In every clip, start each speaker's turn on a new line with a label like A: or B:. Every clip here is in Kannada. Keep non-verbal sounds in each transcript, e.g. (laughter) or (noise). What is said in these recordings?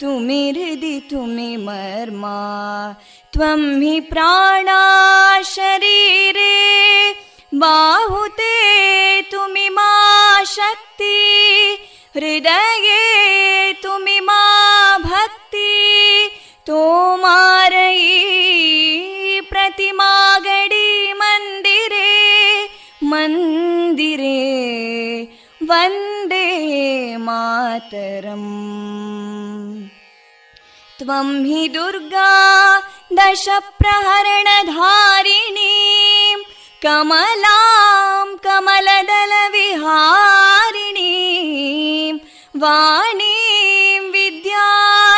A: तुमि हृदि तुमि मर्मा त्वं हि प्राणा शरीरे बाहुते तुमि मा शक्ति हृदये तुमि मा भक्ति तोमारयी प्रतिमा गडी मन्दिरे मन्दिरे वन्दे मातरम् त्वं हि दुर्गा दशप्रहरणधारिणीं कमलां कमलदलविहारिणीं वाणीं विद्यादायिनीं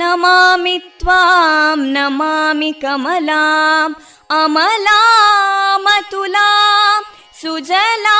A: नमामि त्वां नमामि कमलाम् अमलामतुलां सुजलां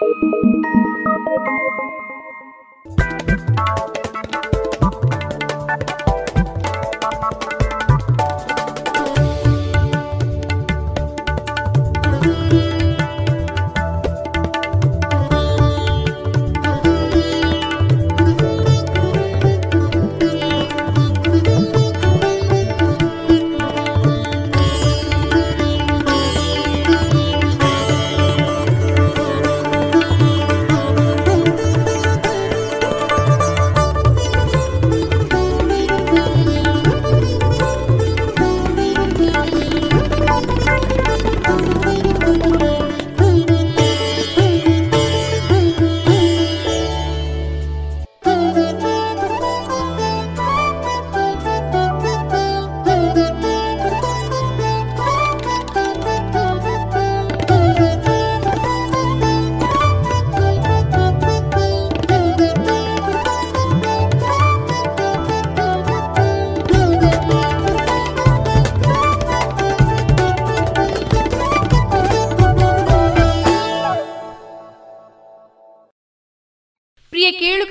A: Thank you.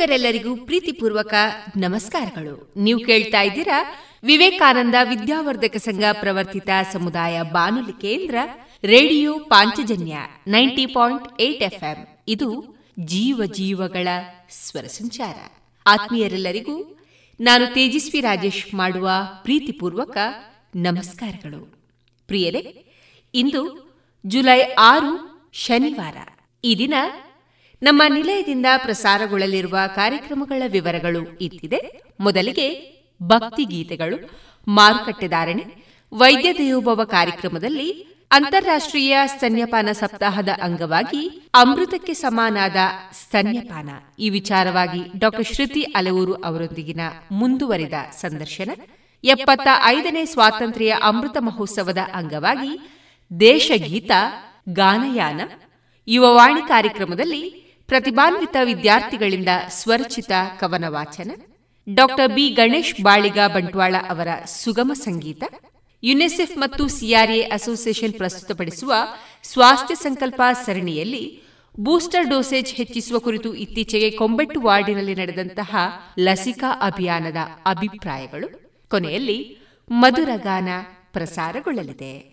B: ಕೇಳುಗರೆಲ್ಲರಿಗೂ ಪ್ರೀತಿಪೂರ್ವಕ ನಮಸ್ಕಾರಗಳು. ನೀವು ಕೇಳ್ತಾ ಇದ್ದೀರಾ ವಿವೇಕಾನಂದ ವಿದ್ಯಾವರ್ಧಕ ಸಂಘ ಪ್ರವರ್ತಿತ ಸಮುದಾಯ ಬಾನುಲಿ ಕೇಂದ್ರ, radio Panchajanya ninety point eight FM. ಇದು ಜೀವ ಜೀವಗಳ ಸ್ವರ ಸಂಚಾರ. ಆತ್ಮೀಯರೆಲ್ಲರಿಗೂ ನಾನು ತೇಜಸ್ವಿ ರಾಜೇಶ್ ಮಾಡುವ ಪ್ರೀತಿಪೂರ್ವಕ ನಮಸ್ಕಾರಗಳು. ಪ್ರಿಯರೇ, ಇಂದು ಜುಲೈ ಆರು, ಶನಿವಾರ. ಈ ದಿನ ನಮ್ಮ ನಿಲಯದಿಂದ ಪ್ರಸಾರಗೊಳ್ಳಲಿರುವ ಕಾರ್ಯಕ್ರಮಗಳ ವಿವರಗಳು ಇತ್ತಿದೆ. ಮೊದಲಿಗೆ ಭಕ್ತಿ ಗೀತೆಗಳು ಮಾರುಕಟ್ಟೆದಾರಣೆ ವೈದ್ಯ ದೇವೋಭವ ಕಾರ್ಯಕ್ರಮದಲ್ಲಿ ಅಂತಾರಾಷ್ಟ್ರೀಯ ಸ್ತನ್ಯಪಾನ ಸಪ್ತಾಹದ ಅಂಗವಾಗಿ ಅಮೃತಕ್ಕೆ ಸಮಾನಾದ ಸ್ತನ್ಯಪಾನ. ಈ ವಿಚಾರವಾಗಿ ಡಾಕ್ಟರ್ ಶ್ರುತಿ ಅಲವೂರು ಅವರೊಂದಿಗಿನ ಮುಂದುವರಿದ ಸಂದರ್ಶನ. ಎಪ್ಪತ್ತ ಐದನೇ ಸ್ವಾತಂತ್ರ್ಯ ಅಮೃತ ಮಹೋತ್ಸವದ ಅಂಗವಾಗಿ ದೇಶಗೀತ, ಗಾನಯಾನ ಯುವವಾಣಿ ಕಾರ್ಯಕ್ರಮದಲ್ಲಿ ಪ್ರತಿಭಾನ್ವಿತ ವಿದ್ಯಾರ್ಥಿಗಳಿಂದ ಸ್ವರಚಿತ ಕವನ ವಾಚನ ಡಾಕ್ಟರ್ ಬಿ. ಗಣೇಶ್ ಬಾಳಿಗ ಬಂಟ್ವಾಳ ಅವರ ಸುಗಮ ಸಂಗೀತ, ಯುನೆಸೆಫ್ ಮತ್ತು ಸಿಆರ್ಎ ಅಸೋಸಿಯೇಷನ್ ಪ್ರಸ್ತುತಪಡಿಸುವ ಸ್ವಾಸ್ಥ್ಯ ಸಂಕಲ್ಪ ಸರಣಿಯಲ್ಲಿ ಬೂಸ್ಟರ್ ಡೋಸೇಜ್ ಹೆಚ್ಚಿಸುವ ಕುರಿತು ಇತ್ತೀಚೆಗೆ ಕೊಂಬೆಟ್ಟು ವಾರ್ಡಿನಲ್ಲಿ ನಡೆದಂತಹ ಲಸಿಕಾ ಅಭಿಯಾನದ ಅಭಿಪ್ರಾಯಗಳು, ಕೊನೆಯಲ್ಲಿ ಮಧುರಗಾನ ಪ್ರಸಾರಗೊಳ್ಳಲಿದೆ.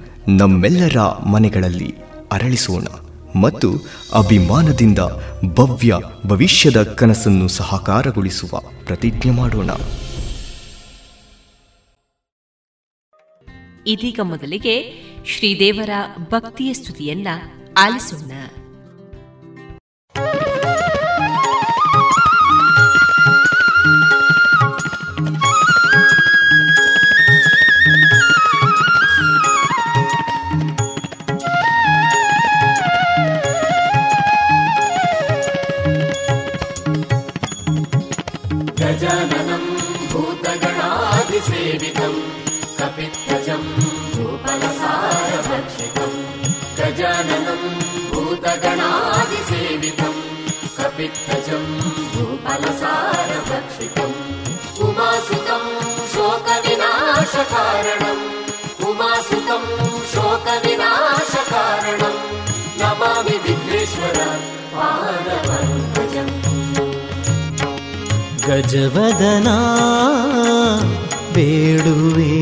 C: ನಮ್ಮೆಲ್ಲರ ಮನೆಗಳಲ್ಲಿ ಅರಳಿಸೋಣ ಮತ್ತು ಅಭಿಮಾನದಿಂದ ಭವ್ಯ ಭವಿಷ್ಯದ ಕನಸನ್ನು ಸಹಕಾರಗೊಳಿಸುವ ಪ್ರತಿಜ್ಞೆ ಮಾಡೋಣ.
B: ಇದೀಗ ಮೊದಲಿಗೆ ಶ್ರೀದೇವರ ಭಕ್ತಿಯ ಸ್ತುತಿಯನ್ನ ಆಲಿಸೋಣ.
D: विनाशकारणम् उमासुतम् शोकविनाशकारणम्। नमामि विघ्नेश्वर ेश्वर
E: गजवदना बेडुवे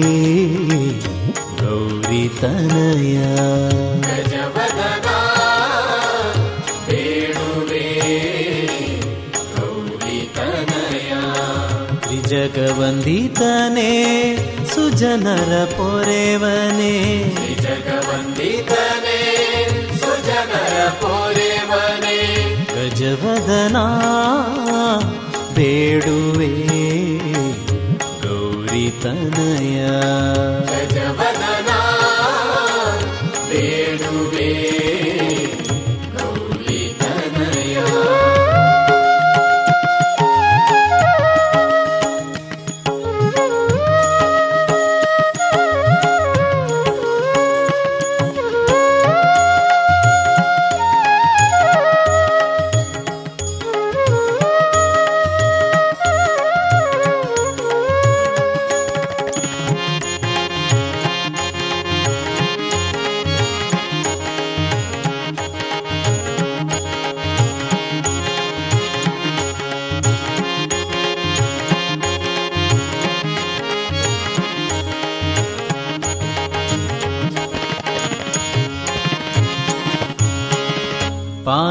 D: गौरितनया गजवदना बेडुरे गौरी
E: त्रिजगवन्दितने ಸುಜನರ ಪೊರೆವನೇ.
D: ತ್ರಿಜಗವಂದಿತನೇ ಸುಜನರ ಪೊರೆವನೇ.
E: ಗಜವದನಾ ಬೇಡುವೆ ಗೌರಿ ತನಯ
D: ಗಜವದನ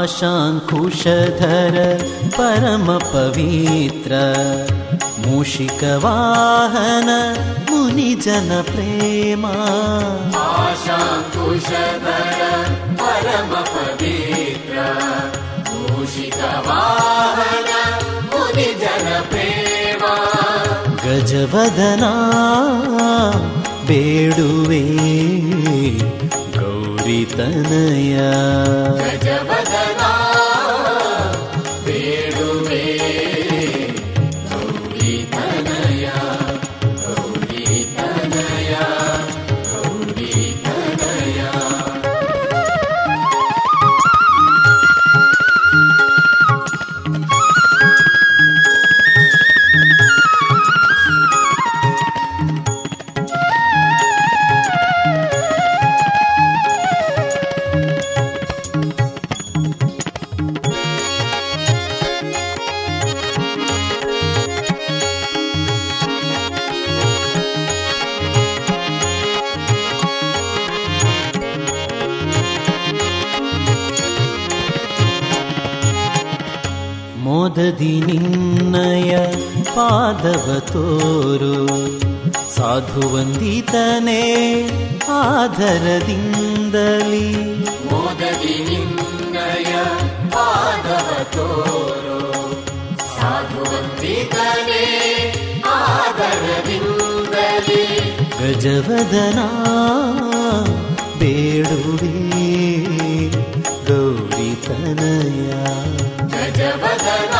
E: शाङ्कुशधर परमपवित्र। मूषिकवाहन
D: मुनिजनप्रेमाकुश मूषिकवानिजनप्रेम
E: गजवदना
D: बेडुवे
E: गौरितनया। गजवदना ಪಾದವ ತೋರು. ಸಾಧುವಂದಿತನೇ ಆಧರದಿಂದಲಿ
D: ಮೋದದಿ ನಿನ್ನಯ ತೋರು. ಸಾಧು
E: ಗಜವದನ ಬೇಡುವೆ ಗೌರಿತನಯ.
D: ಗಜವದನ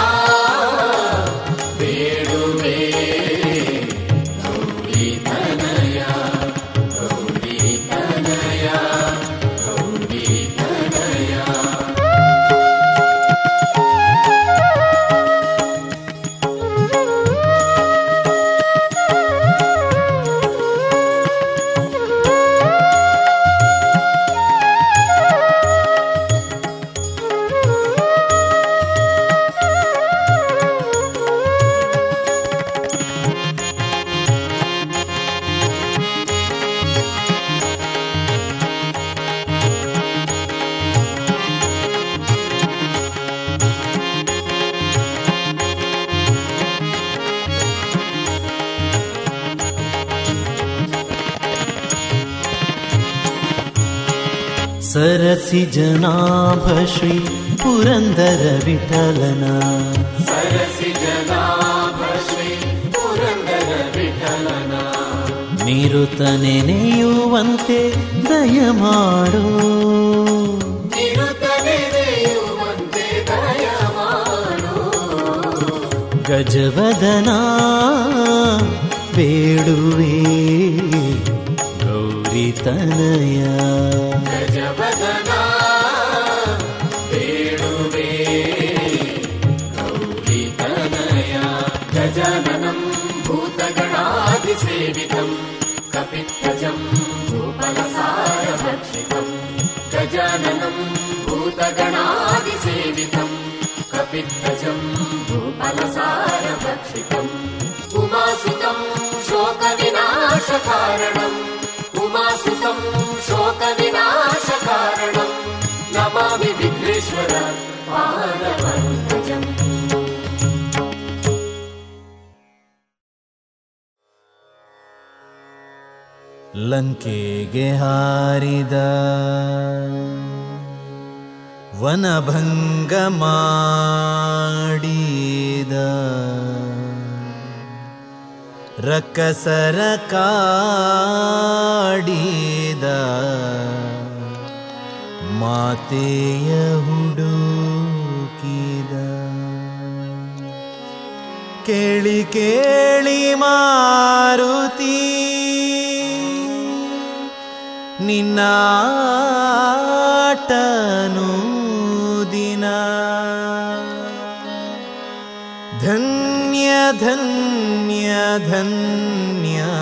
D: धन्य धन्य धन्या।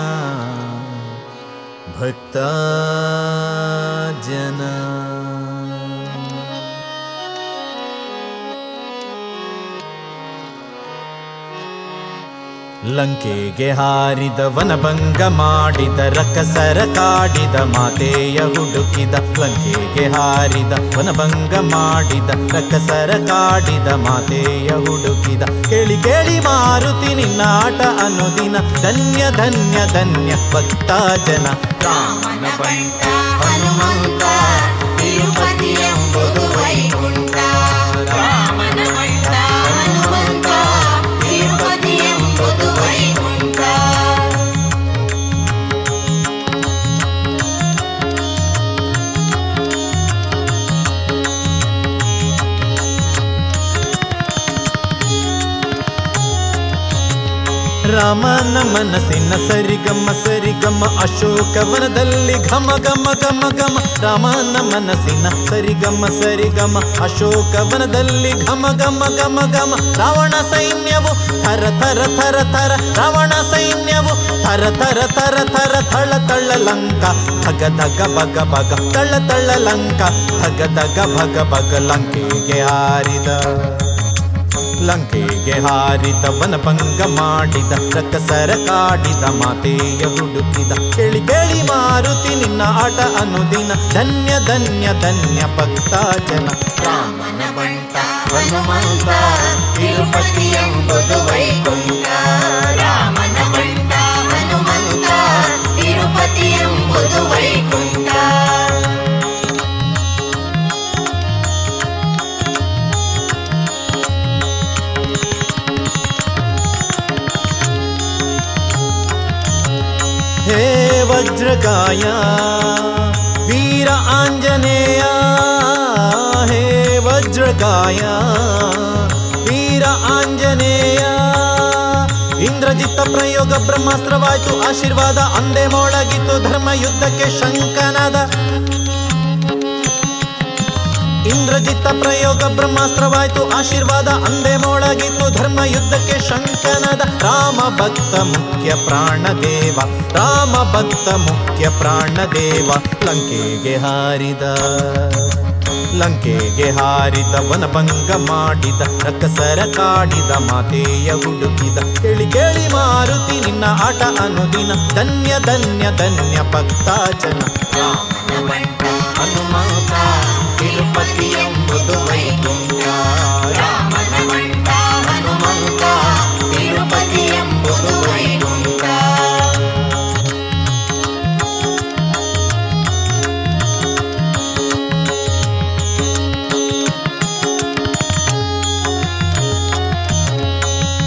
D: भक्ता जना।
E: ಲಂಕೆಗೆ ಹಾರಿದ ವನಭಂಗ ಮಾಡಿದ ರಕಸರ ಕಾಡಿದ ಮಾತೆಯ ಹುಡುಕಿದ ಲಂಕೆಗೆ ಹಾರಿದ ವನಭಂಗ ಮಾಡಿದ ರಕಸರ ಕಾಡಿದ ಮಾತೆಯ ಹುಡುಕಿದ ಕೇಳಿ ಕೇಳಿ ಮಾರುತಿ ನಿನ್ನಾಟ ಅನುದಿನ ಧನ್ಯ ಧನ್ಯ ಧನ್ಯ ಭಕ್ತ ಜನ. ಹನುಮಂತ ರಾಮನ ಮನಸ್ಸಿನ ಸರಿಗಮ ಸರಿಗಮ, ಅಶೋಕವನದಲ್ಲಿ ಘಮ ಘಮ ಘಮ ಘಮ. ರಾಮನ ಮನಸ್ಸಿನ ಸರಿಗಮ ಸರಿಗಮ, ಅಶೋಕವನದಲ್ಲಿ ಘಮ ಘಮ ಗಮ ಗಮ ರಾವಣ ಸೈನ್ಯವು ಥರ ಥರ ಥರ ಥರ. ರಾವಣ ಸೈನ್ಯವು ಥರ ಥರ ಥರ ಥರ. ಥಳ ತಳ್ಳ ಲಂಕ ಭಗ ಧಗ ಭಗ ಭಗ ತಳ್ಳ ತಳ್ಳ ಲಂಕ ಭಗ ಧಗ ಭಗ ಭಗ ಲಂಕೆಗೆ ಹಾರಿದ. ಲಂಕೆಗೆ ಹಾರಿದ ವನಭಂಗ ಮಾಡಿದ ರಕ್ಕಸರ ಕಾಡಿದ, ಮಾತೆಯ ಹುಡುಕಿದ. ಕೇಳಿ ಕೇಳಿ ಮಾರುತಿ, ನಿನ್ನ ಆಟ ಅನುದಿನ. ಧನ್ಯ ಧನ್ಯ ಧನ್ಯ ಭಕ್ತ ಜನ. ರಾಮನ ಬಂಟ, ಹನುಮಂತ, ತಿರುಪತಿ ಎಂಬುದು ವೈಕುಂಠ. ರಾಮನ ಬಂಟ, ಹನುಮಂತ, ತಿರುಪತಿ ಎಂಬುದು ವೈಕುಂಠ. ಹೇ ವಜ್ರಕಾಯ, ವೀರ ಆಂಜನೇಯ, ಹೇ ವಜ್ರಕಾಯ, ವೀರ ಆಂಜನೇಯ. ಇಂದ್ರಜಿತ್ತ ಪ್ರಯೋಗ ಬ್ರಹ್ಮಾಸ್ತ್ರವಾಯ್ತು, ಆಶೀರ್ವಾದ, ಅಂದೇ ಮೋಡಗಿತ್ತು ಧರ್ಮ ಯುದ್ಧಕ್ಕೆ ಶಂಕನಾದ. ಇಂದ್ರಜಿತ್ತ ಪ್ರಯೋಗ ಬ್ರಹ್ಮಾಸ್ತ್ರವಾಯ್ತು, ಆಶೀರ್ವಾದ ಅಂದೆ ಮೊಳಗಿತ್ತು ಧರ್ಮ ಯುದ್ಧಕ್ಕೆ ಶಂಕನದ ರಾಮ ಭಕ್ತ ಮುಖ್ಯ ಪ್ರಾಣದೇವ ರಾಮ ಭಕ್ತ ಮುಖ್ಯ ಪ್ರಾಣದೇವ ಲಂಕೆಗೆ ಹಾರಿದ ಲಂಕೆಗೆ ಹಾರಿದ, ವನಭಂಗ ಮಾಡಿದ ರಕ್ಕಸರ ಕಾಡಿದ ಮಾತೆಯ ಹುಡುಕಿದ, ಕೇಳಿ ಕೇಳಿ ಮಾರುತಿ, ನಿನ್ನ ಆಟ ಅನುದಿನ, ಧನ್ಯ ಧನ್ಯ ಧನ್ಯ ಭಕ್ತಾಚನ. ಹನುಮಂತ ತಿರುಪತಿ ಎಂಬುದು ವೈಕುಂಠ ರಾಮನ ಬಂಟ ಹನುಮಂತ ತಿರುಪತಿ ಎಂಬುದು ವೈಕುಂಠ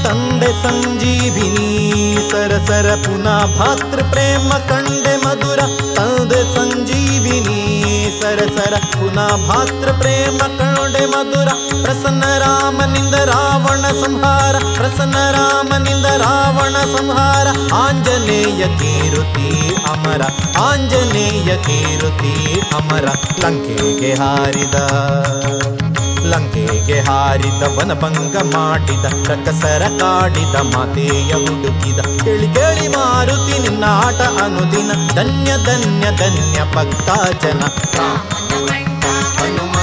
E: ತಂದೆ ಸಂಜೀವಿನಿ ಸರಸರ ಪುನಃ ಭಾತೃ ಪ್ರೇಮ ಕಂಡೆ ಮಧುರ ತಂದೆ ಸಂಜೀವಿನಿ ಸರಸರ ಪುನಃ ಭಾತೃ ಪ್ರೇಮ ಕಂಡೆ ಮಧುರ, ಪ್ರಸನ್ನ ರಾಮನಿಂದ ರಾವಣ ಸಂಹಾರ, ಪ್ರಸನ್ನ ರಾಮನಿಂದ ರಾವಣ ಸಂಹಾರ, ಆಂಜನೇಯ ಕೀರುತಿ ಅಮರ, ಆಂಜನೇಯ ಕೀರುತಿ ಅಮರ, ಲಂಕೆಗೆ ಹಾರಿದ. ಹಾರಿದ ವನಭಂಗ ಮಾಡಿದ ರಕ್ಕಸರ ಕಾಡಿದ, ಮಾತೆಯ ಹುಡುಕಿದ. ಕೇಳಿ ಕೇಳಿ ಮಾರುತಿ ನಿನ್ನ ಆಟ ಅನುದಿನ, ಧನ್ಯ ಧನ್ಯ ಧನ್ಯ ಭಕ್ತ ಜನ. ರಾಮನ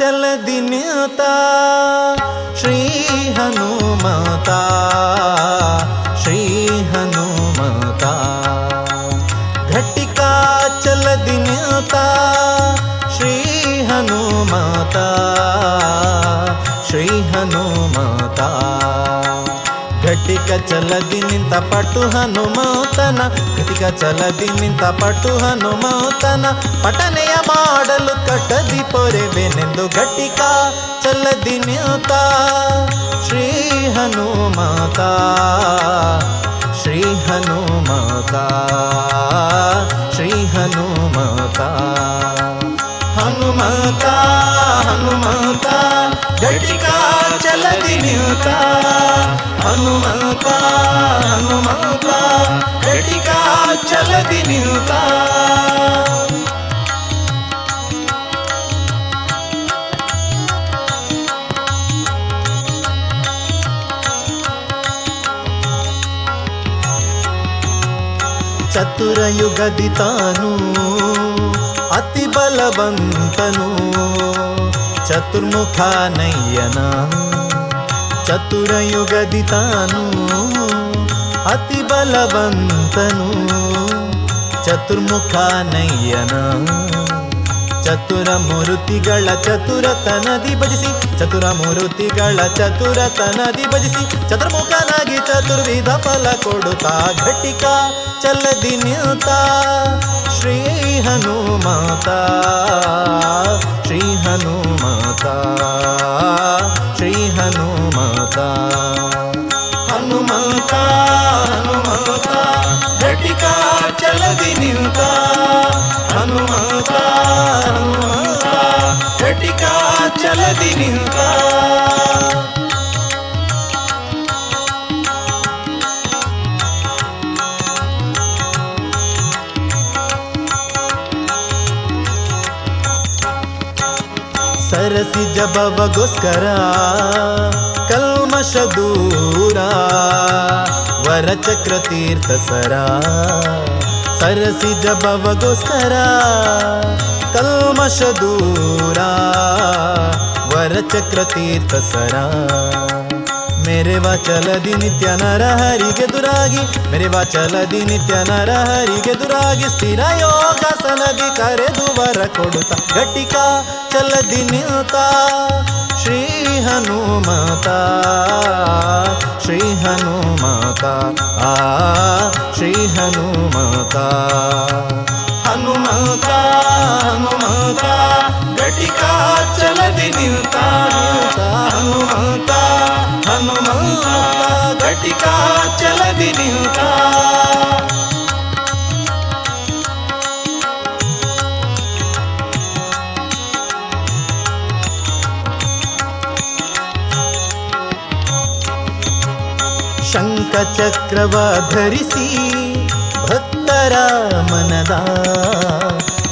E: चल दिन ಚಲದಿ ನಿಂತ ಪಟು ಹನುಮತನ. ಘಟಿಕ ಚಲದಿ ನಿಂತ ಪಟು ಹನುಮತನ. ಪಟನೆಯ ಮಾಡಲು ಕಟ್ಟದಿ ಪೊರೆವೆನೆಂದು ಘಟಿಕ ಚಲದಿ ನಿಂತ. ಶ್ರೀ ಹನುಮತ ಶ್ರೀ ಹನುಮತ ಶ್ರೀ ಹನುಮತ. ಹನುಮತ ಹನುಮತ, ಘಟಿಕ ಚಲದಿ ನಿಂತ ಹನುಮತ ಹನುಮತ ಘಟಿಕ ಚಲದಿ ನಿಂತ ಚತುರಯುಗದಿ ತಾನು ಅತಿ ಬಲವಂತನು ಚತುರ್ಮುಖ ನಯ್ಯನ ಚತುರಯುಗದಿ ತಾನು ಅತಿ ಬಲವಂತನು ಚತುರ್ಮುಖ ನಯ್ಯನ ಚತುರ ಮೂರುತಿಗಳ ಚತುರತನದಿ ಭಜಿಸಿ, ಚತುರ ಮೂರುತಿಗಳ ಚತುರತನದಿ ಭಜಿಸಿ, ಚತುರ್ಮುಖನಾಗಿ ಚತುರ್ವಿಧ ಫಲ ಕೊಡುತ್ತಾ ಘಟಿಕ ಚಲದಿ ನಿಂತ. ಶ್ರೀ ಹನುಮಾತ ಶ್ರೀ ಹನುಮಾತ ಶ್ರೀ ಹನುಮಾತ. ಹನುಮಂತ ಹನುಮಂತ, ಘಟಿಕ ಚಲದಿ ಹನುಮಂತ ಹನುಮಂತ ಚಲದಿ ನಿಂತ. ಸರಸಿ ಜಬವಗೋಸ್ಕರ ಕಲ್ಮಶ ದೂರ ವರಚಕ್ರ ತೀರ್ಥ ಸರ. ಸರಸಿ ಜಬವಗೋಸ್ಕರ ಕಲ್ಮಶ ದೂರ ವರಚಕ್ರ ತೀರ್ಥ ಸರ ಮೇರೆ ವಾಚಲದಿ ನಿತ್ಯ ನರ ಹರಿಗೆ ದುರಾಗಿ ಮೇರೆ ವಾಚಲದಿ ನಿತ್ಯ ನರ ಹರಿಗೆ ದುರಾಗಿ ಸ್ಥಿರ ಯೋಗಾಸನದಿ ಕರೆದು ವರ ಕೊಡುತ್ತ ಘಟಿಕ ಚಲದಿ ನಿಲ್ತ ಶ್ರೀ ಹನುಮತ ಶ್ರೀ ಹನುಮತ ಆ ಶ್ರೀ ಹನುಮತ ಹನುಮತ ಹನುಮತ ಘಟಿಕ ಚಲದಿ ನಿಲ್ತ ಹನುಮತ ಹನುಮಂತ ಘಟಿಕ ಚಲದಿ ನಿಲ್ತ ಶಂಖ ಚಕ್ರವ ಧರಿಸಿ ಭಕ್ತರ ಮನದ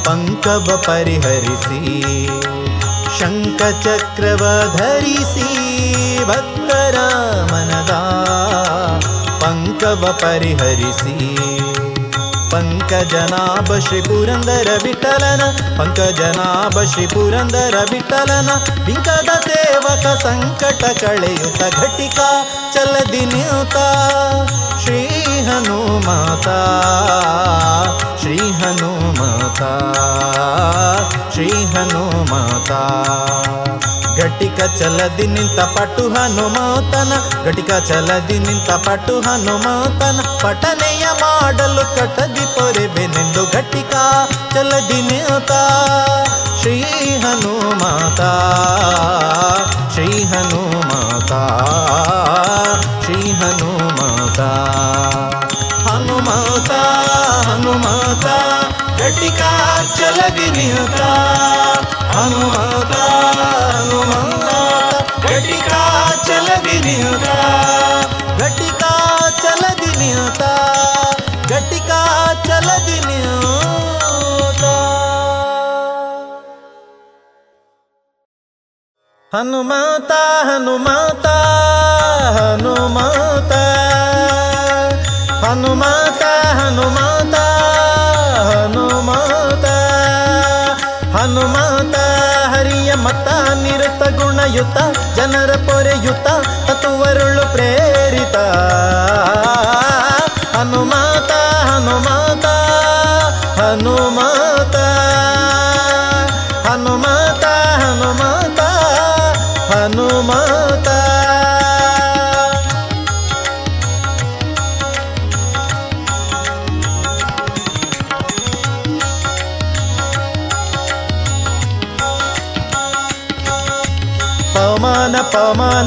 E: ಪಂಕವ ಪರಿಹರಿಸಿ ಶಂಖ ಚಕ್ರವ ಧರಿಸಿ ಭಕ್ತರ ಮನದ ಪಂಕವ ಪರಿಹರಿಸಿ. ಪಂಕಜನಾಭ ಶ್ರೀ ಪುರಂದರ ವಿಠಲನ ಪಂಕಜನಾಭ ಶ್ರೀ ಪುರಂದರ ವಿಠಲನ ಬಿಂಕದ ಸೇವಕ ಸಂಕಟ ಕಳೆಯುತ ಘಟಿಕ, ಚಲದಿ ಶ್ರೀ ಹನುಮಾತ ಶ್ರೀ ಹನುಮಾತ ಶ್ರೀ ಹನುಮಾತ. ಘಟಿಕ ಚಲದಿ ನಿಂತ ಪಟು ಹನುಮಾತನ, ಘಟಿಕ ಚಲದಿ ನಿಂತ ಪಟು ಹನುಮಾತನ, ಪಠನೆಯ ಮಾಡಲು ಕಟದಿ ಪೊರೆಬೆನೆಂದು ಘಟಿಕ ಚಲದಿ ನಿಂತ. ಶ್ರೀ ಹನುಮಾತ ಶ್ರೀ ಹನುಮಾತ ಶ್ರೀ ಹನುಮಾತ ಹನುಮಾತ ಹನುಮಾತ. ಘಟಿಕ ಚಲದಿ ನಿಂತ ಹನುಮಾತ ಹನುಮಾತ ಘಟಿಕ ಚಲದಿ ನಿಂತ ಘಟಿಕ ಚಲದಿ ನಿಂತ ಘಟಿಕ ಚಲದಿ ನಿಂತ ಹನುಮಾತ ಹನುಮಾತ ಹನುಮಾತ ಹರಿಯ ಮತ ನಿರತ ಗುಣಯುತ ಜನರ ಪೊರೆಯುತ ತತ್ವರುಳು ಪ್ರೇರಿತ. ಹನುಮಾತ ಹನುಮಾತ ಹನುಮಾತ.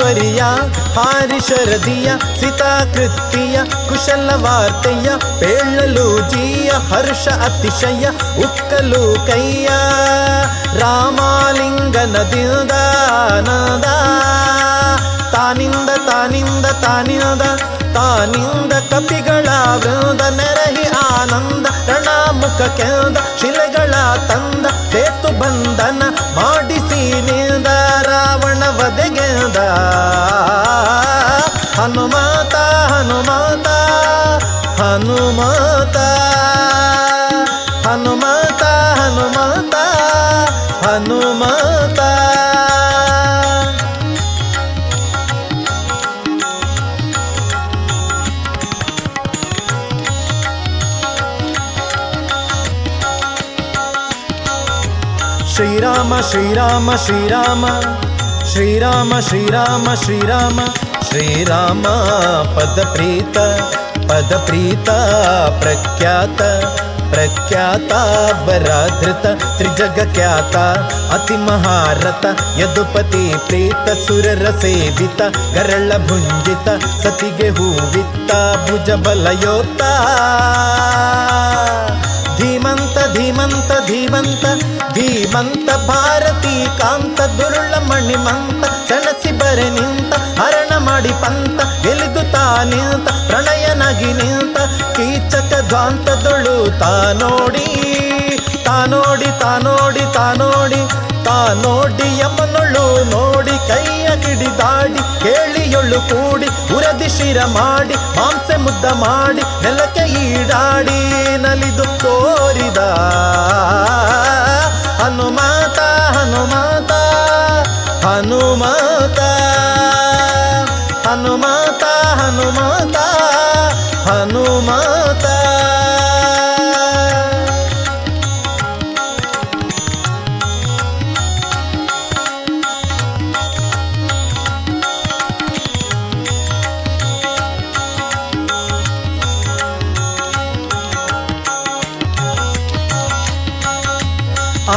E: ಹಾರಿ ಶರದಿಯ ಸಿತಾಕೃತಿಯ ಕುಶಲ ವಾರ್ತೆಯ ಪೇಳಲು ಹರ್ಷ ಅತಿಶಯ, ಉಕ್ಕಲು ಕೈಯ ರಾಮಾಲಿಂಗನದಿಂದ ನದ ತಾನಿಂದ ತಾನಿಂದ ತಾನಿಂದ ತಾನಿಂದ ಕಪಿಗಳ ವೃಂದ, ನೆರಹಿ ಆನಂದ ರಣಾಮುಖ ಕೆಂದ ಶಿಲೆಗಳ ತಂದ ಸೇತು ಬಂಧನ ಮಾಡಿಸಿ ನಿಂದ ರಾವಣ ವಧೆಗೆಂದ. ಹನುಮಾತ ಹನುಮಾತ ಹನುಮಾತ ಹನುಮಾತ ಹನುಮಾತ ಹನುಮಾತ. ಶ್ರೀರಾಮ ಶ್ರೀರಾಮ ಶ್ರೀರಾಮ ಶ್ರೀರಾಮ ಶ್ರೀರಾಮ ಶ್ರೀರಾಮ ಶ್ರೀರಾಮ ಪದ ಪ್ರೀತ ಪದ ಪ್ರೀತ ಪ್ರಖ್ಯಾತ ಪ್ರಖ್ಯಾತ ವರಾಧೃತ ತ್ರಿಜಗಖ್ಯಾತ ಅತಿ ಮಹಾರಥ, ಯದುಪತಿ ಪ್ರೀತ, ಸುರರ ಸೇವಿತ, ಗರಳ ಭುಂಜಿತ, ಸತಿಗೆ ಹೂವಿತ್ತ, ಭುಜ ಬಲಯೋತ ಧೀಮಂತ ಧೀಮಂತ ಧೀಮಂತ, ಭಾರತಿ ಕಾಂತ, ದುರುಳ ಮಣಿಮಂತ, ಸೆಣಸಿ ಬರೆ ನಿಂತ, ಹರಣ ಮಾಡಿ ಪಂತ ಎಲಿದು ತಾ ನಿಂತ, ಪ್ರಣಯನಗಿ ನಿಂತ, ಕೀಚಕ ಧ್ವಾಂತದೊಳು ತಾ ನೋಡಿ ತಾ ನೋಡಿ ತಾ ನೋಡಿ ತಾ ನೋಡಿ ನೋಡಿ ಯಮನೊಳು ನೋಡಿ ಕೈಯ ಕಿಡಿದಾಡಿ ಕೇಳಿಯೊಳ್ಳು ಕೂಡಿ, ಉರದಿ ಶಿರ ಮಾಡಿ, ಮಾಂಸೆ ಮುದ್ದ ಮಾಡಿ, ನೆಲಕ್ಕೆ ಈಡಾಡಿ ನಲಿದು ತೋರಿದ ಹನುಮಾತ ಹನುಮಾತ ಹನುಮಾತ ಹನುಮಾತ ಹನುಮಾತ ಹನುಮಾತ.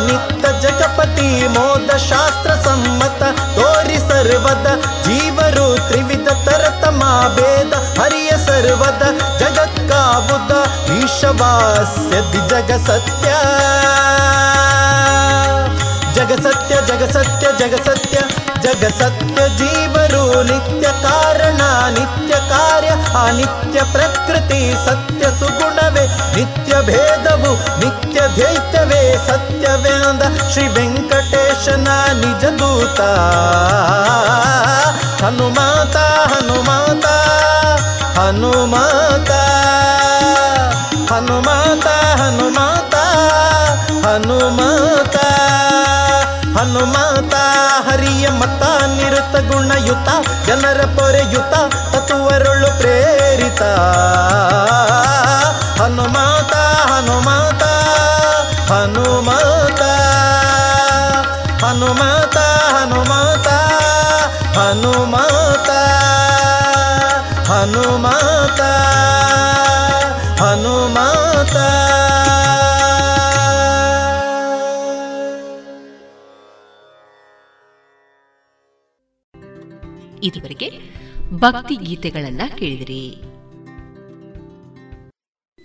E: नित्य जगपति मोद शास्त्र सम्मत तोरी सर्वद, जीवरु त्रिविध तरतमा भेद, हरिय सर्वद, जगत का बुद ईशवास्य जग सत्य। जग सत्य जग सत्य जग सत्य जग सत्य, जीवरु नित्य कारणा नित्य ಕಾರ್ಯ ಅನಿತ್ಯ ಪ್ರಕೃತಿ ಸತ್ಯ ಸುಗುಣವೇ, ನಿತ್ಯ ಭೇದವು, ನಿತ್ಯ ದೈತ್ಯವೇ ಸತ್ಯವೇಂದ ಶ್ರೀ ವೆಂಕಟೇಶನ ನಿಜ ದೂತ. ಹನುಮಾತ ಹನುಮಾತ ಹನುಮಾತ ಹನುಮಾತ ಹನುಮಾತ ಹನುಮಾತ ಹನುಮಾತ ಹರಿಯ ಮತ ನಿರುತ ಗುಣಯುತ, ಜನರ ಪೊರೆಯುತ ತತ್ವರುಳು ಪ್ರೇರಿತ ಹನುಮಾತ ಹನುಮಾತ ಹನುಮಾತ. ಹನುಮಾತ ಹನುಮಾತ ಹನುಮಾತ. ಹನುಮಾತ ಹನುಮಾತ.
B: ಇದುವರೆಗೆ ಭಕ್ತಿ ಗೀತೆಗಳನ್ನ ಕೇಳಿದಿರಿ.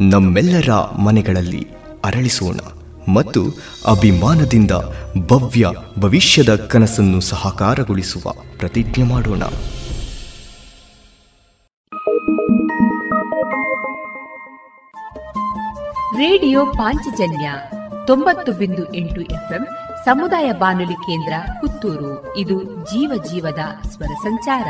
C: ನಮ್ಮೆಲ್ಲರ ಮನೆಗಳಲ್ಲಿ ಅರಳಿಸೋಣ ಮತ್ತು ಅಭಿಮಾನದಿಂದ ಭವ್ಯ ಭವಿಷ್ಯದ ಕನಸನ್ನು ಸಹಕಾರಗೊಳಿಸುವ ಪ್ರತಿಜ್ಞೆ ಮಾಡೋಣ.
B: ರೇಡಿಯೋ ಪಾಂಚಜನ್ಯ ತೊಂಬತ್ತು ಬಿಂದು ಎಂಟು ಎಫ್ಎಂ ಸಮುದಾಯ ಬಾನುಲಿ ಕೇಂದ್ರ ಪುತ್ತೂರು. ಇದು ಜೀವ ಜೀವದ ಸ್ವರ ಸಂಚಾರ.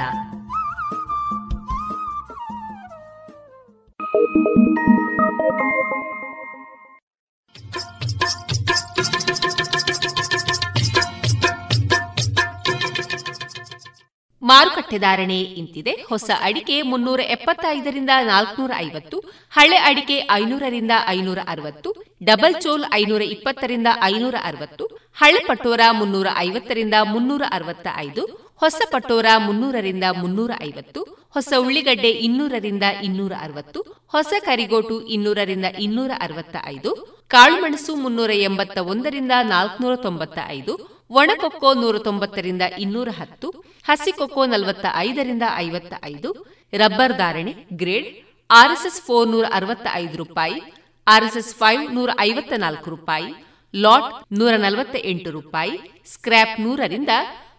B: ಮಾರುಕಟ್ಟೆ ಧಾರಣೆ ಇಂತಿದೆ. ಹೊಸ ಅಡಿಕೆ ಮುನ್ನೂರ ಎಪ್ಪತ್ತೈದರಿಂದ ನಾಲ್ಕನೂರ ಐವತ್ತು, ಹಳೆ ಅಡಿಕೆ ಐನೂರರಿಂದ ಐನೂರ ಅರವತ್ತು, ಡಬಲ್ ಚೋಲ್ ಐನೂರ ಇಪ್ಪತ್ತರಿಂದ ಐನೂರ ಅರವತ್ತು, ಹಳೆ ಪಟೋರ ಮುನ್ನೂರ ಐವತ್ತರಿಂದ ಮುನ್ನೂರ ಅರವತ್ತ ಐದು ಹೊಸ ಪಟೋರ ಮುನ್ನೂರರಿಂದ ಮುನ್ನೂರ ಐವತ್ತು ಹೊಸ ಉಳ್ಳಿಗಡ್ಡೆ ಇನ್ನೂರರಿಂದ ಇನ್ನೂರ ಅರವತ್ತು ಹೊಸ ಕರಿಗೋಟು ಇನ್ನೂರರಿಂದ ಇನ್ನೂರ ಅರವತ್ತ ಐದು ಕಾಳುಮೆಣಸು ಮುನ್ನೂರ ಎಂಬತ್ತ ಒಂದರಿಂದ ನಾಲ್ಕುನೂರ ತೊಂಬತ್ತ ಐದು ಒಣಕೊಕ್ಕೋ ನೂರ ತೊಂಬತ್ತರಿಂದ ಇನ್ನೂರ ಹತ್ತು ಹಸಿಕೊಕ್ಕೋ ನಲವತ್ತ ಐದರಿಂದ ಐವತ್ತ ಐದು ರಬ್ಬರ್ ಧಾರಣೆ ಗ್ರೇಡ್, ಆರ್ಎಸ್ಎಸ್ ಫೋರ್ ನೂರ ಅರವತ್ತ ಐದು ರೂಪಾಯಿ, ಆರ್ಎಸ್ಎಸ್ ಫೈವ್ ನೂರ ಐವತ್ತ ನಾಲ್ಕು ರೂಪಾಯಿ, ಲಾಟ್ ನೂರ ನಲವತ್ತ ಎಂಟು ರೂಪಾಯಿ, ಸ್ಕ್ರ್ಯಾಪ್ ನೂರರಿಂದ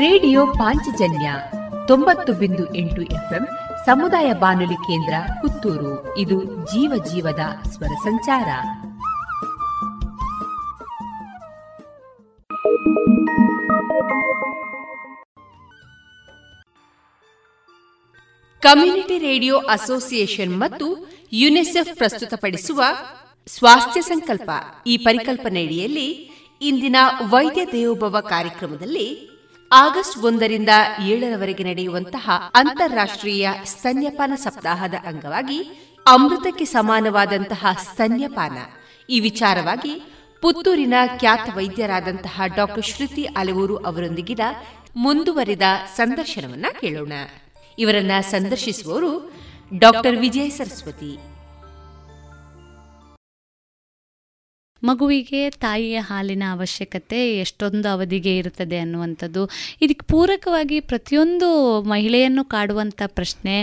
B: ರೇಡಿಯೋ ಪಾಂಚಜನ್ಯ ತೊಂಬತ್ತು ಬಿಂದು ಎಂಟು ಎಫ್ಎಂ ಸಮುದಾಯ ಬಾನುಲಿ ಕೇಂದ್ರ ಪುತ್ತೂರು. ಇದು ಜೀವ ಜೀವದ ಸ್ವರ ಸಂಚಾರ. ಕಮ್ಯುನಿಟಿ ರೇಡಿಯೋ ಅಸೋಸಿಯೇಷನ್ ಮತ್ತು ಯುನಿಸೆಫ್ ಪ್ರಸ್ತುತಪಡಿಸುವ ಸ್ವಾಸ್ಥ್ಯ ಸಂಕಲ್ಪ ಈ ಪರಿಕಲ್ಪನೆಯಡಿಯಲ್ಲಿ ಇಂದಿನ ವೈದ್ಯ ದೇವೋಭವ ಕಾರ್ಯಕ್ರಮದಲ್ಲಿ ಆಗಸ್ಟ್ ಒಂದರಿಂದ ಏಳರವರೆಗೆ ನಡೆಯುವಂತಹ ಅಂತಾರಾಷ್ಟ್ರೀಯ ಸ್ತನ್ಯಪಾನ ಸಪ್ತಾಹದ ಅಂಗವಾಗಿ ಅಮೃತಕ್ಕೆ ಸಮಾನವಾದಂತಹ ಸ್ತನ್ಯಪಾನ. ಈ ವಿಚಾರವಾಗಿ ಪುತ್ತೂರಿನ ಖ್ಯಾತ ವೈದ್ಯರಾದಂತಹ ಡಾಕ್ಟರ್ ಶ್ರುತಿ ಅಲೆವೂರು ಅವರೊಂದಿಗಿನ ಮುಂದುವರಿದ ಸಂದರ್ಶನವನ್ನ ಕೇಳೋಣ. ಇವರನ್ನ ಸಂದರ್ಶಿಸುವವರು ಡಾಕ್ಟರ್ ವಿಜಯ ಸರಸ್ವತಿ.
F: ಮಗುವಿಗೆ ತಾಯಿಯ ಹಾಲಿನ ಅವಶ್ಯಕತೆ ಎಷ್ಟೊಂದು ಅವಧಿಗೆ ಇರುತ್ತದೆ ಅನ್ನುವಂಥದ್ದು. ಇದಕ್ಕೆ ಪೂರಕವಾಗಿ ಪ್ರತಿಯೊಂದು ಮಹಿಳೆಯನ್ನು ಕಾಡುವಂಥ ಪ್ರಶ್ನೆ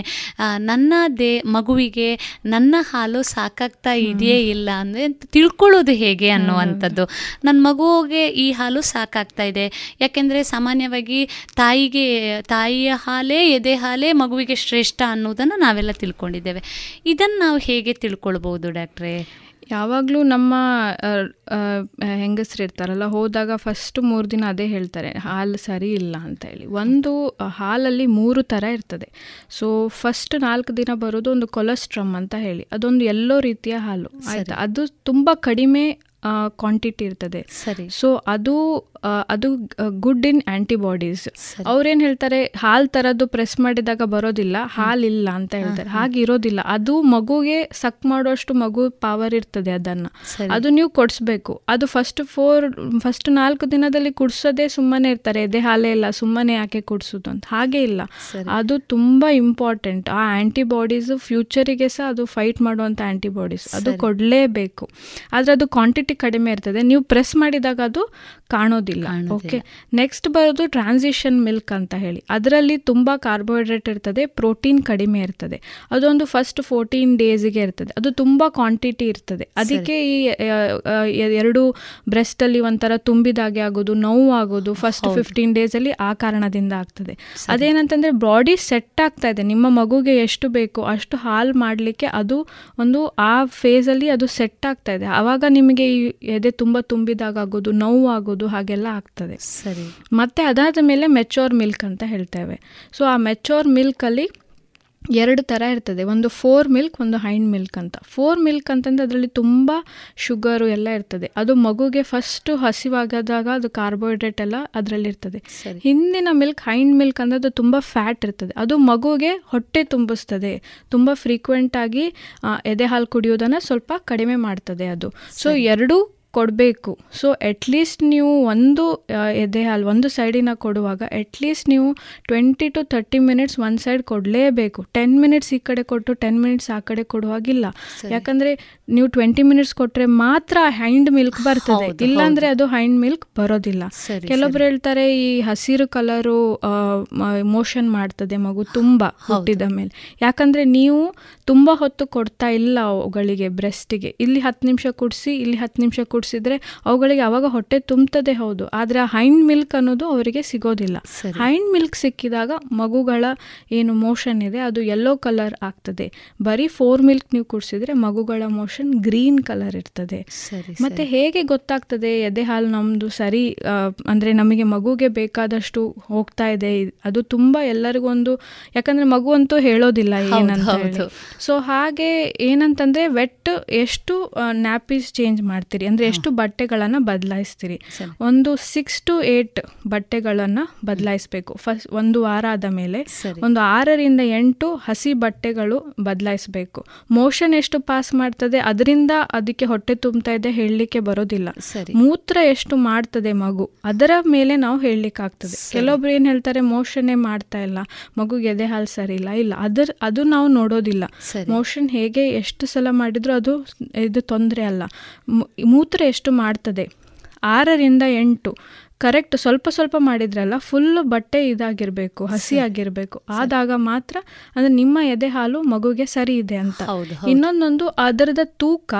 F: ನನ್ನ ದೇ ಮಗುವಿಗೆ ನನ್ನ ಹಾಲು ಸಾಕಾಗ್ತಾ ಇದೆಯೇ ಇಲ್ಲ ಅಂದರೆ ತಿಳ್ಕೊಳ್ಳೋದು ಹೇಗೆ ಅನ್ನುವಂಥದ್ದು. ನನ್ನ ಮಗುವಿಗೆ ಈ ಹಾಲು ಸಾಕಾಗ್ತಾ ಇದೆ. ಯಾಕೆಂದರೆ ಸಾಮಾನ್ಯವಾಗಿ ತಾಯಿಗೆ ತಾಯಿಯ ಹಾಲೇ ಎದೆ ಹಾಲೇ ಮಗುವಿಗೆ ಶ್ರೇಷ್ಠ ಅನ್ನೋದನ್ನು ನಾವೆಲ್ಲ ತಿಳ್ಕೊಂಡಿದ್ದೇವೆ. ಇದನ್ನು ನಾವು ಹೇಗೆ ತಿಳ್ಕೊಳ್ಬೋದು ಡಾಕ್ಟ್ರೇ?
G: ಯಾವಾಗಲೂ ನಮ್ಮ ಹೆಂಗಸ್ರು ಇರ್ತಾರಲ್ಲ ಹೋದಾಗ ಫಸ್ಟ್ ಮೂರು ದಿನ ಅದೇ ಹೇಳ್ತಾರೆ ಹಾಲು ಸರಿ ಇಲ್ಲ ಅಂತ ಹೇಳಿ. ಒಂದು ಹಾಲಲ್ಲಿ ಮೂರು ಥರ ಇರ್ತದೆ. ಸೊ ಫಸ್ಟ್ ನಾಲ್ಕು ದಿನ ಬರೋದು ಒಂದು ಕೊಲೆಸ್ಟ್ರಮ್ ಅಂತ ಹೇಳಿ. ಅದೊಂದು ಎಲ್ಲೋ ರೀತಿಯ ಹಾಲು. ಆಯ್ತಾ? ಅದು ತುಂಬ ಕಡಿಮೆ ಕ್ವಾಂಟಿಟಿ ಇರ್ತದೆ. ಸರಿ. ಸೊ ಅದು ಅದು ಗುಡ್ ಇನ್ ಆಂಟಿಬಾಡೀಸ್ ಅವ್ರೇನು ಹೇಳ್ತಾರೆ ಹಾಲ್ ತರದ್ದು ಪ್ರೆಸ್ ಮಾಡಿದಾಗ ಬರೋದಿಲ್ಲ ಹಾಲಿಲ್ಲ ಅಂತ ಹೇಳ್ತಾರೆ. ಹಾಗೆ ಇರೋದಿಲ್ಲ ಅದು ಮಗುಗೆ ಸಕ್ ಮಾಡೋಷ್ಟು ಮಗು ಪವರ್ ಇರ್ತದೆ ಅದನ್ನ. ಅದು ನೀವು ಕೊಡಿಸ್ಬೇಕು. ಅದು ಫಸ್ಟ್ ಫೋರ್ ಫಸ್ಟ್ ನಾಲ್ಕು ದಿನದಲ್ಲಿ ಕುಡ್ಸೋದೇ ಸುಮ್ಮನೆ ಇರ್ತಾರೆ. ಎದೆ ಹಾಲೇ ಇಲ್ಲ ಸುಮ್ಮನೆ ಯಾಕೆ ಕುಡ್ಸೋದು ಅಂತ. ಹಾಗೆ ಇಲ್ಲ. ಅದು ತುಂಬಾ ಇಂಪಾರ್ಟೆಂಟ್ ಆ ಆಂಟಿಬಾಡೀಸ್ ಫ್ಯೂಚರಿಗೆ ಸಹ ಅದು ಫೈಟ್ ಮಾಡುವಂತ ಆಂಟಿಬಾಡೀಸ್ ಅದು ಕೊಡಲೇಬೇಕು. ಆದ್ರೆ ಅದು ಕ್ವಾಂಟಿಟಿ ಕಡಿಮೆ ಇರ್ತದೆ. ನೀವು ಪ್ರೆಸ್ ಮಾಡಿದಾಗ ಅದು ಕಾಣೋದಿಲ್ಲ. ಓಕೆ ನೆಕ್ಸ್ಟ್ ಬರೋದು ಟ್ರಾನ್ಸಿಷನ್ ಮಿಲ್ಕ್ ಅಂತ ಹೇಳಿ. ಅದರಲ್ಲಿ ತುಂಬ ಕಾರ್ಬೋಹೈಡ್ರೇಟ್ ಇರ್ತದೆ ಪ್ರೋಟೀನ್ ಕಡಿಮೆ ಇರ್ತದೆ. ಅದೊಂದು ಫಸ್ಟ್ ಫೋರ್ಟೀನ್ ಡೇಸ್ಗೆ ಇರ್ತದೆ. ಅದು ತುಂಬ ಕ್ವಾಂಟಿಟಿ ಇರ್ತದೆ. ಅದಕ್ಕೆ ಈ ಎರಡು ಬ್ರೆಸ್ಟಲ್ಲಿ ಒಂಥರ ತುಂಬಿದಾಗೆ ಆಗೋದು ನೋವು ಆಗೋದು ಫಸ್ಟ್ ಫಿಫ್ಟೀನ್ ಅಲ್ಲಿ ಆ ಕಾರಣದಿಂದ ಆಗ್ತದೆ. ಅದೇನಂತಂದ್ರೆ ಬಾಡಿ ಸೆಟ್ ಆಗ್ತಾ ಇದೆ. ನಿಮ್ಮ ಮಗುಗೆ ಎಷ್ಟು ಬೇಕು ಅಷ್ಟು ಹಾಲು ಮಾಡಲಿಕ್ಕೆ ಅದು ಒಂದು ಆ ಫೇಸಲ್ಲಿ ಅದು ಸೆಟ್ ಆಗ್ತಾ ಇದೆ. ಆವಾಗ ನಿಮಗೆ ಎದೆ ತುಂಬ ತುಂಬಿದಾಗ ಆಗೋದು ನೋವು ಆಗೋದು ಹಾಗೆಲ್ಲ ಆಗ್ತದೆ. ಸರಿ. ಮತ್ತೆ ಅದಾದ ಮೇಲೆ ಮೆಚೋರ್ ಮಿಲ್ಕ್ ಅಂತ ಹೇಳ್ತೇವೆ. ಸೊ ಆ ಮೆಚೋರ್ ಮಿಲ್ಕಲ್ಲಿ ಎರಡು ಥರ ಇರ್ತದೆ. ಒಂದು ಫೋರ್ ಮಿಲ್ಕ್ ಒಂದು ಹೈಂಡ್ ಮಿಲ್ಕ್ ಅಂತ. ಫೋರ್ ಮಿಲ್ಕ್ ಅಂತಂದರೆ ಅದರಲ್ಲಿ ತುಂಬ ಶುಗರು ಎಲ್ಲ ಇರ್ತದೆ. ಅದು ಮಗುಗೆ ಫಸ್ಟು ಹಸಿವಾಗದಾಗ ಅದು ಕಾರ್ಬೋಹೈಡ್ರೇಟ್ ಎಲ್ಲ ಅದರಲ್ಲಿ ಇರ್ತದೆ. ಹಿಂದಿನ ಮಿಲ್ಕ್ ಹೈಂಡ್ ಮಿಲ್ಕ್ ಅಂದರೆ ಅದು ತುಂಬ ಫ್ಯಾಟ್ ಇರ್ತದೆ. ಅದು ಮಗುಗೆ ಹೊಟ್ಟೆ ತುಂಬಿಸ್ತದೆ. ತುಂಬ ಫ್ರೀಕ್ವೆಂಟಾಗಿ ಎದೆ ಹಾಲು ಕುಡಿಯೋದನ್ನು ಸ್ವಲ್ಪ ಕಡಿಮೆ ಮಾಡ್ತದೆ ಅದು. ಸೊ ಎರಡು ಕೊಡಬೇಕು. ಸೊ ಅಟ್ಲೀಸ್ಟ್ ನೀವು ಒಂದು ಎದೆ ಹಾಲು ಒಂದು ಸೈಡಿನ ಕೊಡುವಾಗ ಅಟ್ಲೀಸ್ಟ್ ನೀವು ಟ್ವೆಂಟಿ ಟು ತರ್ಟಿ ಮಿನಿಟ್ಸ್ ಒಂದು ಸೈಡ್ ಕೊಡಲೇಬೇಕು. ಟೆನ್ ಮಿನಿಟ್ಸ್ ಈ ಕಡೆ ಕೊಟ್ಟು ಟೆನ್ ಮಿನಿಟ್ಸ್ ಆ ಕಡೆ ಕೊಡುವಾಗಿಲ್ಲ. ಯಾಕಂದರೆ ನೀವು ಟ್ವೆಂಟಿ ಮಿನಿಟ್ಸ್ ಕೊಟ್ಟರೆ ಮಾತ್ರ ಹೈಂಡ್ ಮಿಲ್ಕ್ ಬರ್ತದೆ. ಇಲ್ಲಾಂದರೆ ಅದು ಹೈಂಡ್ ಮಿಲ್ಕ್ ಬರೋದಿಲ್ಲ. ಕೆಲವೊಬ್ರು ಹೇಳ್ತಾರೆ ಈ ಹಸಿರು ಕಲರು ಮೋಷನ್ ಮಾಡ್ತದೆ ಮಗು ತುಂಬ ಹುಟ್ಟಿದ ಮೇಲೆ. ಯಾಕಂದರೆ ನೀವು ತುಂಬ ಹೊತ್ತು ಕೊಡ್ತಾ ಇಲ್ಲ ಅವುಗಳಿಗೆ ಬ್ರೆಸ್ಟಿಗೆ ಇಲ್ಲಿ ಹತ್ತು ನಿಮಿಷ ಕುಡಿಸಿ ಇಲ್ಲಿ ಹತ್ತು ನಿಮಿಷ ಕುಡಿಸಿದ್ರೆ ಅವುಗಳಿಗೆ ಅವಾಗ ಹೊಟ್ಟೆ ತುಂಬುತ್ತದೆ ಹೌದು. ಆದರೆ ಆ ಹೈಂಡ್ ಮಿಲ್ಕ್ ಅನ್ನೋದು ಅವರಿಗೆ ಸಿಗೋದಿಲ್ಲ. ಹೈಂಡ್ ಮಿಲ್ಕ್ ಸಿಕ್ಕಿದಾಗ ಮಗುಗಳ ಏನು ಮೋಷನ್ ಇದೆ ಅದು ಯೆಲ್ಲೋ ಕಲರ್ ಆಗ್ತದೆ. ಬರೀ ಫೋರ್ ಮಿಲ್ಕ್ ನೀವು ಕುಡಿಸಿದ್ರೆ ಮಗುಗಳ ಮೋಷನ್ ಗ್ರೀನ್ ಕಲರ್ ಇರ್ತದೆ. ಮತ್ತೆ ಹೇಗೆ ಗೊತ್ತಾಗ್ತದೆ ಎದೆ ಹಾಲು ನಮ್ದು ಸರಿ ಅಂದ್ರೆ ನಮಗೆ ಮಗುಗೆ ಬೇಕಾದಷ್ಟು ಹೋಗ್ತಾ ಇದೆ ಅದು ತುಂಬಾ ಎಲ್ಲರಿಗೂ ಒಂದು ಯಾಕಂದ್ರೆ ಮಗು ಅಂತೂ ಹೇಳೋದಿಲ್ಲ ಏನಂತ. ಸೊ ಹಾಗೆ ಏನಂತಂದ್ರೆ ವೆಟ್ ಎಷ್ಟು ನ್ಯಾಪೀಸ್ ಚೇಂಜ್ ಮಾಡ್ತೀರಿ? ಅಂದ್ರೆ ಎಷ್ಟು ಬಟ್ಟೆಗಳನ್ನ ಬದಲಾಯಿಸ್ತೀರಿ? ಒಂದು ಸಿಕ್ಸ್ ಟು ಏಟ್ ಬಟ್ಟೆಗಳನ್ನ ಬದಲಾಯಿಸಬೇಕು. ಫಸ್ಟ್ ಒಂದು ವಾರ ಆದ ಮೇಲೆ. ಒಂದು ಆರರಿಂದ ಎಂಟು ಹಸಿ ಬಟ್ಟೆಗಳು ಬದಲಾಯಿಸಬೇಕು. ಮೋಷನ್ ಎಷ್ಟು ಪಾಸ್ ಮಾಡ್ತದೆ? ಅದರಿಂದ ಅದಕ್ಕೆ ಹೊಟ್ಟೆ ತುಂಬ್ತಾ ಇದೆ ಹೇಳಲಿಕ್ಕೆ ಬರೋದಿಲ್ಲ. ಮೂತ್ರ ಎಷ್ಟು ಮಾಡ್ತದೆ ಮಗು? ಅದರ ಮೇಲೆ ನಾವು ಹೇಳಲಿಕ್ಕೆ ಆಗ್ತದೆ. ಕೆಲವೊಬ್ರು ಏನ್ ಹೇಳ್ತಾರೆ? ಮೋಷನ್ನೇ ಮಾಡ್ತಾ ಇಲ್ಲ. ಮಗು ಎದೆ ಹಾಲು ಸರಿ ಇಲ್ಲ ಇಲ್ಲ ಅದರ ಅದು ನಾವು ನೋಡೋದಿಲ್ಲ. ಮೋಷನ್ ಹೇಗೆ ಎಷ್ಟು ಸಲ ಮಾಡಿದ್ರು ಅದು ಇದು ತೊಂದರೆ ಅಲ್ಲ. ಮೂತ್ರ ಎಷ್ಟು ಮಾಡ್ತದೆ? ಆರರಿಂದ ಎಂಟು. ಕರೆಕ್ಟ್ ಸ್ವಲ್ಪ ಸ್ವಲ್ಪ ಮಾಡಿದ್ರಲ್ಲ ಫುಲ್ ಬಟ್ಟೆ ಇದಾಗಿರ್ಬೇಕು ಹಸಿ ಆಗಿರ್ಬೇಕು. ಆದಾಗ ಮಾತ್ರ ಅಂದ್ರೆ ನಿಮ್ಮ ಎದೆ ಹಾಲು ಮಗುಗೆ ಸರಿ ಇದೆ ಅಂತ. ಇನ್ನೊಂದೊಂದು ಅದರದ ತೂಕ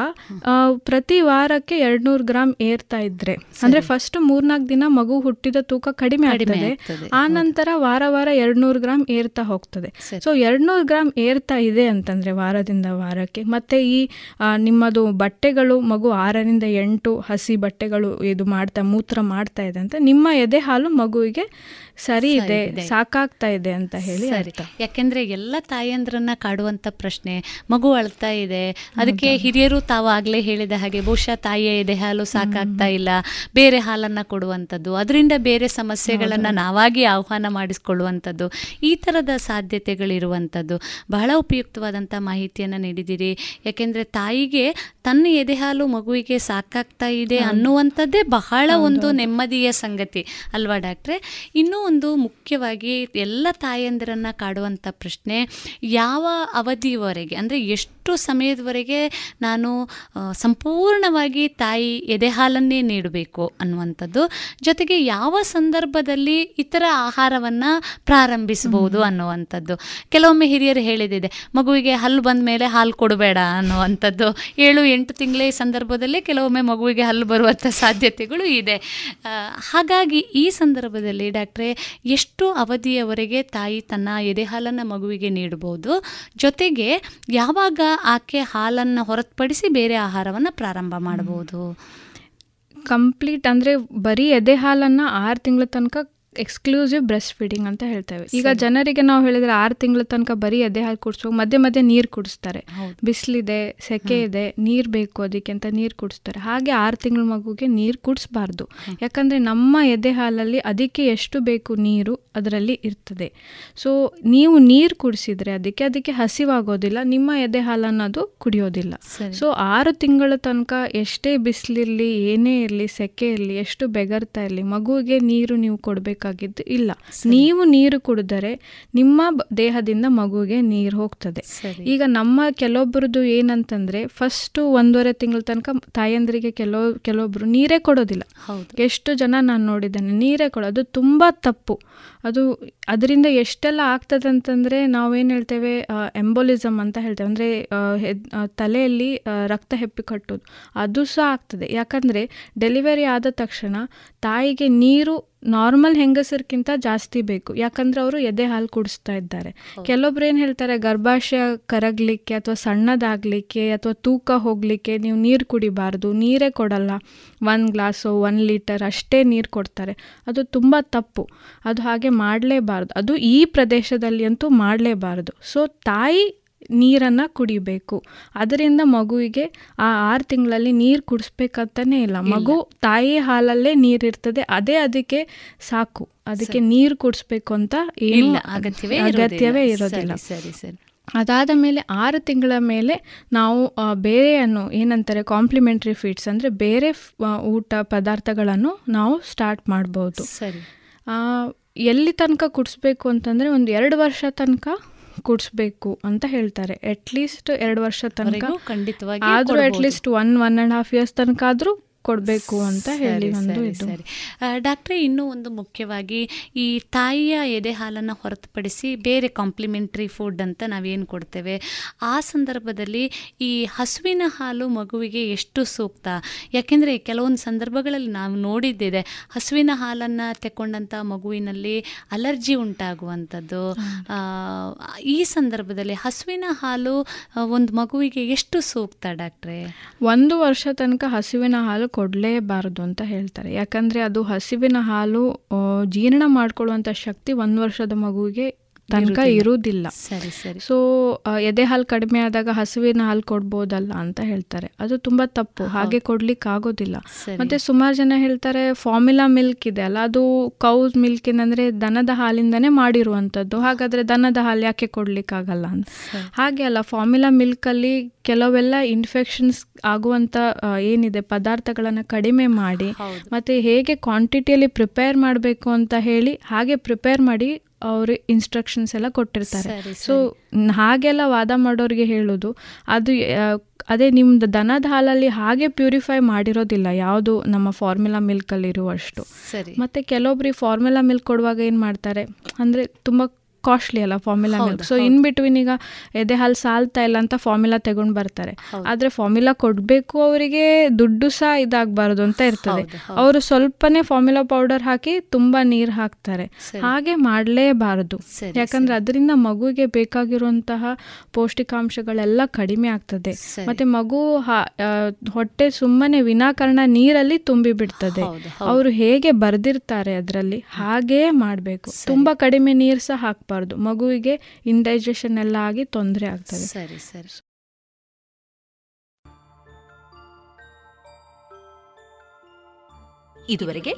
G: ಪ್ರತಿ ವಾರಕ್ಕೆ ಎರಡ್ನೂರು ಗ್ರಾಮ್ ಏರ್ತಾ ಇದ್ರೆ. ಅಂದ್ರೆ ಫಸ್ಟ್ ಮೂರ್ನಾಲ್ಕು ದಿನ ಮಗು ಹುಟ್ಟಿದ ತೂಕ ಕಡಿಮೆ ಆಗ್ತದೆ. ಆ ನಂತರ ವಾರ ವಾರ ಎರಡ್ನೂರು ಗ್ರಾಮ್ ಏರ್ತಾ ಹೋಗ್ತದೆ. ಸೊ ಎರಡ್ನೂರು ಗ್ರಾಮ್ ಏರ್ತಾ ಇದೆ ಅಂತಂದ್ರೆ ವಾರದಿಂದ ವಾರಕ್ಕೆ. ಮತ್ತೆ ಈ ನಿಮ್ಮದು ಬಟ್ಟೆಗಳು ಮಗು ಆರರಿಂದ ಎಂಟು ಹಸಿ ಬಟ್ಟೆಗಳು ಇದು ಮಾಡ್ತಾ ಮೂತ್ರ ಮಾಡ್ತಾ ಇದೆ ಅಂತ. ನಿಮ್ಮ ಎದೆ ಹಾಲು ಮಗುವಿಗೆ ಸರಿ ಇದೆ ಸಾಕಾಗ್ತಾ ಇದೆ ಅಂತ ಹೇಳಿ
F: ಸರಿ. ಯಾಕೆಂದ್ರೆ ಎಲ್ಲ ತಾಯಂದ್ರನ್ನ ಕಾಡುವಂತ ಪ್ರಶ್ನೆ ಮಗು ಅಳ್ತಾ ಇದೆ ಅದಕ್ಕೆ ಹಿರಿಯರು ತಾವು ಆಗ್ಲೇ ಹೇಳಿದ ಹಾಗೆ ಬಹುಶಃ ತಾಯಿಯ ಇದೆ ಹಾಲು ಸಾಕಾಗ್ತಾ ಇಲ್ಲ ಬೇರೆ ಹಾಲನ್ನ ಕೊಡುವಂಥದ್ದು ಅದರಿಂದ ಬೇರೆ ಸಮಸ್ಯೆಗಳನ್ನ ನಾವಾಗಿ ಆಹ್ವಾನ ಮಾಡಿಸ್ಕೊಳ್ಳುವಂಥದ್ದು ಈ ಥರದ ಸಾಧ್ಯತೆಗಳಿರುವಂಥದ್ದು. ಬಹಳ ಉಪಯುಕ್ತವಾದಂಥ ಮಾಹಿತಿಯನ್ನು ನೀಡಿದಿರಿ. ಯಾಕೆಂದ್ರೆ ತಾಯಿಗೆ ತನ್ನ ಎದೆ ಹಾಲು ಮಗುವಿಗೆ ಸಾಕಾಗ್ತಾ ಇದೆ ಅನ್ನುವಂಥದ್ದೇ ಬಹಳ ಒಂದು ನೆಮ್ಮದಿಯ ಸಂಗತಿ ಅಲ್ವಾ ಡಾಕ್ಟ್ರೆ? ಇನ್ನೂ ಒಂದು ಮುಖ್ಯವಾಗಿ ಎಲ್ಲ ತಾಯಂದಿರನ್ನು ಕಾಡುವಂಥ ಪ್ರಶ್ನೆ ಯಾವ ಅವಧಿವರೆಗೆ ಅಂದರೆ ಎಷ್ಟು ಸಮಯದವರೆಗೆ ನಾನು ಸಂಪೂರ್ಣವಾಗಿ ತಾಯಿ ಎದೆ ಹಾಲನ್ನೇ ನೀಡಬೇಕು ಅನ್ನುವಂಥದ್ದು ಜೊತೆಗೆ ಯಾವ ಸಂದರ್ಭದಲ್ಲಿ ಇತರ ಆಹಾರವನ್ನು ಪ್ರಾರಂಭಿಸಬಹುದು ಅನ್ನುವಂಥದ್ದು. ಕೆಲವೊಮ್ಮೆ ಹಿರಿಯರು ಹೇಳಿದಿದೆ ಮಗುವಿಗೆ ಹಲ್ಲು ಬಂದ ಮೇಲೆ ಹಾಲು ಕೊಡಬೇಡ ಅನ್ನುವಂಥದ್ದು. ಏಳು ಎಂಟು ತಿಂಗಳ ಸಂದರ್ಭದಲ್ಲಿ ಕೆಲವೊಮ್ಮೆ ಮಗುವಿಗೆ ಹಲ್ಲು ಬರುವಂಥ ಸಾಧ್ಯತೆಗಳು ಇದೆ. ಹಾಗಾಗಿ ಈ ಸಂದರ್ಭದಲ್ಲಿ ಡಾಕ್ಟ್ರೆ ಎಷ್ಟು ಅವಧಿಯವರೆಗೆ ತಾಯಿ ತನ್ನ ಎದೆಹಾಲನ್ನು ಮಗುವಿಗೆ ನೀಡಬಹುದು ಜೊತೆಗೆ ಯಾವಾಗ ಆಕೆ ಹಾಲನ್ನು ಹೊರತುಪಡಿಸಿ ಬೇರೆ ಆಹಾರವನ್ನು ಪ್ರಾರಂಭ ಮಾಡಬಹುದು
G: ಕಂಪ್ಲೀಟ್ ಅಂದರೆ ಬರೀ ಎದೆ ಹಾಲನ್ನು ಆರು ತಿಂಗಳ ತನಕ ಎಕ್ಸ್ಕ್ಲೂಸಿವ್ ಬ್ರೆಸ್ಟ್ ಫೀಡಿಂಗ್ ಅಂತ ಹೇಳ್ತೇವೆ. ಈಗ ಜನರಿಗೆ ನಾವು ಹೇಳಿದ್ರೆ ಆರು ತಿಂಗಳ ತನಕ ಬರೀ ಅದೇ ಹಾಲು ಕುಡಿಸೋ ಮಧ್ಯೆ ಮಧ್ಯೆ ನೀರು ಕುಡಿಸ್ತಾರೆ. ಬಿಸಿಲಿದೆ ಸೆಕೆ ಇದೆ ನೀರು ಬೇಕು ಅದಕ್ಕೆ ಅಂತ ನೀರು ಕುಡಿಸ್ತಾರೆ. ಹಾಗೆ ಆರು ತಿಂಗಳ ಮಗುಗೆ ನೀರು ಕುಡಿಸ್ಬಾರ್ದು. ಯಾಕಂದ್ರೆ ನಮ್ಮ ಎದೆ ಹಾಲಲ್ಲಿ ಅದಕ್ಕೆ ಎಷ್ಟು ಬೇಕು ನೀರು ಅದರಲ್ಲಿ ಇರ್ತದೆ. ಸೊ ನೀವು ನೀರು ಕುಡಿಸಿದ್ರೆ ಅದಕ್ಕೆ ಅದಕ್ಕೆ ಹಸಿವಾಗೋದಿಲ್ಲ ನಿಮ್ಮ ಎದೆ ಹಾಲನ್ನು ಅದು ಕುಡಿಯೋದಿಲ್ಲ. ಸೊ ಆರು ತಿಂಗಳ ತನಕ ಎಷ್ಟೇ ಬಿಸಿಲಿರಲಿ ಏನೇ ಇರಲಿ ಸೆಕೆ ಇರಲಿ ಎಷ್ಟು ಬೆಗರ್ತಾ ಇರಲಿ ಮಗುವಿಗೆ ನೀರು ನೀವು ಕೊಡಬೇಕಾಗಿದ್ದು ಇಲ್ಲ. ನೀವು ನೀರು ಕುಡಿದರೆ ನಿಮ್ಮ ದೇಹದಿಂದ ಮಗುವಿಗೆ ನೀರು ಹೋಗ್ತದೆ. ಈಗ ನಮ್ಮ ಕೆಲವೊಬ್ಬರದ್ದು ಏನಂತಂದ್ರೆ ಫಸ್ಟ್ ಒಂದೂವರೆ ತಿಂಗಳ ತನಕ ತಾಯಂದ್ರಿಗೆ ಕೆಲವು ಕೆಲವೊಬ್ರು ನೀರೇ ಕೊಡೋದಿಲ್ಲ. ಎಷ್ಟು ಜನ ನಾನು ನೋಡಿದ್ದೇನೆ ನೀರೇ ಕೊಡೋದು ತುಂಬ ತಪ್ಪು. ಅದು ಅದರಿಂದ ಎಷ್ಟೆಲ್ಲ ಆಗ್ತದೆ ಅಂತಂದರೆ ನಾವೇನು ಹೇಳ್ತೇವೆ ಎಂಬೋಲಿಸಮ್ ಅಂತ ಹೇಳ್ತೇವೆ. ಅಂದರೆ ತಲೆಯಲ್ಲಿ ರಕ್ತ ಹೆಪ್ಪಿ ಕಟ್ಟೋದು. ಅದು ಸಹ ಆಗ್ತದೆ. ಯಾಕಂದರೆ ಡೆಲಿವರಿ ಆದ ತಕ್ಷಣ ತಾಯಿಗೆ ನೀರು ನಾರ್ಮಲ್ ಹೆಂಗಸರ್ಕಿಂತ ಜಾಸ್ತಿ ಬೇಕು. ಯಾಕಂದ್ರೆ ಅವರು ಎದೆ ಹಾಲು ಕುಡಿಸ್ತಾ ಇದ್ದಾರೆ. ಕೆಲವೊಬ್ರು ಏನು ಹೇಳ್ತಾರೆ ಗರ್ಭಾಶಯ ಕರಗಲಿಕ್ಕೆ ಅಥವಾ ಸಣ್ಣದಾಗಲಿಕ್ಕೆ ಅಥವಾ ತೂಕ ಹೋಗಲಿಕ್ಕೆ ನೀವು ನೀರು ಕುಡಿಬಾರ್ದು ನೀರೇ ಕೊಡಲ್ಲ. ಒಂದು ಗ್ಲಾಸು ಒನ್ ಲೀಟರ್ ಅಷ್ಟೇ ನೀರು ಕೊಡ್ತಾರೆ. ಅದು ತುಂಬ ತಪ್ಪು. ಅದು ಹಾಗೆ ಮಾಡಲೇಬಾರ್ದು. ಅದು ಈ ಪ್ರದೇಶದಲ್ಲಿ ಅಂತೂ ಮಾಡಲೇಬಾರ್ದು. ಸೊ ತಾಯಿ ನೀರನ್ನು ಕುಡಿಬೇಕು. ಅದರಿಂದ ಮಗುವಿಗೆ ಆ ಆರು ತಿಂಗಳಲ್ಲಿ ನೀರು ಕುಡಿಸ್ಬೇಕಂತಲೇ ಇಲ್ಲ. ಮಗು ತಾಯಿ ಹಾಲಲ್ಲೇ ನೀರಿರ್ತದೆ ಅದೇ ಅದಕ್ಕೆ ಸಾಕು. ಅದಕ್ಕೆ ನೀರು ಕುಡಿಸ್ಬೇಕು ಅಂತ ಏನು
F: ಇಲ್ಲ ಅಗತ್ಯವೇ
G: ಅಗತ್ಯವೇ
F: ಇರೋದಿಲ್ಲ. ಸರಿ ಸರಿ.
G: ಅದಾದ ಮೇಲೆ ಆರು ತಿಂಗಳ ಮೇಲೆ ನಾವು ಬೇರೆಯನ್ನು ಏನಂತಾರೆ ಕಾಂಪ್ಲಿಮೆಂಟ್ರಿ ಫೀಡ್ಸ್ ಅಂದರೆ ಬೇರೆ ಊಟ ಪದಾರ್ಥಗಳನ್ನು ನಾವು ಸ್ಟಾರ್ಟ್ ಮಾಡ್ಬೋದು.
F: ಸರಿ.
G: ಆ, ಎಲ್ಲಿ ತನಕ ಕುಡಿಸ್ಬೇಕು ಅಂತಂದರೆ ಒಂದು ಎರಡು ವರ್ಷ ತನಕ ಕುಡಿಸ್ಬೇಕು ಅಂತ ಹೇಳ್ತಾರೆ. ಅಟ್ಲೀಸ್ಟ್ ಎರಡು ವರ್ಷ ತನಕ.
F: ಖಂಡಿತವಾಗಿ
G: ಆದರೂ. At least one one and half years ತನಕ ಆದರೂ ಕೊಡಬೇಕು ಅಂತ ಹೇಳಿ ಒಂದು
F: ಸರಿ. ಡಾಕ್ಟ್ರೆ ಇನ್ನೂ ಒಂದು ಮುಖ್ಯವಾಗಿ ಈ ತಾಯಿಯ ಎದೆ ಹಾಲನ್ನು ಹೊರತುಪಡಿಸಿ ಬೇರೆ ಕಾಂಪ್ಲಿಮೆಂಟ್ರಿ ಫುಡ್ ಅಂತ ನಾವೇನು ಕೊಡ್ತೇವೆ? ಆ ಸಂದರ್ಭದಲ್ಲಿ ಈ ಹಸುವಿನ ಹಾಲು ಮಗುವಿಗೆ ಎಷ್ಟು ಸೂಕ್ತ? ಯಾಕೆಂದರೆ ಕೆಲವೊಂದು ಸಂದರ್ಭಗಳಲ್ಲಿ ನಾವು ನೋಡಿದ್ದಿದೆ ಹಸುವಿನ ಹಾಲನ್ನು ತೆಕ್ಕೊಂಡಂಥ ಮಗುವಿನಲ್ಲಿ ಅಲರ್ಜಿ ಉಂಟಾಗುವಂಥದ್ದು. ಈ ಸಂದರ್ಭದಲ್ಲಿ ಹಸುವಿನ ಹಾಲು ಒಂದು ಮಗುವಿಗೆ ಎಷ್ಟು ಸೂಕ್ತ ಡಾಕ್ಟ್ರೆ?
G: ಒಂದು ವರ್ಷ ತನಕ ಹಸುವಿನ ಹಾಲು ಕೊಡಲೇಬಾರದು ಅಂತ ಹೇಳ್ತಾರೆ. ಯಾಕಂದರೆ ಅದು ಹಸಿವಿನ ಹಾಲು ಜೀರ್ಣ ಮಾಡ್ಕೊಳ್ಳುವಂಥ ಶಕ್ತಿ ಒಂದು ವರ್ಷದ ಮಗುವಿಗೆ ತನಕ
F: ಇರುವುದಿಲ್ಲ. ಸರಿ ಸರಿ.
G: ಸೊ ಎದೆ ಹಾಲು ಕಡಿಮೆ ಆದಾಗ ಹಸುವಿನ ಹಾಲು ಕೊಡ್ಬೋದಲ್ಲ ಅಂತ ಹೇಳ್ತಾರೆ. ಅದು ತುಂಬಾ ತಪ್ಪು. ಹಾಗೆ ಕೊಡ್ಲಿಕ್ಕೆ ಆಗೋದಿಲ್ಲ ಮತ್ತೆ ಸುಮಾರು ಜನ ಹೇಳ್ತಾರೆ ಫಾರ್ಮುಲಾ ಮಿಲ್ಕ್ ಇದೆ ಅಲ್ಲ ಅದು ಕೌಸ್ ಮಿಲ್ಕ್ ಏನಂದ್ರೆ ದನದ ಹಾಲಿಂದನೇ ಮಾಡಿರುವಂತದ್ದು ಹಾಗಾದ್ರೆ ದನದ ಹಾಲು ಯಾಕೆ ಕೊಡ್ಲಿಕ್ಕೆ ಆಗಲ್ಲ ಅಂತ ಹಾಗೆ ಅಲ್ಲ ಫಾರ್ಮುಲಾ ಮಿಲ್ಕ್ ಅಲ್ಲಿ ಕೆಲವೆಲ್ಲ ಇನ್ಫೆಕ್ಷನ್ಸ್ ಆಗುವಂತ ಏನಿದೆ ಪದಾರ್ಥಗಳನ್ನ ಕಡಿಮೆ ಮಾಡಿ ಮತ್ತೆ ಹೇಗೆ ಕ್ವಾಂಟಿಟಿಯಲ್ಲಿ ಪ್ರಿಪೇರ್ ಮಾಡಬೇಕು ಅಂತ ಹೇಳಿ ಹಾಗೆ ಪ್ರಿಪೇರ್ ಮಾಡಿ ಅವರು ಇನ್ಸ್ಟ್ರಕ್ಷನ್ಸ್ ಎಲ್ಲ ಕೊಟ್ಟಿರ್ತಾರೆ. ಸೊ ಹಾಗೆಲ್ಲ ವಾದ ಮಾಡೋರಿಗೆ ಹೇಳೋದು ಅದು ಅದೇ ನಿಮ್ದು ದನದ ಹಾಲಲ್ಲಿ ಹಾಗೆ ಪ್ಯೂರಿಫೈ ಮಾಡಿರೋದಿಲ್ಲ ಯಾವುದು ನಮ್ಮ ಫಾರ್ಮುಲಾ ಮಿಲ್ಕಲ್ಲಿ ಇರುವಷ್ಟು
F: ಸರಿ.
G: ಮತ್ತೆ ಕೆಲವೊಬ್ರು ಈ ಫಾರ್ಮುಲಾ ಮಿಲ್ಕ್ ಕೊಡುವಾಗ ಏನು ಮಾಡ್ತಾರೆ ಅಂದರೆ ತುಂಬ ಕಾಸ್ಟ್ಲಿ ಅಲ್ಲ formula milk so in between ಈಗ ಎದೆ ಹಾಲು ಸಾಲ್ತಾ ಇಲ್ಲ ಅಂತ ಫಾರ್ಮುಲಾ ತಗೊಂಡು ಬರ್ತಾರೆ. ಆದ್ರೆ ಫಾರ್ಮುಲಾ ಕೊಡಬೇಕು ಅವರಿಗೆ ದುಡ್ಡು ಸಹ ಇದಾಗಬಾರ್ದು ಅಂತ ಇರ್ತದೆ. ಅವರು ಸ್ವಲ್ಪನೇ ಫಾರ್ಮುಲಾ ಪೌಡರ್ ಹಾಕಿ ತುಂಬಾ ನೀರು ಹಾಕ್ತಾರೆ. ಹಾಗೆ ಮಾಡಲೇಬಾರದು. ಯಾಕಂದ್ರೆ ಅದರಿಂದ ಮಗುವಿಗೆ ಬೇಕಾಗಿರುವಂತಹ ಪೌಷ್ಟಿಕಾಂಶಗಳೆಲ್ಲ ಕಡಿಮೆ ಆಗ್ತದೆ. ಮತ್ತೆ ಮಗು ಹೊಟ್ಟೆ ಸುಮ್ಮನೆ ವಿನಾಕಾರಣ ನೀರಲ್ಲಿ ತುಂಬಿ ಬಿಡ್ತದೆ. ಅವರು ಹೇಗೆ ಬರ್ದಿರ್ತಾರೆ ಅದರಲ್ಲಿ ಹಾಗೇ ಮಾಡಬೇಕು. ತುಂಬಾ ಕಡಿಮೆ ನೀರು ಸಹ ಹಾಕ್ಬಾರ್ದು ಮಗುವಿಗೆ ಇಂಡೈಜೆಷನ್ ಎಲ್ಲ ಆಗಿ ತೊಂದರೆ ಆಗ್ತದೆ.
F: ಸರಿ ಸರಿ.
B: ಇದುವರೆಗೆ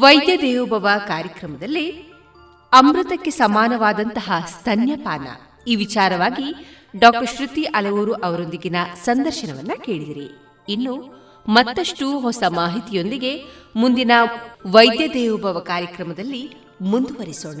B: ವೈದ್ಯ ದೇವೋಭವ ಕಾರ್ಯಕ್ರಮದಲ್ಲಿ ಅಮೃತಕ್ಕೆ ಸಮಾನವಾದಂತಹ ಸ್ತನ್ಯಪಾನ. ಈ ವಿಚಾರವಾಗಿ ಡಾಕ್ಟರ್ ಶ್ರುತಿ ಅಲವೂರು ಅವರೊಂದಿಗಿನ ಸಂದರ್ಶನವನ್ನ ಕೇಳಿದಿರಿ. ಇನ್ನು ಮತ್ತಷ್ಟು ಹೊಸ ಮಾಹಿತಿಯೊಂದಿಗೆ ಮುಂದಿನ ವೈದ್ಯ ದೇವೋಭವ ಕಾರ್ಯಕ್ರಮದಲ್ಲಿ ಮುಂದುವರಿಸೋಣ.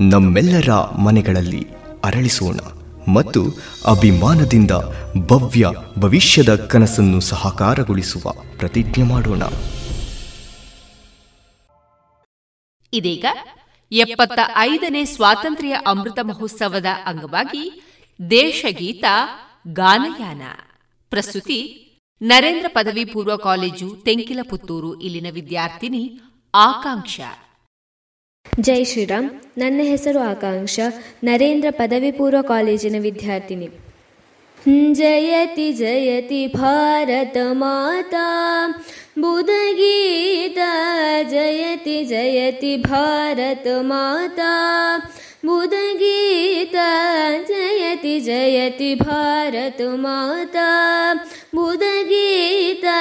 C: ನಮ್ಮೆಲ್ಲರ ಮನೆಗಳಲ್ಲಿ ಅರಳಿಸೋಣ ಮತ್ತು ಅಭಿಮಾನದಿಂದ ಭವ್ಯ ಭವಿಷ್ಯದ ಕನಸನ್ನು ಸಹಕಾರಗೊಳಿಸುವ ಪ್ರತಿಜ್ಞೆ ಮಾಡೋಣ.
B: ಇದೀಗ ಎಪ್ಪತ್ತ ಐದನೇ ಸ್ವಾತಂತ್ರ್ಯ ಅಮೃತ ಮಹೋತ್ಸವದ ಅಂಗವಾಗಿ ದೇಶಗೀತ ಗಾನಯಾನ. ಪ್ರಸ್ತುತಿ, ನರೇಂದ್ರ ಪದವಿ ಪೂರ್ವ ಕಾಲೇಜು, ತೆಂಕಿಲಪುತ್ತೂರು, ಇಲ್ಲಿನ ವಿದ್ಯಾರ್ಥಿನಿ ಆಕಾಂಕ್ಷ.
H: ಜೈ ಶ್ರೀರಾಮ್ ನನ್ನ ಹೆಸರು ಆಕಾಂಕ್ಷ ನರೇಂದ್ರ ಪದವಿ ಪೂರ್ವ ಕಾಲೇಜಿನ ವಿದ್ಯಾರ್ಥಿನಿ ಜಯತಿ ಜಯತಿ ಭಾರತ ಮಾತಾ बुधगीता जयति जयति भारत माता बुधगीता जयति जयति भारत माता बुधगीता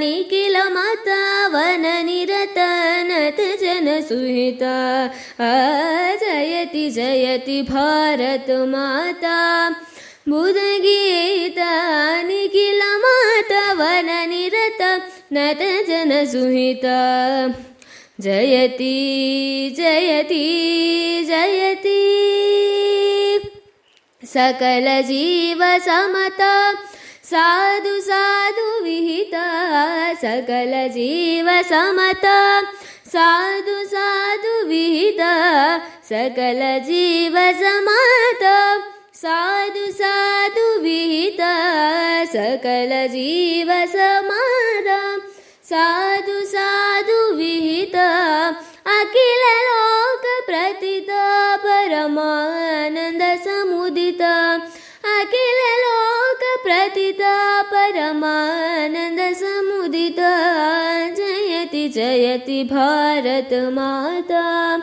H: निखिल माता वननिरतनत जनसुहिता जयति जयति भारत माता बुधगीता निखिल माता वननिरत नत जनसुहिता जयति जयति जयति। सकलजीवसमता साधु साधु विहिता। सकलजीवसमता साधु साधु विहिता। सकलजीवसमता साधु साधु विहिता। सकलजीवसमादा साधु साधु विहिता अकला प्रतिता परमानन्द समुदिता। अकला प्रतिता परमानन्दमुदिता जयति जयति भारत मता।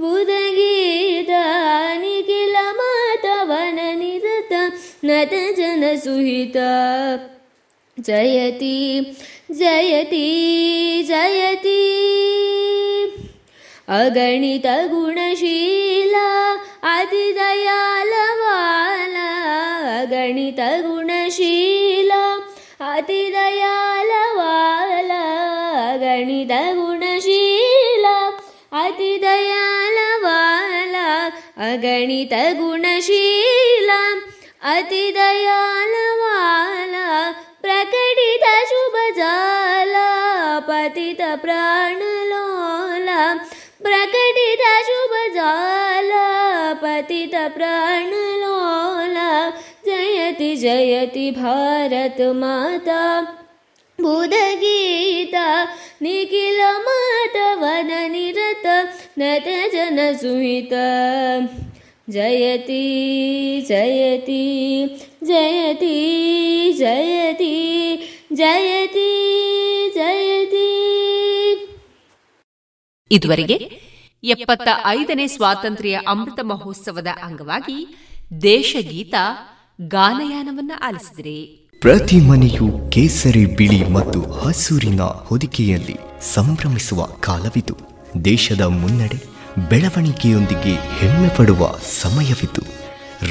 H: बुध गीतानि माता वननि रत नत जन सुहिता। जयति ಜಯತಿ ಜಯತಿ. ಅಗಣಿತ ಗುಣಶೀಲ ಅತಿದಯಾಲವಾಲ. ಅಗಣಿತ ಗುಣಶೀಲ ಅತಿದಯಾಲವಾಲ. ಅಗಣಿತ ಗುಣಶೀಲ ಅತಿದಯಾಲವಾಲ. ಅಗಣಿತ ಗುಣಶೀಲ ಅತಿದಯಾಲವಾಲ. शुभजाला पतित प्राणलोला प्रकटित शुभजाला पतित प्राणलोला जयति जयति भारत माता। बुधगीता निखिल माधवन निरत नत जन सुहित। जयति जयति जयति जयति ಜಯತಿ ಜಯತಿ.
B: ಇದುವರೆಗೆ ಎಪ್ಪತ್ತ ಐದನೇ ಸ್ವಾತಂತ್ರ್ಯ ಅಮೃತ ಮಹೋತ್ಸವದ ಅಂಗವಾಗಿ ದೇಶಗೀತ ಗಾನಯಾನವನ್ನ ಆಲಿಸಿದರೆ.
C: ಪ್ರತಿ ಮನೆಯು ಕೇಸರಿ ಬಿಳಿ ಮತ್ತು ಹಸೂರಿನ ಹೊದಿಕೆಯಲ್ಲಿ ಸಂಭ್ರಮಿಸುವ ಕಾಲವಿತು ದೇಶದ ಮುನ್ನಡೆ ಬೆಳವಣಿಗೆಯೊಂದಿಗೆ ಹೆಮ್ಮೆ ಪಡುವ ಸಮಯವಿತು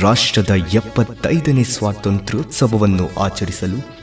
C: ರಾಷ್ಟ್ರದ ಎಪ್ಪತ್ತೈದನೇ ಸ್ವಾತಂತ್ರ್ಯೋತ್ಸವವನ್ನು ಆಚರಿಸಲು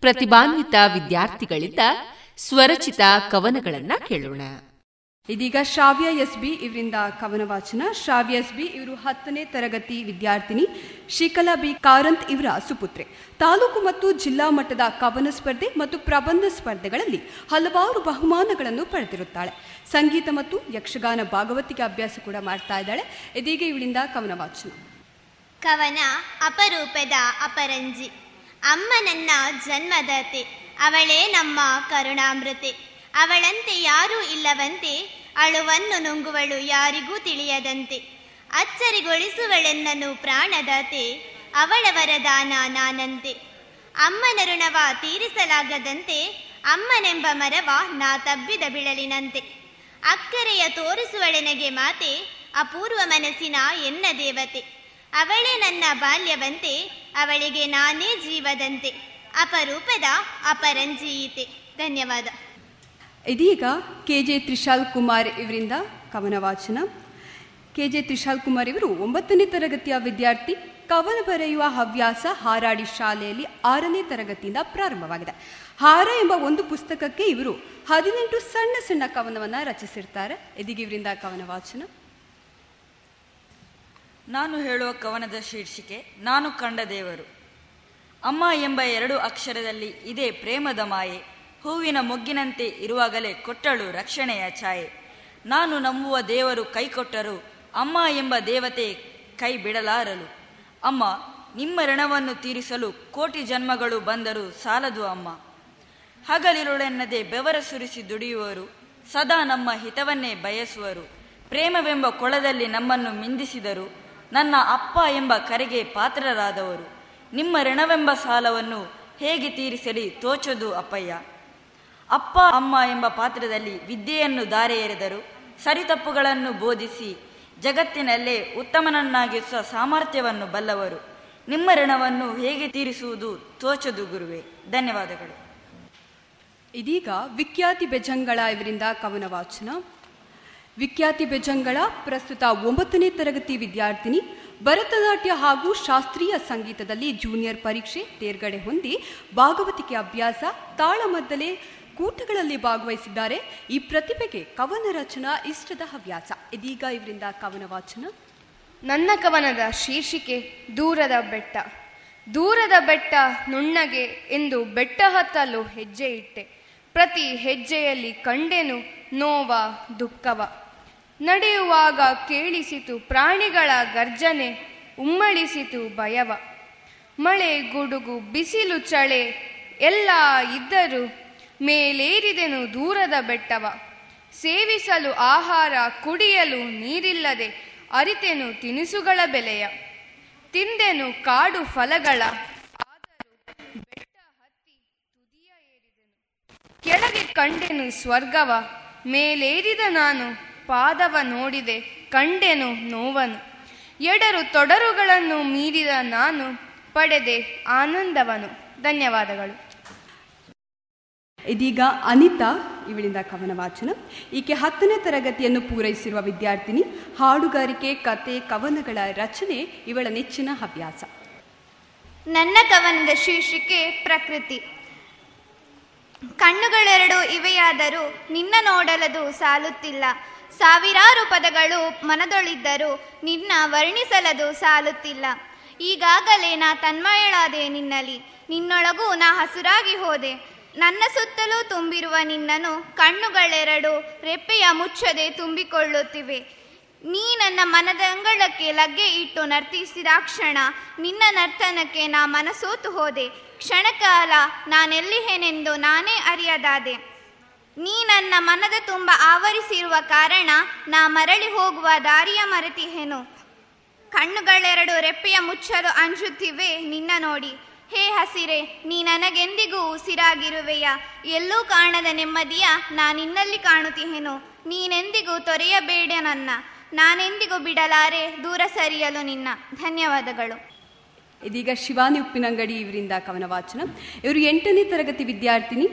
B: ಪ್ರತಿಭಾನ್ವಿತ ವಿದ್ಯಾರ್ಥಿಗಳಿಂದ ಸ್ವರಚಿತ ಕವನಗಳನ್ನ ಕೇಳೋಣ.
I: ಇದೀಗ ಶ್ರಾವ್ಯ ಎಸ್ ಬಿ ಇವರಿಂದ ಕವನ ವಾಚನ ಶ್ರಾವ್ಯ ಎಸ್ ಬಿ ಇವರು ಹತ್ತನೇ ತರಗತಿ ವಿದ್ಯಾರ್ಥಿನಿ. ಶಿಕಲಾ ಬಿ ಕಾರಂತ್ ಇವರ ಸುಪುತ್ರೆ. ತಾಲೂಕು ಮತ್ತು ಜಿಲ್ಲಾ ಮಟ್ಟದ ಕವನ ಸ್ಪರ್ಧೆ ಮತ್ತು ಪ್ರಬಂಧ ಸ್ಪರ್ಧೆಗಳಲ್ಲಿ ಹಲವಾರು ಬಹುಮಾನಗಳನ್ನು ಪಡೆದಿರುತ್ತಾಳೆ. ಸಂಗೀತ ಮತ್ತು ಯಕ್ಷಗಾನ ಭಾಗವತಿಗೆ ಅಭ್ಯಾಸ ಕೂಡ ಮಾಡ್ತಾ ಇದ್ದಾಳೆ. ಇದೀಗ ಇವಳಿಂದ ಕವನ ವಾಚನ
J: ಕವನ ಅಪರೂಪದ ಅಪರಂಜಿ. ಅಮ್ಮ ನನ್ನ ಜನ್ಮದಾತೆ, ಅವಳೇ ನಮ್ಮ ಕರುಣಾಮೃತೆ. ಅವಳಂತೆ ಯಾರೂ ಇಲ್ಲವಂತೆ, ಅಳುವನ್ನು ನುಂಗುವಳು ಯಾರಿಗೂ ತಿಳಿಯದಂತೆ. ಅಚ್ಚರಿಗೊಳಿಸುವಳೆನ್ನನು ಪ್ರಾಣದಾತೆ ಅವಳ ವರದಾನ ನಾನಂತೆ. ಅಮ್ಮನ ಋಣವ ತೀರಿಸಲಾಗದಂತೆ, ಅಮ್ಮನೆಂಬ ಮರವ ನಾ ತಬ್ಬಿದ ಬಿಳಲಿನಂತೆ. ಅಕ್ಕರೆಯ ತೋರಿಸುವಳೆನಗೆ ಮಾತೆ, ಅಪೂರ್ವ ಮನಸ್ಸಿನ ಎನ್ನ ದೇವತೆ. ಅವಳೇ ನನ್ನ ಬಾಲ್ಯವಂತೆ ಅವಳಿಗೆ ನಾನೇ ಜೀವದಂತೆ, ಅಪರೂಪದ ಅಪರಂಜೀಯಿತೆ. ಧನ್ಯವಾದ.
I: ಇದೀಗ ಕೆ ಜೆ ತ್ರಿಶಾಲ್ ಕುಮಾರ್ ಇವರಿಂದ ಕವನ ವಾಚನ ಕೆ ಜೆ ತ್ರಿಶಾಲ್ ಕುಮಾರ್ ಇವರು ಒಂಬತ್ತನೇ ತರಗತಿಯ ವಿದ್ಯಾರ್ಥಿ, ಕವನ ಬರೆಯುವ ಹವ್ಯಾಸ ಹಾರಾಡಿ ಶಾಲೆಯಲ್ಲಿ ಆರನೇ ತರಗತಿಯಿಂದ ಪ್ರಾರಂಭವಾಗಿದೆ. ಹಾರ ಎಂಬ ಒಂದು ಪುಸ್ತಕಕ್ಕೆ ಇವರು ಹದಿನೆಂಟು ಸಣ್ಣ ಸಣ್ಣ ಕವನವನ್ನು ರಚಿಸಿರ್ತಾರೆ. ಇದೀಗ ಇವರಿಂದ ಕವನ ವಾಚನ
K: ನಾನು ಹೇಳುವ ಕವನದ ಶೀರ್ಷಿಕೆ, ನಾನು ಕಂಡ ದೇವರು. ಅಮ್ಮ ಎಂಬ ಎರಡು ಅಕ್ಷರದಲ್ಲಿ ಇದೇ ಪ್ರೇಮದ ಮಾಯೆ, ಹೂವಿನ ಮೊಗ್ಗಿನಂತೆ ಇರುವಾಗಲೇ ಕೊಟ್ಟಳು ರಕ್ಷಣೆಯ ಛಾಯೆ. ನಾನು ನಂಬುವ ದೇವರು ಕೈಕೊಟ್ಟರು, ಅಮ್ಮ ಎಂಬ ದೇವತೆ ಕೈ ಬಿಡಲಾರಲು ಅಮ್ಮ, ನಿಮ್ಮ ಋಣವನ್ನು ತೀರಿಸಲು ಕೋಟಿ ಜನ್ಮಗಳು ಬಂದರೂ ಸಾಲದು ಅಮ್ಮ. ಹಗಲಿರುಳೆನ್ನದೆ ಬೆವರ ಸುರಿಸಿ ದುಡಿಯುವರು, ಸದಾ ನಮ್ಮ ಹಿತವನ್ನೇ ಬಯಸುವರು. ಪ್ರೇಮವೆಂಬ ಕೊಳದಲ್ಲಿ ನಮ್ಮನ್ನು ಮಿಂದಿಸಿದರು ನನ್ನ ಅಪ್ಪ ಎಂಬ ಕರೆಗೆ ಪಾತ್ರರಾದವರು. ನಿಮ್ಮ ಋಣವೆಂಬ ಸಾಲವನ್ನು ಹೇಗೆ ತೀರಿಸಲಿ? ತೋಚದು ಅಪ್ಪಯ್ಯ. ಅಪ್ಪ, ಅಮ್ಮ ಎಂಬ ಪಾತ್ರದಲ್ಲಿ ವಿದ್ಯೆಯನ್ನು ದಾರೆ ಎರೆದರು ಸರಿತಪ್ಪುಗಳನ್ನು ಬೋಧಿಸಿ ಜಗತ್ತಿನಲ್ಲೇ ಉತ್ತಮನನ್ನಾಗಿಸುವ ಸಾಮರ್ಥ್ಯವನ್ನು ಬಲ್ಲವರು. ನಿಮ್ಮ ಋಣವನ್ನು ಹೇಗೆ ತೀರಿಸುವುದು? ತೋಚದು ಗುರುವೆ. ಧನ್ಯವಾದಗಳು.
I: ಇದೀಗ ವಿಖ್ಯಾತಿ ಬೆಜಂಗಳ ಇವರಿಂದ ಕವನ ವಾಚನ. ವಿಖ್ಯಾತಿ ಬೆಜಂಗಳ ಪ್ರಸ್ತುತ ಒಂಬತ್ತನೇ ತರಗತಿ ವಿದ್ಯಾರ್ಥಿನಿ, ಭರತನಾಟ್ಯ ಹಾಗೂ ಶಾಸ್ತ್ರೀಯ ಸಂಗೀತದಲ್ಲಿ ಜೂನಿಯರ್ ಪರೀಕ್ಷೆ ತೇರ್ಗಡೆ ಹೊಂದಿ ಭಾಗವತಿಕೆ ಅಭ್ಯಾಸ, ತಾಳಮದ್ದಲೆ ಕೂಟಗಳಲ್ಲಿ ಭಾಗವಹಿಸಿದ್ದಾರೆ. ಈ ಪ್ರತಿಭೆಗೆ ಕವನ ರಚನಾ ಇಷ್ಟದ ಹವ್ಯಾಸ. ಇದೀಗ ಇವರಿಂದ ಕವನ ವಾಚನ.
L: ನನ್ನ ಕವನದ ಶೀರ್ಷಿಕೆ ದೂರದ ಬೆಟ್ಟ. ದೂರದ ಬೆಟ್ಟ ನುಣ್ಣಗೆ ಎಂದು ಬೆಟ್ಟ ಹತ್ತಲು ಹೆಜ್ಜೆ ಇಟ್ಟೆ. ಪ್ರತಿ ಹೆಜ್ಜೆಯಲ್ಲಿ ಕಂಡೆನು ನೋವ, ದುಃಖವ. ನಡೆಯುವಾಗ ಕೇಳಿಸಿತು ಪ್ರಾಣಿಗಳ ಗರ್ಜನೆ, ಉಮ್ಮಳಿಸಿತು ಭಯವ. ಮಳೆ, ಗುಡುಗು, ಬಿಸಿಲು, ಚಳೆ ಎಲ್ಲ ಇದ್ದರೂ
M: ಮೇಲೇರಿದೆನು ದೂರದ ಬೆಟ್ಟವ. ಸೇವಿಸಲು ಆಹಾರ, ಕುಡಿಯಲು ನೀರಿಲ್ಲದೆ ಅರಿತೆನು ತಿನಿಸುಗಳ ಬೆಲೆಯ. ತಿಂದೆನು ಕಾಡು ಫಲಗಳ ಕೆಳಗೆ ಕಂಡೆನು ಸ್ವರ್ಗವ. ಮೇಲೇರಿದ ನಾನು ಪಾದವ ನೋಡಿದೆ ಕಂಡೆನು ನೋವನು. ಎಡರು ತೊಡರುಗಳನ್ನು ಮೀರಿದ ನಾನು ಪಡೆದೆ ಆನಂದವನು. ಧನ್ಯವಾದಗಳು.
I: ಇದೀಗ ಅನಿತಾ ಇವಳಿಂದ ಕವನ ವಾಚನ ಈಕೆ ಹತ್ತನೇ ತರಗತಿಯನ್ನು ಪೂರೈಸಿರುವ ವಿದ್ಯಾರ್ಥಿನಿ ಹಾಡುಗಾರಿಕೆ ಕತೆ ಕವನಗಳ ರಚನೆ ಇವಳ ನೆಚ್ಚಿನ ಹವ್ಯಾಸ.
N: ನನ್ನ ಕವನದ ಶೀರ್ಷಿಕೆ ಪ್ರಕೃತಿ. ಕಣ್ಣುಗಳೆರಡು ಇವೆಯಾದರೂ ನಿನ್ನ ನೋಡಲದು ಸಾಲುತ್ತಿಲ್ಲ. ಸಾವಿರಾರು ಪದಗಳು ಮನದೊಳಿದ್ದರೂ ನಿನ್ನ ವರ್ಣಿಸಲದು ಸಾಲುತ್ತಿಲ್ಲ. ಈಗಾಗಲೇ ನಾ ತನ್ಮಯಳಾದೆ ನಿನ್ನಲಿ ನಿನ್ನೊಳಗೂ ನಾ ಹಸುರಾಗಿ ಹೋದೆ. ನನ್ನ ಸುತ್ತಲೂ ತುಂಬಿರುವ ನಿನ್ನನ್ನು ಕಣ್ಣುಗಳೆರಡು ರೆಪ್ಪೆಯ ಮುಚ್ಚದೆ ತುಂಬಿಕೊಳ್ಳುತ್ತಿವೆ. ನೀ ನನ್ನ ಮನದಂಗಳಕ್ಕೆ ಲಗ್ಗೆ ಇಟ್ಟು ನರ್ತಿಸಿದಾಕ್ಷಣ ನಿನ್ನ ನರ್ತನಕ್ಕೆ ನಾ ಮನಸೋತು ಹೋದೆ. ಕ್ಷಣಕಾಲ ನಾನೆಲ್ಲಿಹೇನೆಂದು ನಾನೇ ಅರಿಯದಾದೆ. ನೀ ನನ್ನ ಮನದ ತುಂಬ ಆವರಿಸಿರುವ ಕಾರಣ ನಾ ಮರಳಿ ಹೋಗುವ ದಾರಿಯ ಮರೆತಿಹೇನು ಕಣ್ಣುಗಳೆರಡು ರೆಪ್ಪೆಯ ಮುಚ್ಚಲು ಅಂಜುತ್ತಿವೆ ನಿನ್ನ ನೋಡಿ. ಹೇ ಹಸಿರೆ, ನೀ ನನಗೆಂದಿಗೂ ಉಸಿರಾಗಿರುವೆಯ. ಎಲ್ಲೂ ಕಾಣದ ನೆಮ್ಮದಿಯ ನಾ ನಿನ್ನಲ್ಲಿ ಕಾಣುತ್ತಿಹೆನು. ನೀನೆಂದಿಗೂ ತೊರೆಯಬೇಡ ನನ್ನ. ನಾನೆಂದಿಗೂ ಬಿಡಲಾರೆ ದೂರ ಸರಿಯಲು ನಿನ್ನ. ಧನ್ಯವಾದಗಳು.
I: ಇದೀಗ ಶಿವಾನಿ ಉಪ್ಪಿನಂಗಡಿ ಇವರಿಂದ ಕವನ ವಾಚನ ಇವರು ಎಂಟನೇ ತರಗತಿ ವಿದ್ಯಾರ್ಥಿನಿ.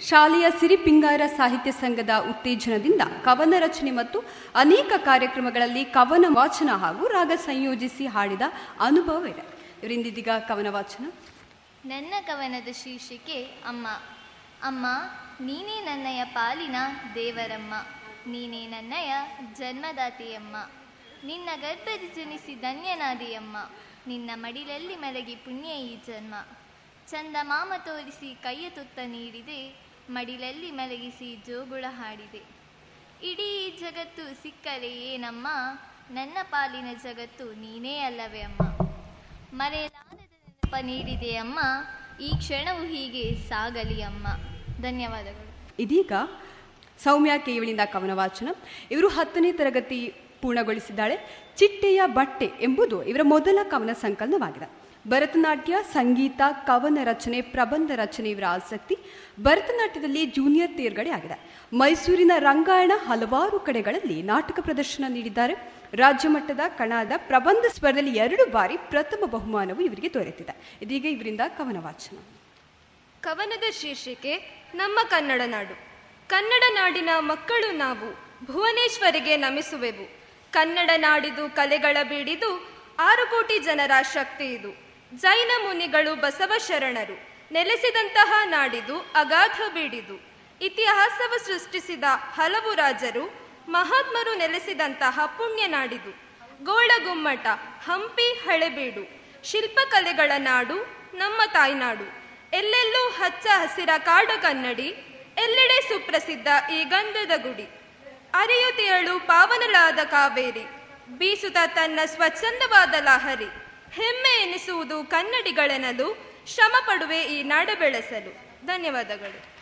I: ಶಾಲೆಯ ಸಿರಿಪಿಂಗಾರ ಸಾಹಿತ್ಯ ಸಂಘದ ಉತ್ತೇಜನದಿಂದ ಕವನ ರಚನೆ ಮತ್ತು ಅನೇಕ ಕಾರ್ಯಕ್ರಮಗಳಲ್ಲಿ ಕವನ ವಾಚನ ಹಾಗೂ ರಾಗ ಸಂಯೋಜಿಸಿ ಹಾಡಿದ ಅನುಭವವಿದೆ. ಇವರಿಂದ ಇದೀಗ ಕವನ ವಾಚನ
O: ನನ್ನ ಕವನದ ಶೀರ್ಷಿಕೆ ಅಮ್ಮ. ಅಮ್ಮ, ನೀನೇ ನನ್ನಯ ಪಾಲಿನ ದೇವರಮ್ಮ. ನೀನೇ ನನ್ನಯ ಜನ್ಮದಾತೆಯಮ್ಮ. ನಿನ್ನ ಗರ್ಭದಿ ಜನಿಸಿ ಧನ್ಯನಾದೆಯಮ್ಮ. ನಿನ್ನ ಮಡಿಲಲ್ಲಿ ಮಲಗಿ ಪುಣ್ಯ ಈ ಜನ್ಮ. ಚಂದ ಮಾಮ ತೋರಿಸಿ ಕೈಯ ತುತ್ತ ನೀಡಿದೆ ಮಡಿಲಲ್ಲಿ ಮಲಗಿಸಿ ಜೋಗುಳ ಹಾಡಿದೆ. ಇಡೀ ಜಗತ್ತು ಸಿಕ್ಕರೆ ಏನಮ್ಮ? ನನ್ನ ಪಾಲಿನ ಜಗತ್ತು ನೀನೇ ಅಲ್ಲವೇ ಅಮ್ಮ? ಮರೆಯಲಾರದ ನೆನಪ ನೀಡಿದೆ ಅಮ್ಮ, ಈ ಕ್ಷಣವು ಹೀಗೆ ಸಾಗಲಿ ಅಮ್ಮ. ಧನ್ಯವಾದಗಳು.
I: ಇದೀಗ ಸೌಮ್ಯ ಕೇವಳಿಂದ ಕವನ ವಾಚನ ಇವರು ಹತ್ತನೇ ತರಗತಿ ಪೂರ್ಣಗೊಳಿಸಿದ್ದಾಳೆ. ಚಿಟ್ಟೆಯ ಬಟ್ಟೆ ಎಂಬುದು ಇವರ ಮೊದಲ ಕವನ ಸಂಕಲನವಾಗಿದೆ. ಭರತನಾಟ್ಯ, ಸಂಗೀತ, ಕವನ ರಚನೆ, ಪ್ರಬಂಧ ರಚನೆ ಇವರ ಆಸಕ್ತಿ ಭರತನಾಟ್ಯದಲ್ಲಿ ಜೂನಿಯರ್ ತೇರ್ಗಡೆ ಆಗಿದೆ. ಮೈಸೂರಿನ ರಂಗಾಯಣ ಹಲವಾರು ಕಡೆಗಳಲ್ಲಿ ನಾಟಕ ಪ್ರದರ್ಶನ ನೀಡಿದ್ದಾರೆ. ರಾಜ್ಯ ಮಟ್ಟದ ಕಣದ ಪ್ರಬಂಧ ಸ್ಪರ್ಧೆಯಲ್ಲಿ ಎರಡು ಬಾರಿ ಪ್ರಥಮ ಬಹುಮಾನವು ಇವರಿಗೆ ದೊರೆತಿದೆ. ಇದೀಗ ಇವರಿಂದ ಕವನ ವಾಚನ.
L: ಕವನದ ಶೀರ್ಷಿಕೆ, ನಮ್ಮ ಕನ್ನಡ ನಾಡು. ಕನ್ನಡ ನಾಡಿನ ಮಕ್ಕಳು ನಾವು ಭುವನೇಶ್ವರಿಗೆ ನಮಿಸುವೆವು. ಕನ್ನಡ ನಾಡಿದು ಕಲೆಗಳ ಬೀಡಿದು ಆರು ಕೋಟಿ ಜನರ ಶಕ್ತಿ ಇದು. ಜೈನ ಮುನಿಗಳು ಬಸವ ಶರಣರು, ನೆಲೆಸಿದಂತಹ ನಾಡಿದು ಅಗಾಧ ಬೀಡಿದು. ಇತಿಹಾಸವ ಸೃಷ್ಟಿಸಿದ ಹಲವು ರಾಜರು, ಮಹಾತ್ಮರು ನೆಲೆಸಿದಂತಹ ಪುಣ್ಯ ನಾಡಿದು. ಗೋಳಗುಮ್ಮಟ ಹಂಪಿ, ಹಳೆಬೀಡು ಶಿಲ್ಪಕಲೆಗಳ ನಾಡು, ನಮ್ಮ ತಾಯ್ನಾಡು. ಎಲ್ಲೆಲ್ಲೂ ಹಚ್ಚ ಹಸಿರ ಕಾಡು ಕನ್ನಡಿ, ಎಲ್ಲೆಡೆ ಸುಪ್ರಸಿದ್ಧ ಈ ಗಂಧದ ಗುಡಿ. ಅರಿಯುತಿಯಳು ಪಾವನಳಾದ ಕಾವೇರಿ. ಬೀಸುತ್ತ ತನ್ನ ಸ್ವಚ್ಛಂದವಾದ ಲಹರಿ. ಹೆಮ್ಮೆ ಎನಿಸುವುದು ಕನ್ನಡಿಗಳೆನಲು. ಶ್ರಮ ಪಡುವೆ ಈ ನಾಡ ಬೆಳೆಸಲು. ಧನ್ಯವಾದಗಳು.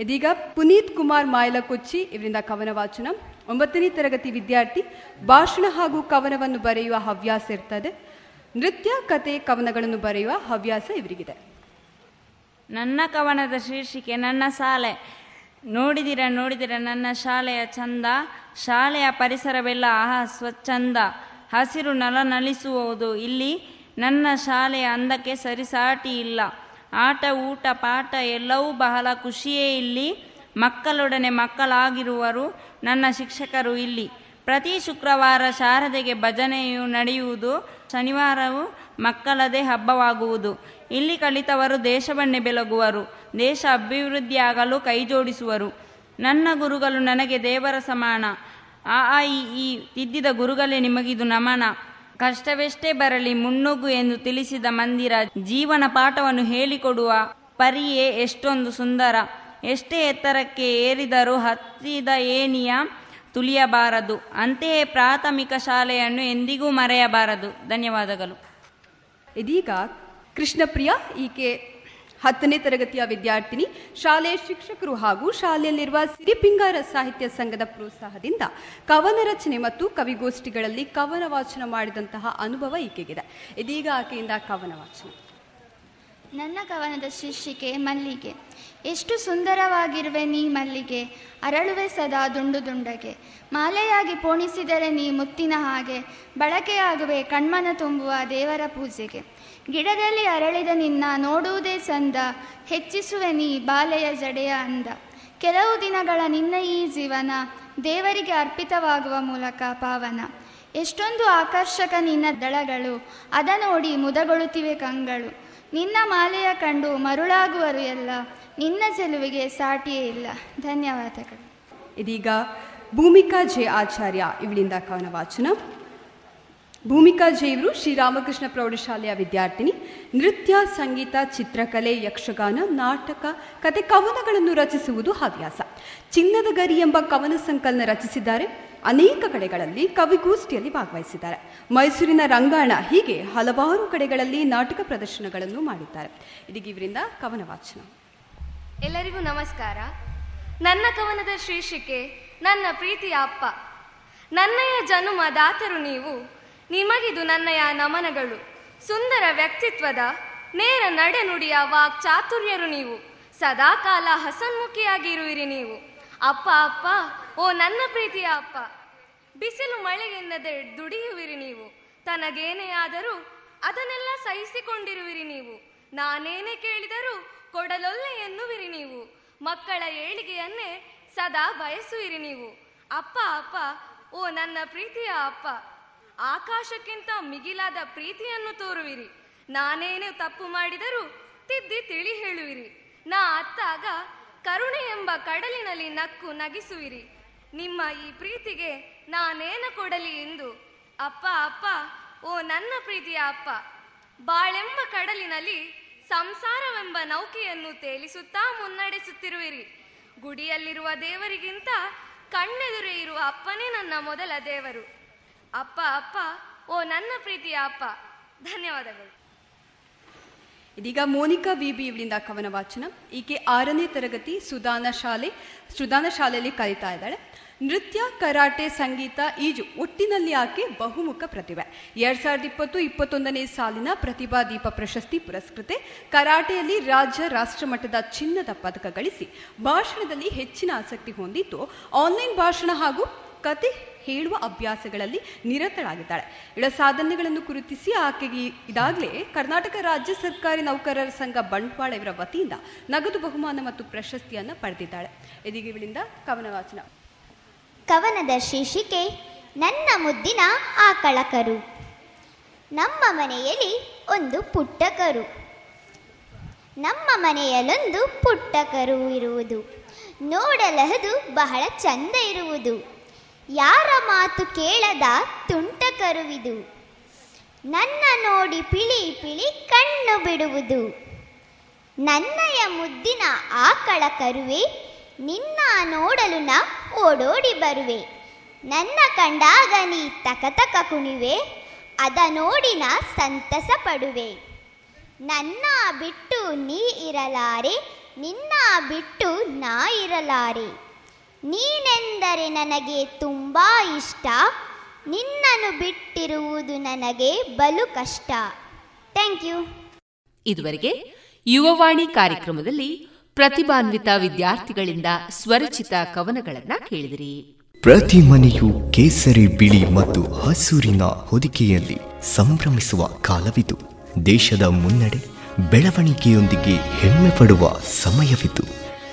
I: ಇದೀಗ ಪುನೀತ್ ಕುಮಾರ್ ಮಾಯಲಕೊಚ್ಚಿ ಇವರಿಂದ ಕವನ ವಾಚನ ಒಂಬತ್ತನೇ ತರಗತಿ ವಿದ್ಯಾರ್ಥಿ ಭಾಷಣ ಹಾಗೂ ಕವನವನ್ನು ಬರೆಯುವ ಹವ್ಯಾಸ ಇರ್ತದೆ. ನೃತ್ಯ ಕತೆ ಕವನಗಳನ್ನು ಬರೆಯುವ ಹವ್ಯಾಸ ಇವರಿಗಿದೆ.
P: ನನ್ನ ಕವನದ ಶೀರ್ಷಿಕೆ ನನ್ನ ಶಾಲೆ ನೋಡಿದಿರ ನೋಡಿದಿರ, ನನ್ನ ಶಾಲೆಯ ಚಂದ, ಶಾಲೆಯ ಪರಿಸರವೆಲ್ಲ, ಆಹಾ, ಸ್ವಚ್ಛಂದ. ಹಸಿರು ನಲನಲಿಸುವುದು ಇಲ್ಲಿ. ನನ್ನ ಶಾಲೆಯ ಅಂದಕ್ಕೆ ಸರಿಸಾಟಿ ಇಲ್ಲ. ಆಟ, ಊಟ, ಪಾಠ ಎಲ್ಲವೂ ಬಹಳ ಖುಷಿಯೇ ಇಲ್ಲಿ. ಮಕ್ಕಳೊಡನೆ ಮಕ್ಕಳಾಗಿರುವರು ನನ್ನ ಶಿಕ್ಷಕರು ಇಲ್ಲಿ. ಪ್ರತಿ ಶುಕ್ರವಾರ ಶಾರದೆಗೆ ಭಜನೆಯು ನಡೆಯುವುದು. ಶನಿವಾರವೂ ಮಕ್ಕಳದೇ ಹಬ್ಬವಾಗುವುದು. ಇಲ್ಲಿ ಕಲಿತವರು ದೇಶವನ್ನೇ ಬೆಳಗುವರು ದೇಶ ಅಭಿವೃದ್ಧಿಯಾಗಲು ಕೈಜೋಡಿಸುವರು. ನನ್ನ ಗುರುಗಳು ನನಗೆ ದೇವರ ಸಮಾನ. ಆ ಆ, ಈ ತಿದ್ದಿದ ಗುರುಗಳೇ ನಿಮಗಿದು ನಮನ. ಕಷ್ಟವೆಷ್ಟೇ ಬರಲಿ ಮುನ್ನುಗ್ಗು ಎಂದು ತಿಳಿಸಿದ ಮಂದಿರ ಜೀವನ ಪಾಠವನ್ನು ಹೇಳಿಕೊಡುವ ಪರಿಯೇ ಎಷ್ಟೊಂದು ಸುಂದರ. ಎಷ್ಟೇ ಎತ್ತರಕ್ಕೆ ಏರಿದರೂ ಹತ್ತಿದ ಏನಿಯ ತುಳಿಯಬಾರದು. ಅಂತೆಯೇ ಪ್ರಾಥಮಿಕ ಶಾಲೆಯನ್ನು ಎಂದಿಗೂ ಮರೆಯಬಾರದು. ಧನ್ಯವಾದಗಳು.
I: ಇದೀಗ ಕೃಷ್ಣಪ್ರಿಯ, ಈಕೆ ಹತ್ತನೇ ತರಗತಿಯ ವಿದ್ಯಾರ್ಥಿನಿ. ಶಾಲೆಯ ಶಿಕ್ಷಕರು ಹಾಗೂ ಶಾಲೆಯಲ್ಲಿರುವ ಸಿರಿಪಿಂಗಾರ ಸಾಹಿತ್ಯ ಸಂಘದ ಪ್ರೋತ್ಸಾಹದಿಂದ ಕವನ ರಚನೆ ಮತ್ತು ಕವಿಗೋಷ್ಠಿಗಳಲ್ಲಿ ಕವನ ವಾಚನ ಮಾಡಿದಂತಹ ಅನುಭವ ಈಕೆಗಿದೆ. ಇದೀಗ ಆಕೆಯಿಂದ ಕವನ ವಾಚನ.
N: ನನ್ನ ಕವನದ ಶೀರ್ಷಿಕೆ ಮಲ್ಲಿಗೆ. ಎಷ್ಟು ಸುಂದರವಾಗಿರುವೆ ನೀ ಮಲ್ಲಿಗೆ, ಅರಳುವೆ ಸದಾ ದುಂಡು ದುಂಡಗೆ. ಮಾಲೆಯಾಗಿ ಪೋಣಿಸಿದರೆ ನೀ ಮುತ್ತಿನ ಹಾಗೆ, ಬಳಕೆಯಾಗುವೆ ಕಣ್ಮನ ತುಂಬುವ ದೇವರ ಪೂಜೆಗೆ. ಗಿಡದಲ್ಲಿ ಅರಳಿದ ನಿನ್ನ ನೋಡುವುದೇ ಸಂದ, ಹೆಚ್ಚಿಸುವೆ ನೀ ಬಾಲೆಯ ಜಡೆಯ ಅಂದ. ಕೆಲವು ದಿನಗಳ ನಿನ್ನ ಈ ಜೀವನ ದೇವರಿಗೆ ಅರ್ಪಿತವಾಗುವ ಮೂಲಕ ಪಾವನ. ಎಷ್ಟೊಂದು ಆಕರ್ಷಕ ನಿನ್ನ ದಳಗಳು ಅದ ನೋಡಿ ಮುದಗೊಳ್ಳುತ್ತಿವೆ ಕಂಗಳು. ನಿನ್ನ ಮಾಲೆಯ ಕಂಡು ಮರುಳಾಗುವರು ಎಲ್ಲ, ನಿನ್ನ ಚೆಲುವಿಗೆ ಸಾಟಿಯೇ ಇಲ್ಲ. ಧನ್ಯವಾದಗಳು.
I: ಇದೀಗ ಭೂಮಿಕಾ ಜೆ ಆಚಾರ್ಯ ಇವಳಿಂದ ಕವನ ವಾಚನ ಭೂಮಿಕಾ ಜೈವರು ಶ್ರೀರಾಮಕೃಷ್ಣ ಪ್ರೌಢಶಾಲೆಯ ವಿದ್ಯಾರ್ಥಿನಿ, ನೃತ್ಯ, ಸಂಗೀತ, ಚಿತ್ರಕಲೆ, ಯಕ್ಷಗಾನ, ನಾಟಕ, ಕತೆ, ಕವನಗಳನ್ನು ರಚಿಸುವುದು ಹವ್ಯಾಸ. ಚಿನ್ನದ ಗರಿ ಎಂಬ ಕವನ ಸಂಕಲನ ರಚಿಸಿದ್ದಾರೆ. ಅನೇಕ ಕಡೆಗಳಲ್ಲಿ ಕವಿಗೋಷ್ಠಿಯಲ್ಲಿ ಭಾಗವಹಿಸಿದ್ದಾರೆ. ಮೈಸೂರಿನ ರಂಗಾಣ ಹೀಗೆ ಹಲವಾರು ಕಡೆಗಳಲ್ಲಿ ನಾಟಕ ಪ್ರದರ್ಶನಗಳನ್ನು ಮಾಡಿದ್ದಾರೆ. ಇದೀಗ ಇವರಿಂದ ಕವನ ವಾಚನ.
L: ಎಲ್ಲರಿಗೂ ನಮಸ್ಕಾರ. ನನ್ನ ಕವನದ ಶೀರ್ಷಿಕೆ, ನನ್ನ ಪ್ರೀತಿಯ ಅಪ್ಪ. ನನ್ನಯ ಜನುಮ ದಾತರು ನೀವು. ನಿಮಗಿದು ನನ್ನಯ ನಮನಗಳು. ಸುಂದರ ವ್ಯಕ್ತಿತ್ವದ ನೇರ ನಡೆನುಡಿಯ ವಾಕ್ ಚಾತುರ್ಯರು ನೀವು. ಸದಾಕಾಲ ಹಸನ್ಮುಖಿಯಾಗಿರುವಿರಿ ನೀವು. ಅಪ್ಪ ಅಪ್ಪ, ಓ ನನ್ನ ಪ್ರೀತಿಯ ಅಪ್ಪ, ಬಿಸಿಲು ಮಳೆಗೆನ್ನದೆ ದುಡಿಯುವಿರಿ ನೀವು. ತನಗೇನೇ ಆದರೂ ಅದನ್ನೆಲ್ಲ ಸಹಿಸಿಕೊಂಡಿರುವಿರಿ ನೀವು. ನಾನೇನೇ ಕೇಳಿದರೂ ಕೊಡಲೊಲ್ಲೆ ಎನ್ನುವಿರಿ ನೀವು. ಮಕ್ಕಳ ಏಳಿಗೆಯನ್ನೇ ಸದಾ ಬಯಸುವಿರಿ ನೀವು. ಅಪ್ಪ ಅಪ್ಪ, ಓ ನನ್ನ ಪ್ರೀತಿಯ ಅಪ್ಪ ಆಕಾಶಕ್ಕಿಂತ ಮಿಗಿಲಾದ ಪ್ರೀತಿಯನ್ನು ತೋರುವಿರಿ. ನಾನೇನು ತಪ್ಪು ಮಾಡಿದರೂ ತಿದ್ದಿ ತಿಳಿ ಹೇಳುವಿರಿ. ನಾ ಅತ್ತಾಗ ಕರುಣೆ ಎಂಬ ಕಡಲಿನಲ್ಲಿ ನಕ್ಕು ನಗಿಸುವಿರಿ. ನಿಮ್ಮ ಈ ಪ್ರೀತಿಗೆ ನಾನೇನ ಕೊಡಲಿ ಎಂದು, ಅಪ್ಪ ಅಪ್ಪ, ಓ ನನ್ನ ಪ್ರೀತಿಯ ಅಪ್ಪ, ಬಾಳೆಂಬ ಕಡಲಿನಲ್ಲಿ ಸಂಸಾರವೆಂಬ ನೌಕೆಯನ್ನು ತೇಲಿಸುತ್ತಾ ಮುನ್ನಡೆಸುತ್ತಿರುವಿರಿ. ಗುಡಿಯಲ್ಲಿರುವ ದೇವರಿಗಿಂತ ಕಣ್ಣೆದುರೇ ಇರುವ ಅಪ್ಪನೇ ನನ್ನ ಮೊದಲ ದೇವರು. ಅಪ್ಪ ಅಪ್ಪ, ಓ ನನ್ನ ಪ್ರೀತಿಯ ಅಪ್ಪ, ಧನ್ಯವಾದಗಳು.
I: ಇದೀಗ ಮೋನಿಕಾ ಬಿಬಿ ಇವಳಿಂದ ಕವನ ವಾಚನ. ಈಕೆ ಆರನೇ ತರಗತಿ ಸುಧಾನ ಶಾಲೆ ಸುಧಾನ ಶಾಲೆಯಲ್ಲಿ ಕಲಿತಾ ಇದ್ದಾಳೆ. ನೃತ್ಯ, ಕರಾಟೆ, ಸಂಗೀತ, ಈಜು ಒಟ್ಟಿನಲ್ಲಿ ಆಕೆ ಬಹುಮುಖ ಪ್ರತಿಭೆ. ಎರಡ್ ಸಾವಿರದ ಇಪ್ಪತ್ತು, ಇಪ್ಪತ್ತೊಂದನೇ ಸಾಲಿನ ಪ್ರತಿಭಾ ದೀಪ ಪ್ರಶಸ್ತಿ ಪುರಸ್ಕೃತೆ, ಕರಾಟೆಯಲ್ಲಿ ರಾಜ್ಯ ರಾಷ್ಟ್ರ ಮಟ್ಟದ ಚಿನ್ನದ ಪದಕ ಗಳಿಸಿ ಭಾಷಣದಲ್ಲಿ ಹೆಚ್ಚಿನ ಆಸಕ್ತಿ ಹೊಂದಿದ್ದು ಆನ್ಲೈನ್ ಭಾಷಣ ಹಾಗೂ ಕತೆ ಹೇಳುವ ಅಭ್ಯಾಸಗಳಲ್ಲಿ ನಿರತಳಾಗಿದ್ದಾಳೆ. ಇಳ ಸಾಧನೆಗಳನ್ನು ಗುರುತಿಸಿ ಆಕೆಗೆ ಇದಾಗಲೇ ಕರ್ನಾಟಕ ರಾಜ್ಯ ಸರ್ಕಾರಿ ನೌಕರರ ಸಂಘ ಬಂಟ್ವಾಳ ಇವರ ವತಿಯಿಂದ ನಗದು ಬಹುಮಾನ ಮತ್ತು ಪ್ರಶಸ್ತಿಯನ್ನು ಪಡೆದಿದ್ದಾಳೆ. ಇದೀಗ ಇವಳಿಂದ ಕವನ ವಾಚನ
J: ಕವನದ ಶೀರ್ಷಿಕೆ, ನನ್ನ ಮುದ್ದಿನ ಆಕಳ ಕರು ನಮ್ಮ ಮನೆಯಲ್ಲಿ ಒಂದು ಪುಟ್ಟಕರು. ನಮ್ಮ ಮನೆಯಲ್ಲೊಂದು ಪುಟ್ಟಕರು ಇರುವುದು. ನೋಡಲಹದು ಬಹಳ ಚಂದ ಇರುವುದು. ಯಾರ ಮಾತು ಕೇಳದ ತುಂಟ ಕರುವಿದು. ನನ್ನ ನೋಡಿ ಪಿಳಿ ಪಿಳಿ ಕಣ್ಣು ಬಿಡುವುದು. ನನ್ನಯ ಮುದ್ದಿನ ಆಕಳ ಕರುವೆ, ನಿನ್ನ ನೋಡಲು ನ ಓಡೋಡಿ ಬರುವೆ. ನನ್ನ ಕಂಡಾಗ ನೀ ತಕತಕ ಕುಣಿವೆ, ಅದ ನೋಡಿ ನಾ ಸಂತಸ ಪಡುವೆ. ನನ್ನ ಬಿಟ್ಟು ನೀ ಇರಲಾರೆ, ನಿನ್ನ ಬಿಟ್ಟು ನಾ ಇರಲಾರೆ. ನೀನೆಂದರೆ ನನಗೆ ತುಂಬ ಇಷ್ಟ ನಿನ್ನನ್ನು ಬಿಟ್ಟಿರುವುದು ನನಗೆ ಬಲು ಕಷ್ಟ. ಥ್ಯಾಂಕ್ ಯು
B: ಇದುವರೆಗೆ ಯುವವಾಣಿ ಕಾರ್ಯಕ್ರಮದಲ್ಲಿ ಪ್ರತಿಭಾನ್ವಿತ ವಿದ್ಯಾರ್ಥಿಗಳಿಂದ ಸ್ವರಚಿತ ಕವನಗಳನ್ನ ಕೇಳಿದಿರಿ.
C: ಪ್ರತಿ ಮನೆಯು ಕೇಸರಿ ಬಿಳಿ ಮತ್ತು ಹಸೂರಿನ ಹೊದಿಕೆಯಲ್ಲಿ ಸಂಭ್ರಮಿಸುವ ಕಾಲವಿದು. ದೇಶದ ಮುನ್ನಡೆ ಬೆಳವಣಿಗೆಯೊಂದಿಗೆ ಹೆಮ್ಮೆ ಪಡುವ ಸಮಯವಿದು.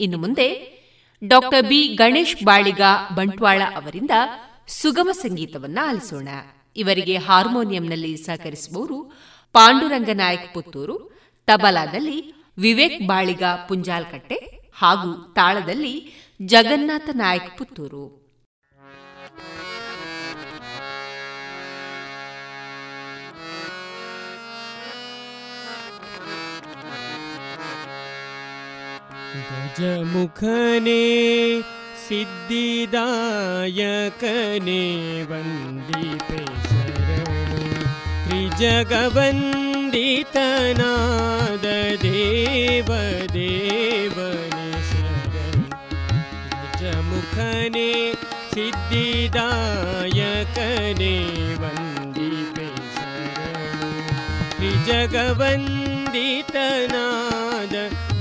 B: ಇನ್ನು ಮುಂದೆ ಡಾಕ್ಟರ್ ಬಿ. ಗಣೇಶ್ ಬಾಳಿಗ ಬಂಟ್ವಾಳ ಅವರಿಂದ ಸುಗಮ ಸಂಗೀತವನ್ನ ಆಲಿಸೋಣ. ಇವರಿಗೆ ಹಾರ್ಮೋನಿಯಂನಲ್ಲಿ ಸಹಕರಿಸುವವರು ಪಾಂಡುರಂಗ ನಾಯಕ್ ಪುತ್ತೂರು, ತಬಲಾದಲ್ಲಿ ವಿವೇಕ್ ಬಾಳಿಗ ಪುಂಜಾಲ್ಕಟ್ಟೆ ಹಾಗೂ ತಾಳದಲ್ಲಿ ಜಗನ್ನಾಥ ನಾಯಕ್ ಪುತ್ತೂರು.
Q: जमुखने सिद्धिदायकने वन्दिते बि त्रिजगवन्दितनाददेवदेवने शरण। जमुखने सिद्धिदायकने वन्दिते बि त्रिजगवन्दितनाद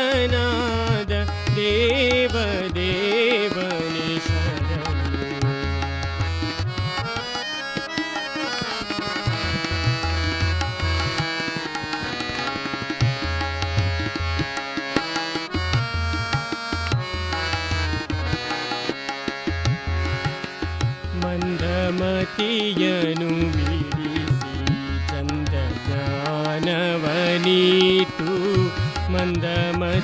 Q: गणनाद देव देव।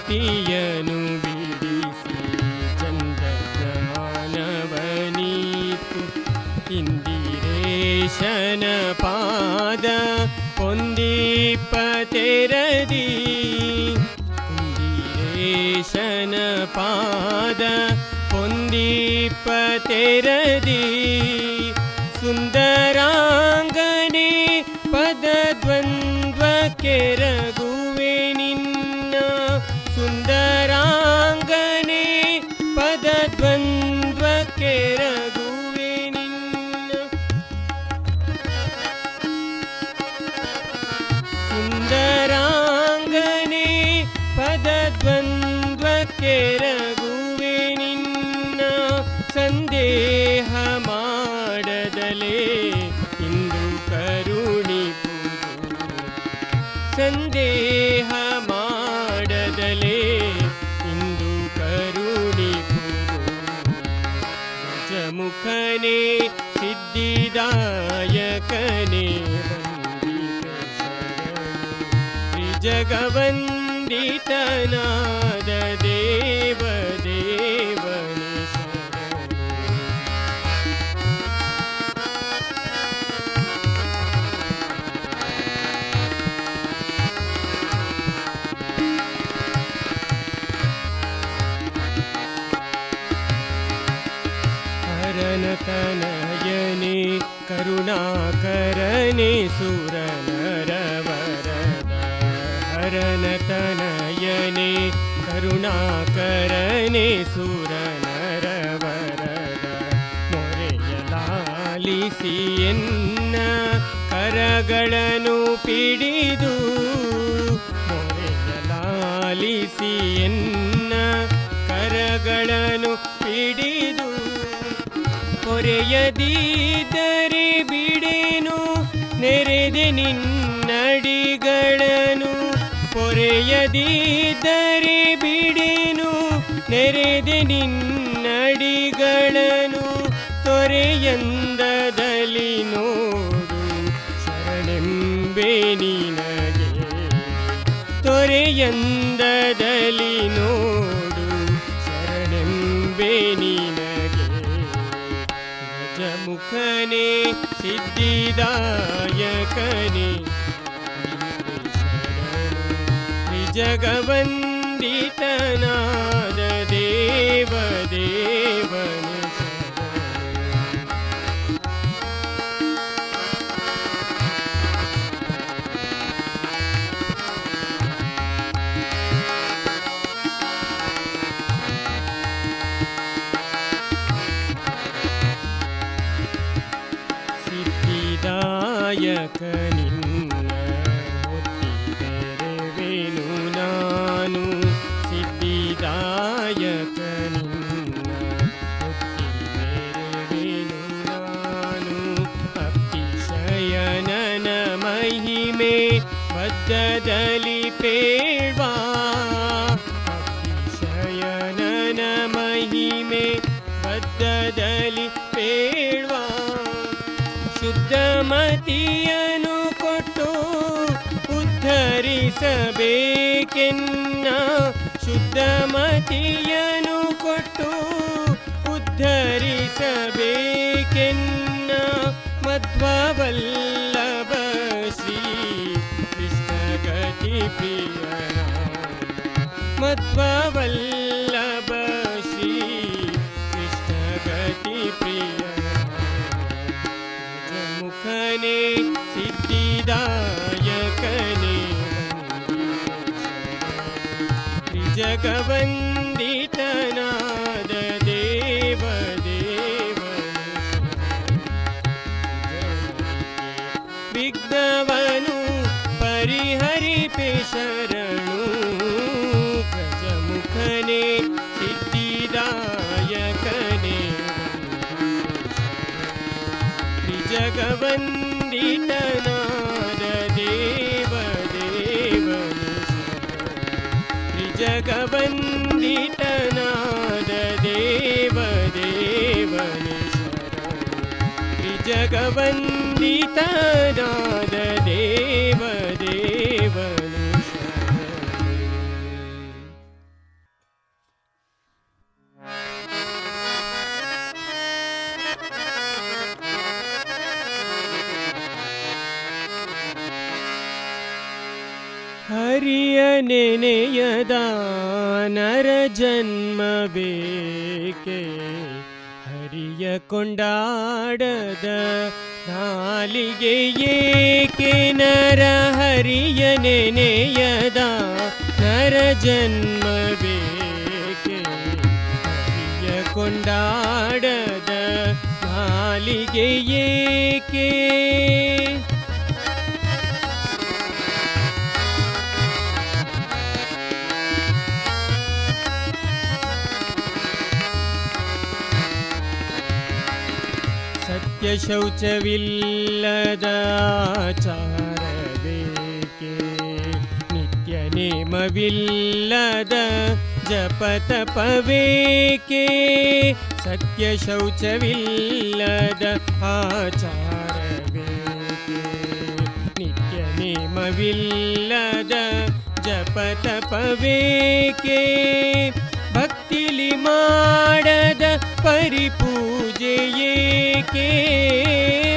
Q: ಮಂದಮತಿಯನು ಬಿಡಿಸಿ ಚಂದ ಜ್ಞಾನವನೀತು ಇಂದಿರೇಶನ ಪಾದ ಪೊಂದೀಪತೆರದಿ ಇಂದಿರೇಶನ ಪಾದ ಪೊಂದೀಪತೆರದಿ ಸುಂದರಾಂಗನೆ ಪದದ್ವಂದ್ವ ಕೆರಗುವೆ ಸಂದೇಹ ಮಾಡದಲೇ ಇಂದು ಕರುಣಿಪುದು ಸಂದೇಹ ಮಾಡದಲೇ ಇಂದು ಕರುಣಿಪುದು ಜಮುಖನೆ ಸಿದ್ಧಿದಾಯಕನೇ ವಂದಿತ ಕರುಣಾಕರನೆ ಸುರನರವರದ ಮೊರೆಯಲಾಲಿಸಿ ಎನ್ನ ಕರಗಳನ್ನು ಪಿಡಿದು ಮೊರೆಯಲಾಲಿಸಿ ಎನ್ನ ಕರಗಳನ್ನು ಪಿಡಿದು ಹೊರೆಯದಿದ್ದರೆ ಬಿಡೇನು ನೆರೆದೆ ನಿನ್ನಡಿಗಳನು ಹೊರೆಯದಿದ್ದರೆ ಬಿಡೇನು ನೆರೆದೆ ನಿನ್ನಡಿಗಳನು ತೊರೆಯಂದದಲ್ಲಿ ನೋಡು ಶರಣೆಂಬೆ ನಿನಗೆ. ತೊರೆಯಂದದಲ್ಲಿ ನೋಡು ಶರಣೆಂಬೆ ನಿನಗೆ. ಗಜಮುಖನೇ ಸಿದ್ಧಿದಾಯಕನೇ ನಿಜಗವಂದಿತನಾದ सबे किन्न शुद्धमतियनु कोटु उद्धरि सबे किन्न मध्ववल्लभ श्री कृष्णगति प्रिय मध्ववल्ल वन्दटनादेव विघ्नवनु परिहरि पेशरणुमुखने शिलायकने विजगवन्दितन बन्दितनादेवन जगवन्दितनाद ಕೊಂಡಾಡದ ನಾಲಿಗೆ ಏಕೆ ನರ ಹರಿಯ ನೆನೆಯದ ನರ ಜನ್ಮ ಬೇಕೆ ಹರಿಯ ಕೊಂಡಾಡದ ನಾಲಿಗೆ ಏಕೆ? ಶೌಚವಿಲ್ಲದ ಆಚಾರ ಬೇಕೆ? ನಿತ್ಯ ನೇಮವಿಲ್ಲದ ಜಪ ತಪವೇಕೆ ಸತ್ಯ ಶೌಚವಿಲ್ಲದ ಆಚಾರ ಬೇಕೆ? ನಿತ್ಯ ನೇಮವಿಲ್ಲದ ಜಪ ತಪವೇಕೆ ಭಕ್ತಿಲಿ ಮಾಡದ ಪರಿಪೂಜೆಯೇಕೆ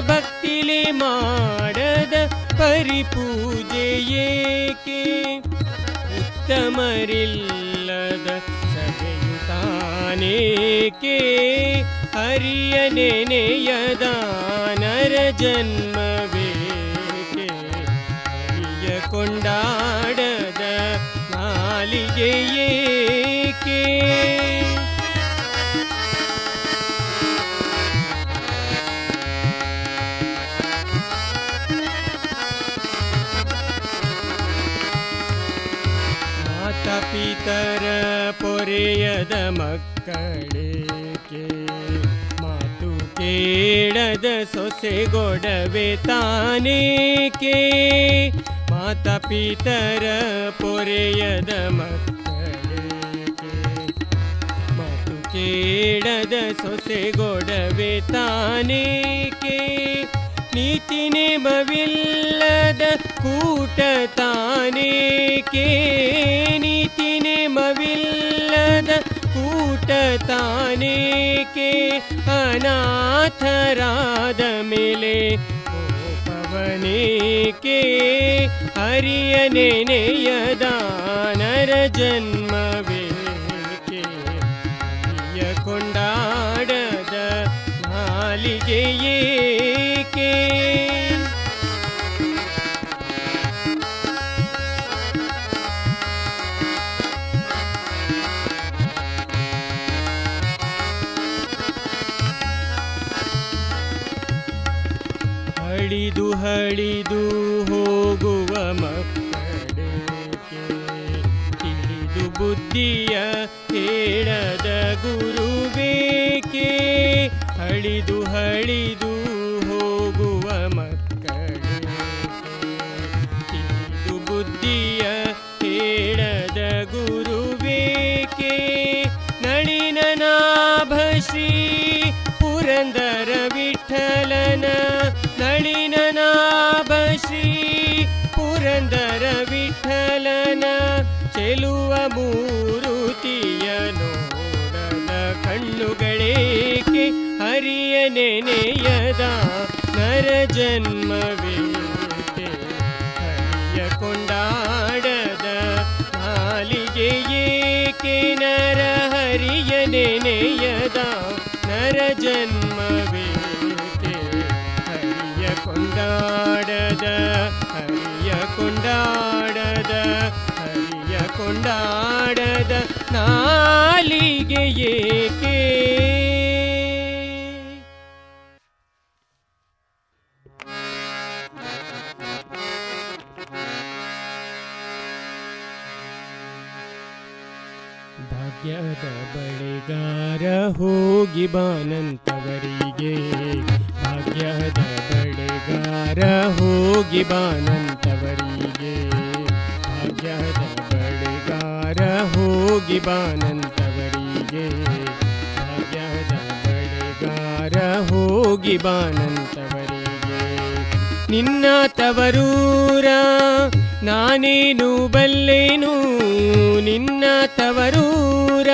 Q: ಭಕ್ತಿಲಿ ಮಾಡದ ಪರಿಪೂಜೆಯೇಕೆ ಉತ್ತಮರಿಲ್ಲದ ಸಭೆಯು ತಾನೇಕೆ? ಹರಿಯ ನೆನೆಯದ ನರ ಜನ್ಮವೇಕೆ? ಹರಿಯ ಕೊಂಡಾಡದ ನಾಲಿಗೆ ಪೊರೆಯದ ಮಕ್ಕಳೇಕೆ ಮಾತು ಕೇಳದ ಸೊಸೆಗೊಡವೆ ತಾನೇಕೆ ಮಾತ ಪಿತರ ಪೊರೆಯದ ಮಕ್ಕಳೇಕೆ ಮಾತು ಕೇಳದ ಸೊಸೆಗೊಡವೆ ತಾನೇಕೆ ನೀತಿ ನೇಮವಿಲ್ಲದ ಕೂಟ ತಾನೇಕೆ ನೀತಿ ನೇಮವಿಲ್ಲದ लौटताने के अनाथ राध मिले पवने के हरियने यदा नर जन्म ಹೇಳದ ಗುರುಬೇಕೆ ಹಳಿದು ಹಳಿದು ಹೋಗುವ ಮಕ್ಕಳು. ಬುದ್ಧಿಯ ಬುದ್ಧಿಯ ಗುರು ಗುರುಬೇಕೆ ನಳಿನ ನಾಭ ಪುರಂದರ ವಿಠಲನ. ನಳಿನ ನಾಭ ಪುರಂದರ ವಿಠಲನ. ಚೆಲುವ ಮೂರು ಹರಿಯ ನೆನೆಯದ ನರ ಜನ್ಮವೇಕೆ ಹರಿಯ ಕೊಂಡಾಡದ ನಾಲಿಗೆ ಏಕೆ ನರ ಹರಿಯ ನೆನೆಯದ ನರ ಜನ್ಮವೇಕೆ ಹರಿಯ ಕೊಂಡಾಡದ ಹರಿಯ ಕೊಂಡಾಡದ ಹರಿಯ ಕೊಂಡಾಡದ ನಾಲಿಗೆ ಏಕೆ ಬಾನಂತವರಿಗೆ ಭಾಗ್ಯದ ಬಡಗಾರ ಹೋಗಿ ಬಾನಂತವರಿಗೆ ಭಾಗ್ಯದ ಬಡಗಾರ ಹೋಗಿ ಬಾನಂತವರಿಗೆ ಭಾಗ್ಯದ ಬಡಗಾರ ಹೋಗಿ ಬಾನಂತವರಿಗೆ ನಿನ್ನ ತವರೂರ ನಾನೇನು ಬಲ್ಲೇನು? ನಿನ್ನ ತವರೂರ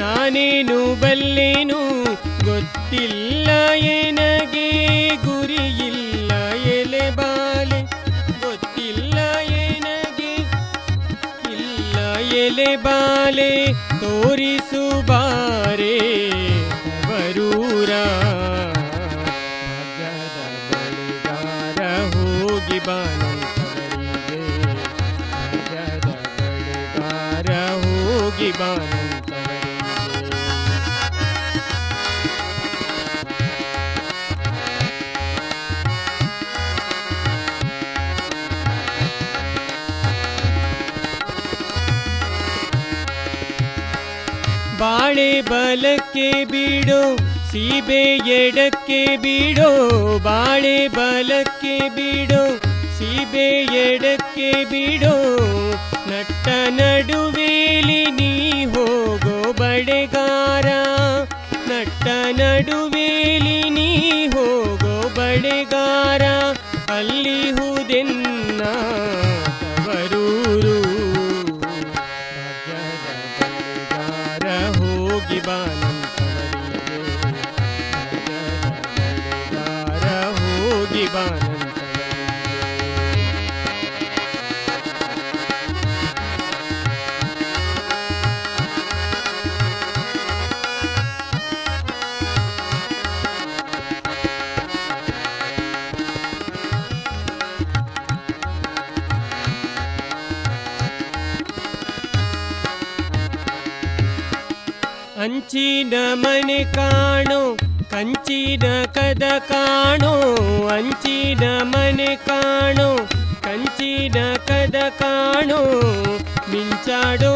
Q: ನಾನೇನು ಬಲ್ಲೆನು ಗೊತ್ತಿಲ್ಲ, ಎನಗೆ ಗುರಿಯಿಲ್ಲ, ಎಲೆ ಬಾಲೆ. ಗೊತ್ತಿಲ್ಲ, ಎನಗೆ ಇಲ್ಲ, ಎಲೆ ಬಾಲೆ. ತೋರಿಸು ಬಾರೆ ತವರೂರ ಬಾಳೆ ಬಲಕ್ಕೆ ಬಿಡೋ, ಸೀಬೆ ಎಡಕ್ಕೆ ಬಿಡೋ, ಬಾಳೆ ಬಲಕ್ಕೆ ಬಿಡೋ, ಸೀಬೆ ಎಡಕ್ಕೆ ಬಿಡೋ. ನಟ್ಟ ನಡುವೇಲಿ ನೀ ಹೋಗೋ ಬಡೆಗಾರ, ನಟ್ಟ ನಡುವೇಲಿ ನೀ ಹೋಗೋ ಬಡೆಗಾರ, ಅಲ್ಲಿ ಹುದೆನ್ನ ಅಂಚಿನ ಮನೆ ಕಾಣೋ ಕಂಚಿನ ಕದ ಕಾಣೋ ಅಂಚಿನ ಮನೆ ಕಾಣೋ ಕಂಚಿನ ಕದ ಕಾಣೋ ಮಿಂಚಾಡೋ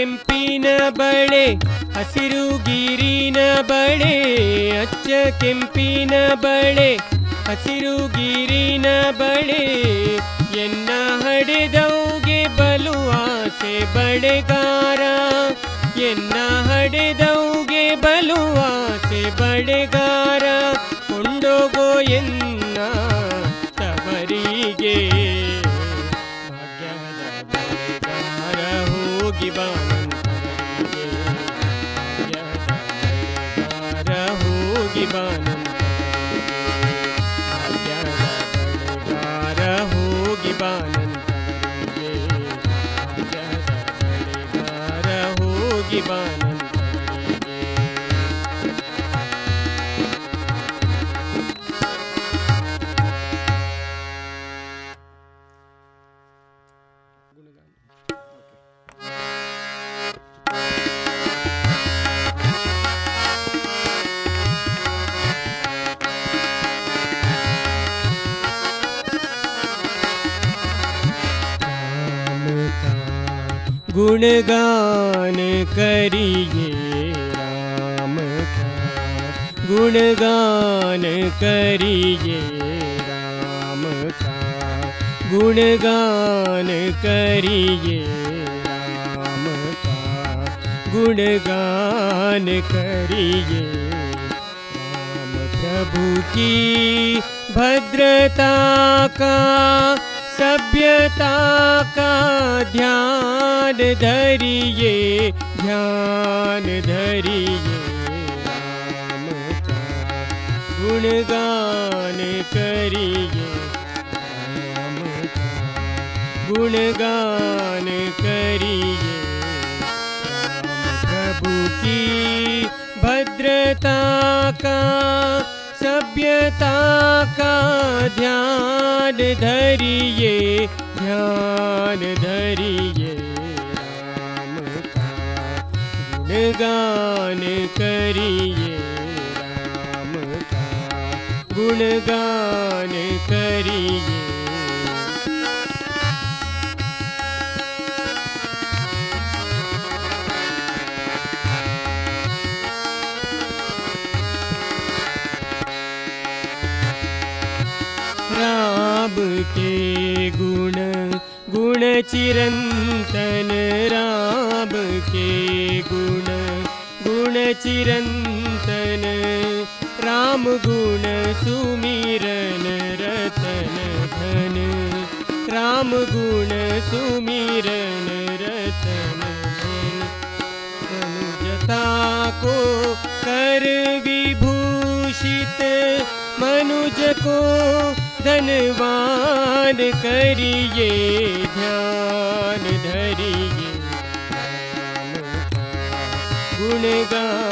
Q: ಕೆಂಪಿನ ಬಳೆ, ಹಸಿರು ಗಿರಿನ ಬಳೆ, ಅಚ್ಚ ಕೆಂಪಿನ ಬಳೆ, ಹಸಿರು ಗಿರಿನ ಬಳೆ, ಎನ್ನ ಹಡೆದವ್ಗೆ ಬಲು ಆಸೆ ಬಳೆಗಾರ, ಎನ್ನ ಹಡೆದವ್ಗೆ ಬಲು ಆಸೆ ಬಳೆಗಾರ, ಕೊಂಡೋಗೋ ಎನ್ನ धर ध्यान धरि गुणगान गुणगान करिये। प्रभु की भद्रता का सभ्यता का ध्यान धरि ध्यान धरि गुणगान करिए राम का। गुणगान सुमिरन रतन मनुजता को कर विभूषित मनुज को धनवान करिए ध्यान धरिए गुणगान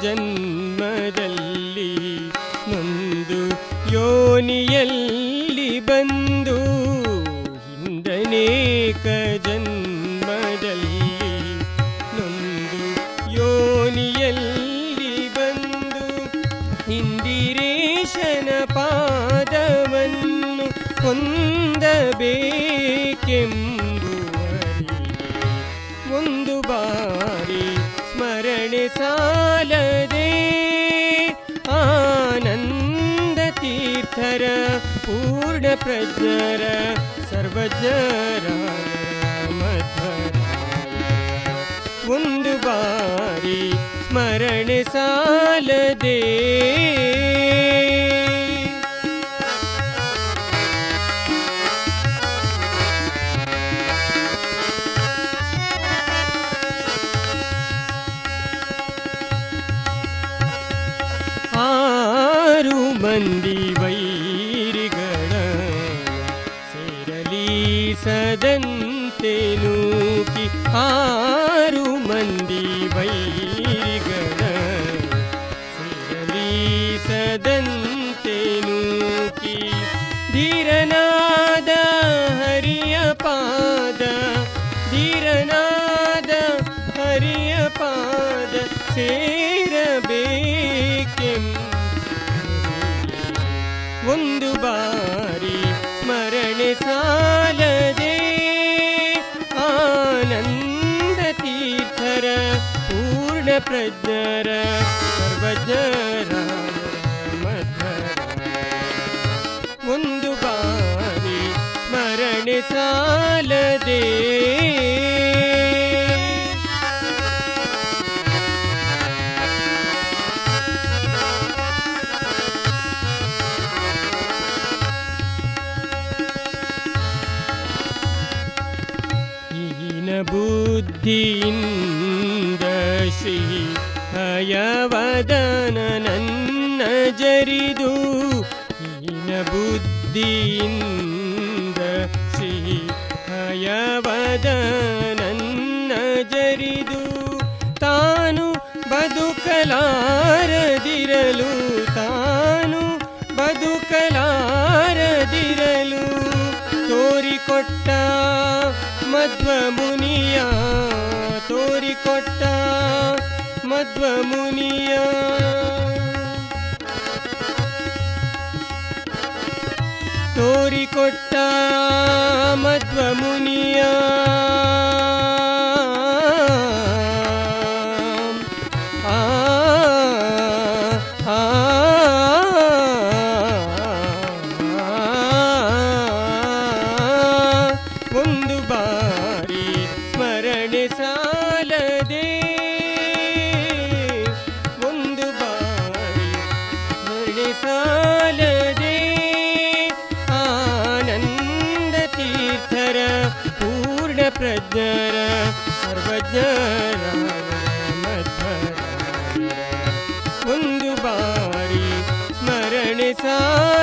Q: जन्म प्रजर सर्वजराधुद्वारि स्मरणल दे। ಮುನಿಯ ಒಂದು ಬಾರಿ ಸ್ಮರಣೆ ಸಾಲದೆ ಒಂದು ಬಾರಿ ಸ್ಮರಣೆ ಸಾಲ जरा सा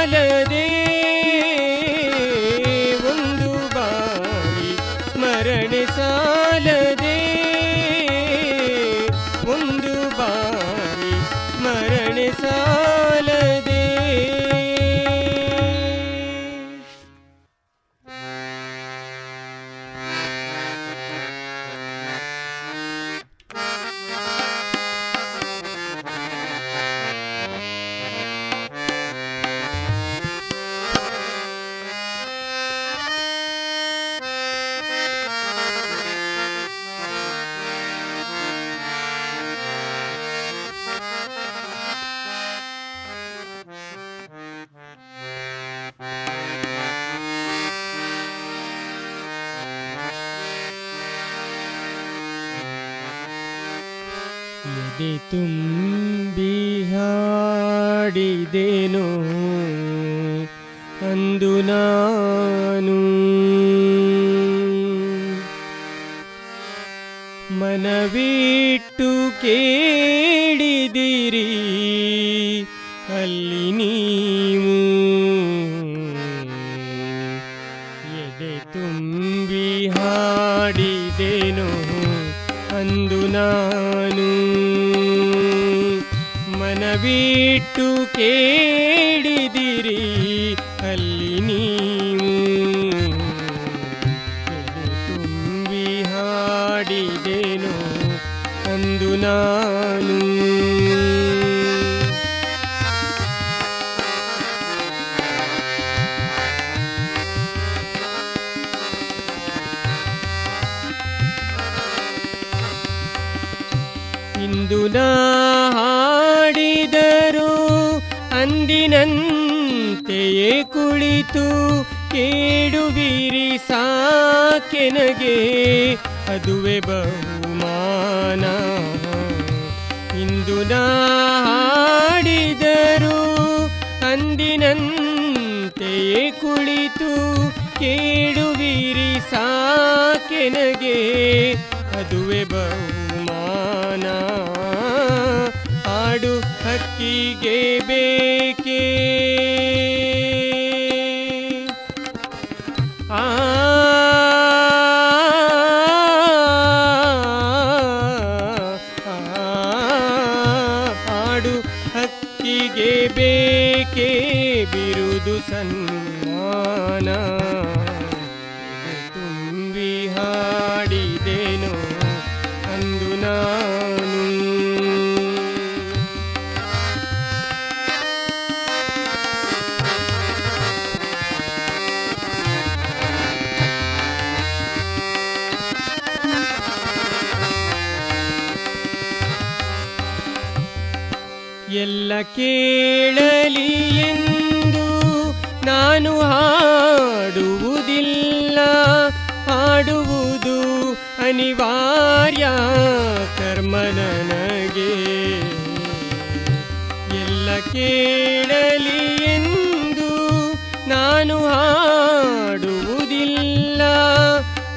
Q: ಕೇಳಲಿ ಎಂದು ನಾನು ಹಾಡುವುದಿಲ್ಲ.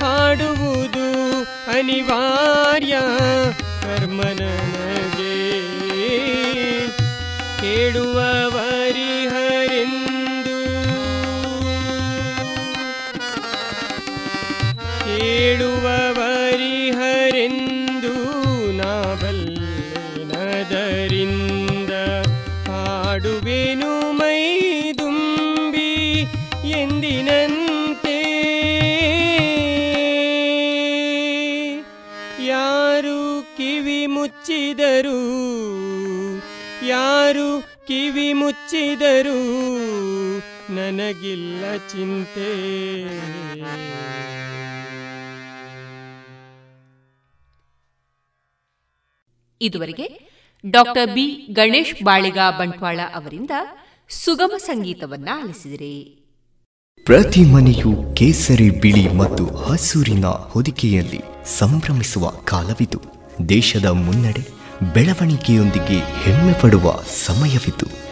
Q: ಹಾಡುವುದು ಅನಿವಾರ್ಯ. ಕರ್ಮ ನನಗೆ ಮುಚ್ಚಿದರು ನನಗಿಲ್ಲ ಚಿಂತೆ.
B: ಇದುವರೆಗೆ ಡಾಕ್ಟರ್ ಬಿ. ಗಣೇಶ್ ಬಾಳಿಗ ಬಂಟ್ವಾಳ ಅವರಿಂದ ಸುಗಮ ಸಂಗೀತವನ್ನ ಆಲಿಸಿದರೆ.
C: ಪ್ರತಿ ಮನೆಯು ಕೇಸರಿ ಬಿಳಿ ಮತ್ತು ಹಸೂರಿನ ಹೊದಿಕೆಯಲ್ಲಿ ಸಂಭ್ರಮಿಸುವ ಕಾಲವಿದು. ದೇಶದ ಮುನ್ನಡೆ ಬೆಳವಣಿಗೆಯೊಂದಿಗೆ ಹೆಮ್ಮೆ ಪಡುವ ಸಮಯವಿದು.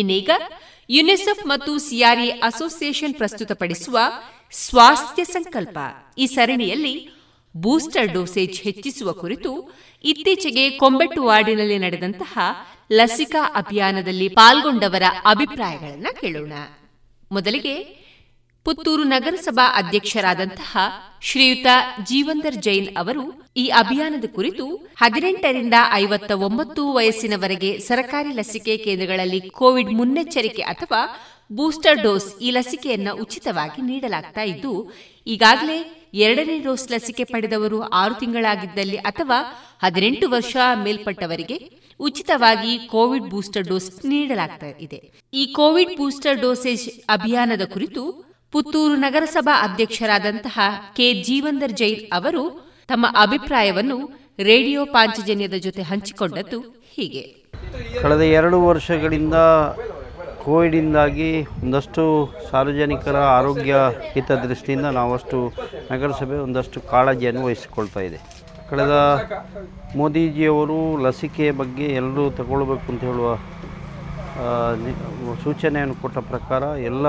B: ಇನ್ನೀಗ ಯುನಿಸೆಫ್ ಮತ್ತು ಸಿಆರ್ಎ ಅಸೋಸಿಯೇಷನ್ ಪ್ರಸ್ತುತಪಡಿಸುವ ಸ್ವಾಸ್ಥ್ಯ ಸಂಕಲ್ಪ. ಈ ಸರಣಿಯಲ್ಲಿ ಬೂಸ್ಟರ್ ಡೋಸೇಜ್ ಹೆಚ್ಚಿಸುವ ಕುರಿತು ಇತ್ತೀಚೆಗೆ ಕೊಂಬೆಟ್ಟು ವಾರ್ಡಿನಲ್ಲಿ ನಡೆದಂತಹ ಲಸಿಕಾ ಅಭಿಯಾನದಲ್ಲಿ ಪಾಲ್ಗೊಂಡವರ ಅಭಿಪ್ರಾಯಗಳನ್ನು ಕೇಳೋಣ. ಮೊದಲಿಗೆ ಪುತ್ತೂರು ನಗರಸಭಾ ಅಧ್ಯಕ್ಷರಾದಂತಹ ಶ್ರೀಯುತ ಜೀವಂದರ್ ಜೈನ್ ಅವರು ಈ ಅಭಿಯಾನದ ಕುರಿತು ಹದಿನೆಂಟರಿಂದ ಐವತ್ತ ಒಂಬತ್ತು ವಯಸ್ಸಿನವರೆಗೆ ಸರ್ಕಾರಿ ಲಸಿಕೆ ಕೇಂದ್ರಗಳಲ್ಲಿ ಕೋವಿಡ್ ಮುನ್ನೆಚ್ಚರಿಕೆ ಅಥವಾ ಬೂಸ್ಟರ್ ಡೋಸ್ ಈ ಲಸಿಕೆಯನ್ನು ಉಚಿತವಾಗಿ ನೀಡಲಾಗ್ತಾ ಇದ್ದು, ಈಗಾಗಲೇ ಎರಡನೇ ಡೋಸ್ ಲಸಿಕೆ ಪಡೆದವರು ಆರು ತಿಂಗಳಾಗಿದ್ದಲ್ಲಿ ಅಥವಾ ಹದಿನೆಂಟು ವರ್ಷ ಮೇಲ್ಪಟ್ಟವರಿಗೆ ಉಚಿತವಾಗಿ ಕೋವಿಡ್ ಬೂಸ್ಟರ್ ಡೋಸ್ ನೀಡಲಾಗ್ತಾ ಇದೆ. ಈ ಕೋವಿಡ್ ಬೂಸ್ಟರ್ ಡೋಸೇಜ್ ಅಭಿಯಾನದ ಕುರಿತು ಪುತ್ತೂರು ನಗರಸಭಾ ಅಧ್ಯಕ್ಷರಾದಂತಹ ಕೆ. ಜೀವಂದರ್ ಜೈನ್ ಅವರು ತಮ್ಮ ಅಭಿಪ್ರಾಯವನ್ನು ರೇಡಿಯೋ ಪಾಂಚಜನ್ಯದ ಜೊತೆ ಹಂಚಿಕೊಂಡದ್ದು ಹೀಗೆ.
R: ಕಳೆದ ಎರಡು ವರ್ಷಗಳಿಂದ ಕೋವಿಡಿಂದಾಗಿ ಒಂದಷ್ಟು ಸಾರ್ವಜನಿಕರ ಆರೋಗ್ಯ ಹಿತದೃಷ್ಟಿಯಿಂದ ನಾವಷ್ಟು ನಗರಸಭೆ ಒಂದಷ್ಟು ಕಾಳಜಿಯನ್ನು ವಹಿಸಿಕೊಳ್ತಾ ಇದೆ. ಕಳೆದ ಮೋದಿಜಿಯವರು ಲಸಿಕೆ ಬಗ್ಗೆ ಎಲ್ಲರೂ ತಗೊಳ್ಬೇಕು ಅಂತ ಹೇಳುವ ಸೂಚನೆಯನ್ನು ಕೊಟ್ಟ ಪ್ರಕಾರ ಎಲ್ಲ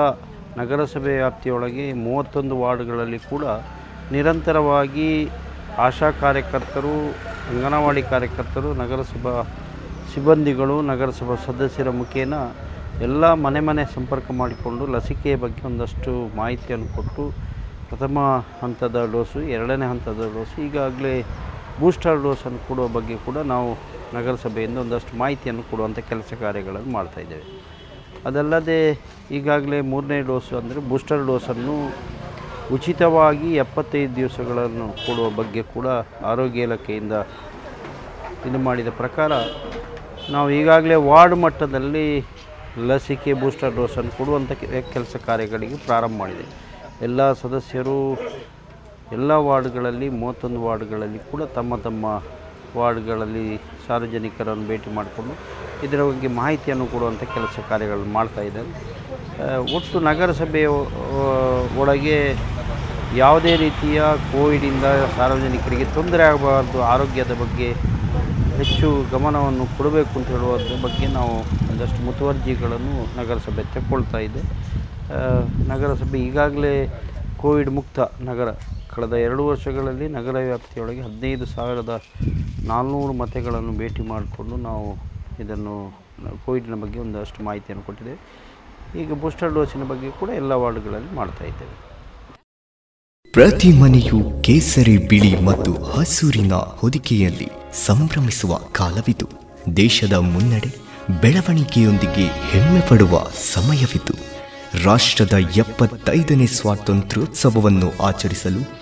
R: ನಗರಸಭೆ ವ್ಯಾಪ್ತಿಯೊಳಗೆ ಮೂವತ್ತೊಂದು ವಾರ್ಡ್ಗಳಲ್ಲಿ ಕೂಡ ನಿರಂತರವಾಗಿ ಆಶಾ ಕಾರ್ಯಕರ್ತರು, ಅಂಗನವಾಡಿ ಕಾರ್ಯಕರ್ತರು, ನಗರಸಭಾ ಸಿಬ್ಬಂದಿಗಳು, ನಗರಸಭಾ ಸದಸ್ಯರ ಮುಖೇನ ಎಲ್ಲ ಮನೆ ಮನೆ ಸಂಪರ್ಕ ಮಾಡಿಕೊಂಡು ಲಸಿಕೆಯ ಬಗ್ಗೆ ಒಂದಷ್ಟು ಮಾಹಿತಿಯನ್ನು ಕೊಟ್ಟು ಪ್ರಥಮ ಹಂತದ ಡೋಸು, ಎರಡನೇ ಹಂತದ ಡೋಸು, ಈಗಾಗಲೇ ಬೂಸ್ಟರ್ ಡೋಸನ್ನು ಕೊಡುವ ಬಗ್ಗೆ ಕೂಡ ನಾವು ನಗರಸಭೆಯಿಂದ ಒಂದಷ್ಟು ಮಾಹಿತಿಯನ್ನು ಕೊಡುವಂಥ ಕೆಲಸ ಕಾರ್ಯಗಳನ್ನು ಮಾಡ್ತಾಯಿದ್ದೇವೆ ಅದಲ್ಲದೆ ಈಗಾಗಲೇ ಮೂರನೇ ಡೋಸು ಅಂದರೆ ಬೂಸ್ಟರ್ ಡೋಸನ್ನು ಉಚಿತವಾಗಿ ಎಪ್ಪತ್ತೈದು ದಿವಸಗಳನ್ನು ಕೊಡುವ ಬಗ್ಗೆ ಕೂಡ ಆರೋಗ್ಯ ಇಲಾಖೆಯಿಂದ ಇದು ಮಾಡಿದ ಪ್ರಕಾರ ನಾವು ಈಗಾಗಲೇ ವಾರ್ಡ್ ಮಟ್ಟದಲ್ಲಿ ಲಸಿಕೆ, ಬೂಸ್ಟರ್ ಡೋಸನ್ನು ಕೊಡುವಂಥ ಕೆಲಸ ಕಾರ್ಯಗಳಿಗೆ ಪ್ರಾರಂಭ ಮಾಡಿದೆ. ಎಲ್ಲ ಸದಸ್ಯರು ಎಲ್ಲ ವಾರ್ಡ್ಗಳಲ್ಲಿ, ಮೂವತ್ತೊಂದು ವಾರ್ಡ್ಗಳಲ್ಲಿ ಕೂಡ ತಮ್ಮ ತಮ್ಮ ವಾರ್ಡ್ಗಳಲ್ಲಿ ಸಾರ್ವಜನಿಕರನ್ನು ಭೇಟಿ ಮಾಡಿಕೊಂಡು ಇದರ ಬಗ್ಗೆ ಮಾಹಿತಿಯನ್ನು ಕೊಡುವಂಥ ಕೆಲಸ ಕಾರ್ಯಗಳನ್ನು ಮಾಡ್ತಾ ಇದ್ದಾರೆ ಒಟ್ಟು ನಗರಸಭೆಯ ಒಳಗೆ ಯಾವುದೇ ರೀತಿಯ ಕೋವಿಡಿಂದ ಸಾರ್ವಜನಿಕರಿಗೆ ತೊಂದರೆ ಆಗಬಾರ್ದು, ಆರೋಗ್ಯದ ಬಗ್ಗೆ ಹೆಚ್ಚು ಗಮನವನ್ನು ಕೊಡಬೇಕು ಅಂತ ಹೇಳುವುದ್ರ ಬಗ್ಗೆ ನಾವು ಒಂದಷ್ಟು ಮುತುವರ್ಜಿಗಳನ್ನು ನಗರಸಭೆ ತಗೊಳ್ತಾ ಇದೆ. ನಗರಸಭೆ ಈಗಾಗಲೇ ಕೋವಿಡ್ ಮುಕ್ತ ನಗರ, ಕಳೆದ ಎರಡು ವರ್ಷಗಳಲ್ಲಿ ನಗರ ವ್ಯಾಪ್ತಿಯೊಳಗೆ ಹದಿನೈದು ಸಾವಿರದ ನಾಲ್ನೂರು ಮತಗಳನ್ನು ಭೇಟಿ ಮಾಡಿಕೊಂಡು ನಾವು ಇದನ್ನು ಕೋವಿಡ್ನ ಬಗ್ಗೆ ಒಂದಷ್ಟು ಮಾಹಿತಿಯನ್ನು ಕೊಟ್ಟಿದೆ. ಈಗ ಬೂಸ್ಟರ್ ಡೋಸಿನ ಬಗ್ಗೆ ಕೂಡ ಎಲ್ಲ ವಾರ್ಡ್ಗಳಲ್ಲಿ ಮಾಡ್ತಾ ಇದ್ದೇವೆ.
C: ಪ್ರತಿ ಮನೆಯು ಕೇಸರಿ ಬಿಳಿ ಮತ್ತು ಹಸೂರಿನ ಹೊದಿಕೆಯಲ್ಲಿ ಸಂಭ್ರಮಿಸುವ ಕಾಲವಿದು. ದೇಶದ ಮುನ್ನಡೆ ಬೆಳವಣಿಗೆಯೊಂದಿಗೆ ಹೆಮ್ಮೆ ಪಡುವ ಸಮಯವಿದು. ರಾಷ್ಟ್ರದ ಎಪ್ಪತ್ತೈದನೇ ಸ್ವಾತಂತ್ರ್ಯೋತ್ಸವವನ್ನು ಆಚರಿಸಲು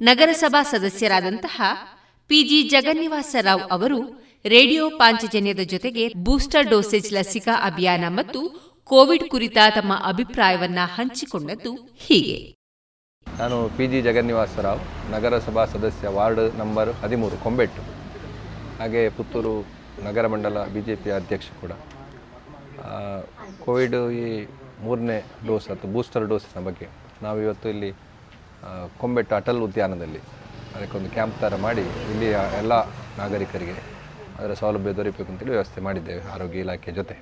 B: ನಗರಸಭಾ ಸದಸ್ಯರಾದಂತಹ ಪಿಜಿ ಜಗನ್ನಿವಾಸ ರಾವ್ ಅವರು ರೇಡಿಯೋ ಪಾಂಚಜನ್ಯದ ಜೊತೆಗೆ ಬೂಸ್ಟರ್ ಡೋಸೇಜ್ ಲಸಿಕಾ ಅಭಿಯಾನ ಮತ್ತು ಕೋವಿಡ್ ಕುರಿತ ತಮ್ಮ ಅಭಿಪ್ರಾಯವನ್ನ ಹಂಚಿಕೊಂಡದ್ದು ಹೀಗೆ.
S: ನಾನು ಪಿ ಜಿ ಜಗನ್ನಿವಾಸ ರಾವ್ ನಗರಸಭಾ ಸದಸ್ಯ ವಾರ್ಡ್ ನಂಬರ್ ಹದಿಮೂರು, ಕೊಂಬೆಟ್ಟು. ಹಾಗೆ ಪುತ್ತೂರು ನಗರ ಮಂಡಲ ಬಿ ಜೆ ಪಿ ಅಧ್ಯಕ್ಷ ಕೂಡ. ಕೋವಿಡ್ ಈ ಮೂರನೇ ಡೋಸ್ ಅಥವಾ ಬೂಸ್ಟರ್ ಡೋಸಿನ ಬಗ್ಗೆ ನಾವಿವತ್ತು ಇಲ್ಲಿ ಕೊಂಬೆಟ್ಟು ಅಟಲ್ ಉದ್ಯಾನದಲ್ಲಿ ಅದಕ್ಕೊಂದು ಕ್ಯಾಂಪ್ ಥರ ಮಾಡಿ ಇಲ್ಲಿಯ ಎಲ್ಲ ನಾಗರಿಕರಿಗೆ ಅದರ ಸೌಲಭ್ಯ ದೊರೆಯಬೇಕು ಅಂತೇಳಿ ವ್ಯವಸ್ಥೆ ಮಾಡಿದ್ದೇವೆ, ಆರೋಗ್ಯ ಇಲಾಖೆ ಜೊತೆ.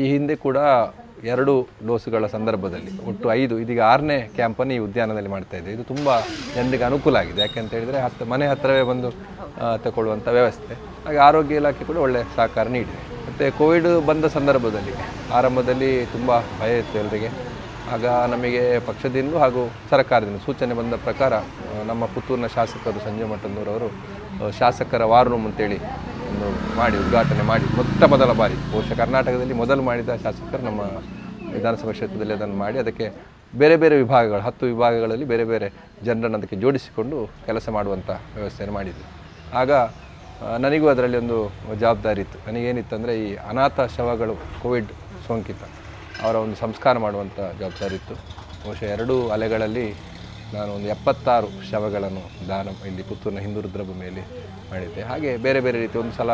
S: ಈ ಹಿಂದೆ ಕೂಡ ಎರಡು ಡೋಸುಗಳ ಸಂದರ್ಭದಲ್ಲಿ ಒಟ್ಟು ಐದು, ಇದೀಗ ಆರನೇ ಕ್ಯಾಂಪನ್ನು ಈ ಉದ್ಯಾನದಲ್ಲಿ ಮಾಡ್ತಾ ಇದೆ. ಇದು ತುಂಬ ಜನರಿಗೆ ಅನುಕೂಲ ಆಗಿದೆ. ಯಾಕೆಂತ ಹೇಳಿದರೆ ಹತ್ತು ಮನೆ ಹತ್ತಿರವೇ ಬಂದು ತಗೊಳ್ಳುವಂಥ ವ್ಯವಸ್ಥೆ. ಹಾಗೆ ಆರೋಗ್ಯ ಇಲಾಖೆ ಕೂಡ ಒಳ್ಳೆ ಸಹಕಾರ ನೀಡಿದೆ. ಮತ್ತು ಕೋವಿಡ್ ಬಂದ ಸಂದರ್ಭದಲ್ಲಿ ಆರಂಭದಲ್ಲಿ ತುಂಬ ಭಯ ಇತ್ತು ಎಲ್ಲರಿಗೆ ಆಗ ನಮಗೆ ಪಕ್ಷದಿಂದ ಹಾಗೂ ಸರ್ಕಾರದಿಂದ ಸೂಚನೆ ಬಂದ ಪ್ರಕಾರ ನಮ್ಮ ಪುತ್ತೂರಿನ ಶಾಸಕರು ಸಂಜಯ್ ಮಠಂದೂರವರು ಶಾಸಕರ ವಾರ್ ರೂಮ್ ಅಂತೇಳಿ ಒಂದು ಮಾಡಿ, ಉದ್ಘಾಟನೆ ಮಾಡಿ, ಮೊತ್ತ ಮೊದಲ ಬಾರಿ, ಬಹುಶಃ ಕರ್ನಾಟಕದಲ್ಲಿ ಮೊದಲು ಮಾಡಿದ ಶಾಸಕರು ನಮ್ಮ ವಿಧಾನಸಭಾ ಕ್ಷೇತ್ರದಲ್ಲಿ ಅದನ್ನು ಮಾಡಿ, ಅದಕ್ಕೆ ಬೇರೆ ಬೇರೆ ವಿಭಾಗಗಳು, ಹತ್ತು ವಿಭಾಗಗಳಲ್ಲಿ ಬೇರೆ ಬೇರೆ ಜನರನ್ನು ಅದಕ್ಕೆ ಜೋಡಿಸಿಕೊಂಡು ಕೆಲಸ ಮಾಡುವಂಥ ವ್ಯವಸ್ಥೆಯನ್ನು ಮಾಡಿದ್ವಿ. ಆಗ ನನಗೂ ಅದರಲ್ಲಿ ಒಂದು ಜವಾಬ್ದಾರಿ ಇತ್ತು. ನನಗೇನಿತ್ತು ಅಂದರೆ ಈ ಅನಾಥ ಶವಗಳು, ಕೋವಿಡ್ ಸೋಂಕಿತ. ಅವರ ಒಂದು ಸಂಸ್ಕಾರ ಮಾಡುವಂಥ ಜವಾಬ್ದಾರಿ ಇತ್ತು. ಬಹುಶಃ ಎರಡೂ ಅಲೆಗಳಲ್ಲಿ ನಾನು ಒಂದು ಎಪ್ಪತ್ತಾರು ಶವಗಳನ್ನು ದಾನ ಇಲ್ಲಿ ಪುತ್ತೂರಿನ ಹಿಂದೂ ರುದ್ರಭೂಮಿಯಲ್ಲಿ ಮಾಡಿದ್ದೆ. ಹಾಗೆ ಬೇರೆ ಬೇರೆ ರೀತಿ ಒಂದು ಸಲ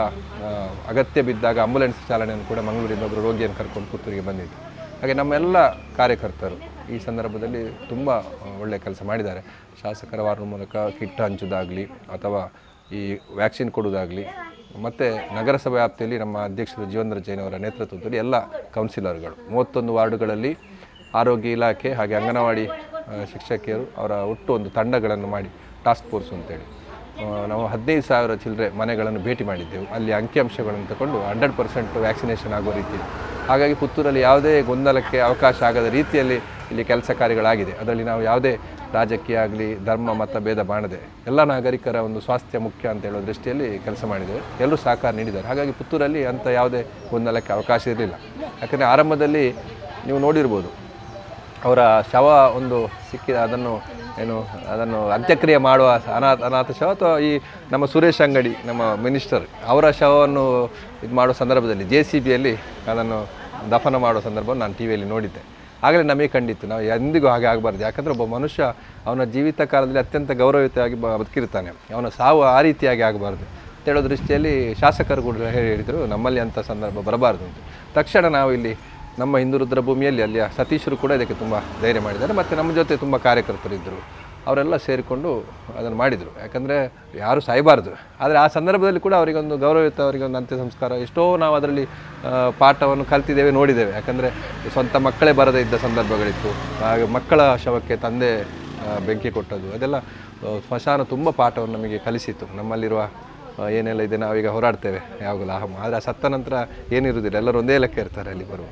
S: ಅಗತ್ಯ ಬಿದ್ದಾಗ ಆಂಬುಲೆನ್ಸ್ ಚಾಲನೆಯನ್ನು ಕೂಡ ಮಂಗಳೂರಿಂದ ಒಬ್ಬರು ರೋಗಿಯನ್ನು ಕರ್ಕೊಂಡು ಪುತ್ತೂರಿಗೆ ಬಂದಿದ್ದೆ. ಹಾಗೆ ನಮ್ಮೆಲ್ಲ ಕಾರ್ಯಕರ್ತರು ಈ ಸಂದರ್ಭದಲ್ಲಿ ತುಂಬ ಒಳ್ಳೆಯ ಕೆಲಸ ಮಾಡಿದ್ದಾರೆ. ಶಾಸಕರ ವಾರ ಮೂಲಕ ಕಿಟ್ ಹಂಚೋದಾಗಲಿ ಅಥವಾ ಈ ವ್ಯಾಕ್ಸಿನ್ ಕೊಡೋದಾಗಲಿ ಮತ್ತು ನಗರಸಭೆ ವ್ಯಾಪ್ತಿಯಲ್ಲಿ ನಮ್ಮ ಅಧ್ಯಕ್ಷರು ಜೀವೇಂದ್ರ ಜೈನ್ ಅವರ ನೇತೃತ್ವದಲ್ಲಿ ಎಲ್ಲ ಕೌನ್ಸಿಲರ್ಗಳು. ಮೂವತ್ತೊಂದು ವಾರ್ಡುಗಳಲ್ಲಿ ಆರೋಗ್ಯ ಇಲಾಖೆ ಹಾಗೆ ಅಂಗನವಾಡಿ ಶಿಕ್ಷಕಿಯರು ಅವರ ಒಟ್ಟು ಒಂದು ತಂಡಗಳನ್ನು ಮಾಡಿ ಟಾಸ್ಕ್ ಫೋರ್ಸ್ ಅಂತೇಳಿ. ನಾವು ಹದಿನೈದು ಸಾವಿರ ಚಿಲ್ಲರೆ ಮನೆಗಳನ್ನು ಭೇಟಿ ಮಾಡಿದ್ದೆವು. ಅಲ್ಲಿ ಅಂಕಿಅಂಶಗಳನ್ನು ತಗೊಂಡು ಹಂಡ್ರೆಡ್ ಪರ್ಸೆಂಟ್ ವ್ಯಾಕ್ಸಿನೇಷನ್ ಆಗೋ ರೀತಿ. ಹಾಗಾಗಿ ಪುತ್ತೂರಲ್ಲಿ ಯಾವುದೇ ಗೊಂದಲಕ್ಕೆ ಅವಕಾಶ ಆಗದ ರೀತಿಯಲ್ಲಿ ಇಲ್ಲಿ ಕೆಲಸ ಕಾರ್ಯಗಳಾಗಿದೆ. ಅದರಲ್ಲಿ ನಾವು ಯಾವುದೇ ರಾಜಕೀಯ ಆಗಲಿ, ಧರ್ಮ, ಮತ, ಭೇದ ಬಾಣದೆ ಎಲ್ಲ ನಾಗರಿಕರ ಒಂದು ಸ್ವಾಸ್ಥ್ಯ ಮುಖ್ಯ ಅಂತ ಹೇಳೋ ದೃಷ್ಟಿಯಲ್ಲಿ ಕೆಲಸ ಮಾಡಿದ್ದೇವೆ. ಎಲ್ಲರೂ ಸಹಕಾರ ನೀಡಿದ್ದಾರೆ. ಹಾಗಾಗಿ ಪುತ್ತೂರಲ್ಲಿ ಅಂಥ ಯಾವುದೇ ಗೊಂದಲಕ್ಕೆ ಅವಕಾಶ ಇರಲಿಲ್ಲ. ಯಾಕಂದರೆ ಆರಂಭದಲ್ಲಿ ನೀವು ನೋಡಿರ್ಬೋದು, ಅವರ ಶವ ಒಂದು ಸಿಕ್ಕಿದ. ಅದನ್ನು ಏನು, ಅದನ್ನು ಅಂತ್ಯಕ್ರಿಯೆ ಮಾಡುವ ಅನಾಥ ಅನಾಥ ಶವ ಅಥವಾ ಈ ನಮ್ಮ ಸುರೇಶ್ ಅಂಗಡಿ, ನಮ್ಮ ಮಿನಿಸ್ಟರ್ ಅವರ ಶವವನ್ನು ಇದು ಮಾಡೋ ಸಂದರ್ಭದಲ್ಲಿ, ಜೆ ಸಿ ಬಿಯಲ್ಲಿ ಅದನ್ನು ದಫನ ಮಾಡೋ ಸಂದರ್ಭವನ್ನು ನಾನು ಟಿ ವಿಯಲ್ಲಿ ನೋಡಿದ್ದೆ. ಆಗಲೇ ನಮಗೆ ಕಂಡಿತ್ತು. ನಾವು ಎಂದಿಗೂ ಹಾಗೆ ಆಗಬಾರ್ದು. ಯಾಕಂದರೆ ಒಬ್ಬ ಮನುಷ್ಯ ಅವನ ಜೀವಿತ ಕಾಲದಲ್ಲಿ ಅತ್ಯಂತ ಗೌರವಯುತವಾಗಿ ಬದುಕಿರ್ತಾನೆ ಅವನ ಸಾವು ಆ ರೀತಿಯಾಗಿ ಆಗಬಾರ್ದು. ಹೇಳೋ ದೃಷ್ಟಿಯಲ್ಲಿ ಶಾಸಕರು ಕೂಡ ಹೇಳಿದರು, ನಮ್ಮಲ್ಲಿ ಅಂಥ ಸಂದರ್ಭ ಬರಬಾರ್ದು ಅಂತ. ತಕ್ಷಣ ನಾವು ಇಲ್ಲಿ ನಮ್ಮ ಹಿಂದೂ ರುದ್ರ ಭೂಮಿಯಲ್ಲಿ ಅಲ್ಲಿಯ ಸತೀಶರು ಕೂಡ ಇದಕ್ಕೆ ತುಂಬ ಧೈರ್ಯ ಮಾಡಿದ್ದಾರೆ. ಮತ್ತು ನಮ್ಮ ಜೊತೆ ತುಂಬ ಕಾರ್ಯಕರ್ತರು ಇದ್ದರು ಅವರೆಲ್ಲ ಸೇರಿಕೊಂಡು ಅದನ್ನು ಮಾಡಿದರು. ಯಾಕಂದರೆ ಯಾರೂ ಸಾಯಬಾರ್ದು. ಆದರೆ ಆ ಸಂದರ್ಭದಲ್ಲಿ ಕೂಡ ಅವರಿಗೊಂದು ಗೌರವಯುತ, ಅವರಿಗೊಂದು ಅಂತ್ಯ ಸಂಸ್ಕಾರ ಎಷ್ಟೋ ನಾವು ಅದರಲ್ಲಿ ಪಾಠವನ್ನು ಕಲ್ತಿದ್ದೇವೆ, ನೋಡಿದ್ದೇವೆ. ಯಾಕಂದರೆ ಸ್ವಂತ ಮಕ್ಕಳೇ ಬರದೇ ಇದ್ದ ಸಂದರ್ಭಗಳಿತ್ತು. ಹಾಗೆ ಮಕ್ಕಳ ಶವಕ್ಕೆ ತಂದೆ ಬೆಂಕಿ ಕೊಟ್ಟದ್ದು. ಅದೆಲ್ಲ ಸ್ಮಶಾನ ತುಂಬ ಪಾಠವನ್ನು ನಮಗೆ ಕಲಿಸಿತ್ತು. ನಮ್ಮಲ್ಲಿರುವ ಏನೆಲ್ಲ ಇದೆ ನಾವೀಗ ಹೋರಾಡ್ತೇವೆ. ಯಾವಾಗಲೂ ಅಹಂ. ಆದರೆ ಸತ್ತ ನಂತರ ಏನಿರುವುದಿಲ್ಲ. ಎಲ್ಲರೂ ಒಂದೇ ಲೆಕ್ಕ ಇರ್ತಾರೆ ಅಲ್ಲಿ ಬರುವ.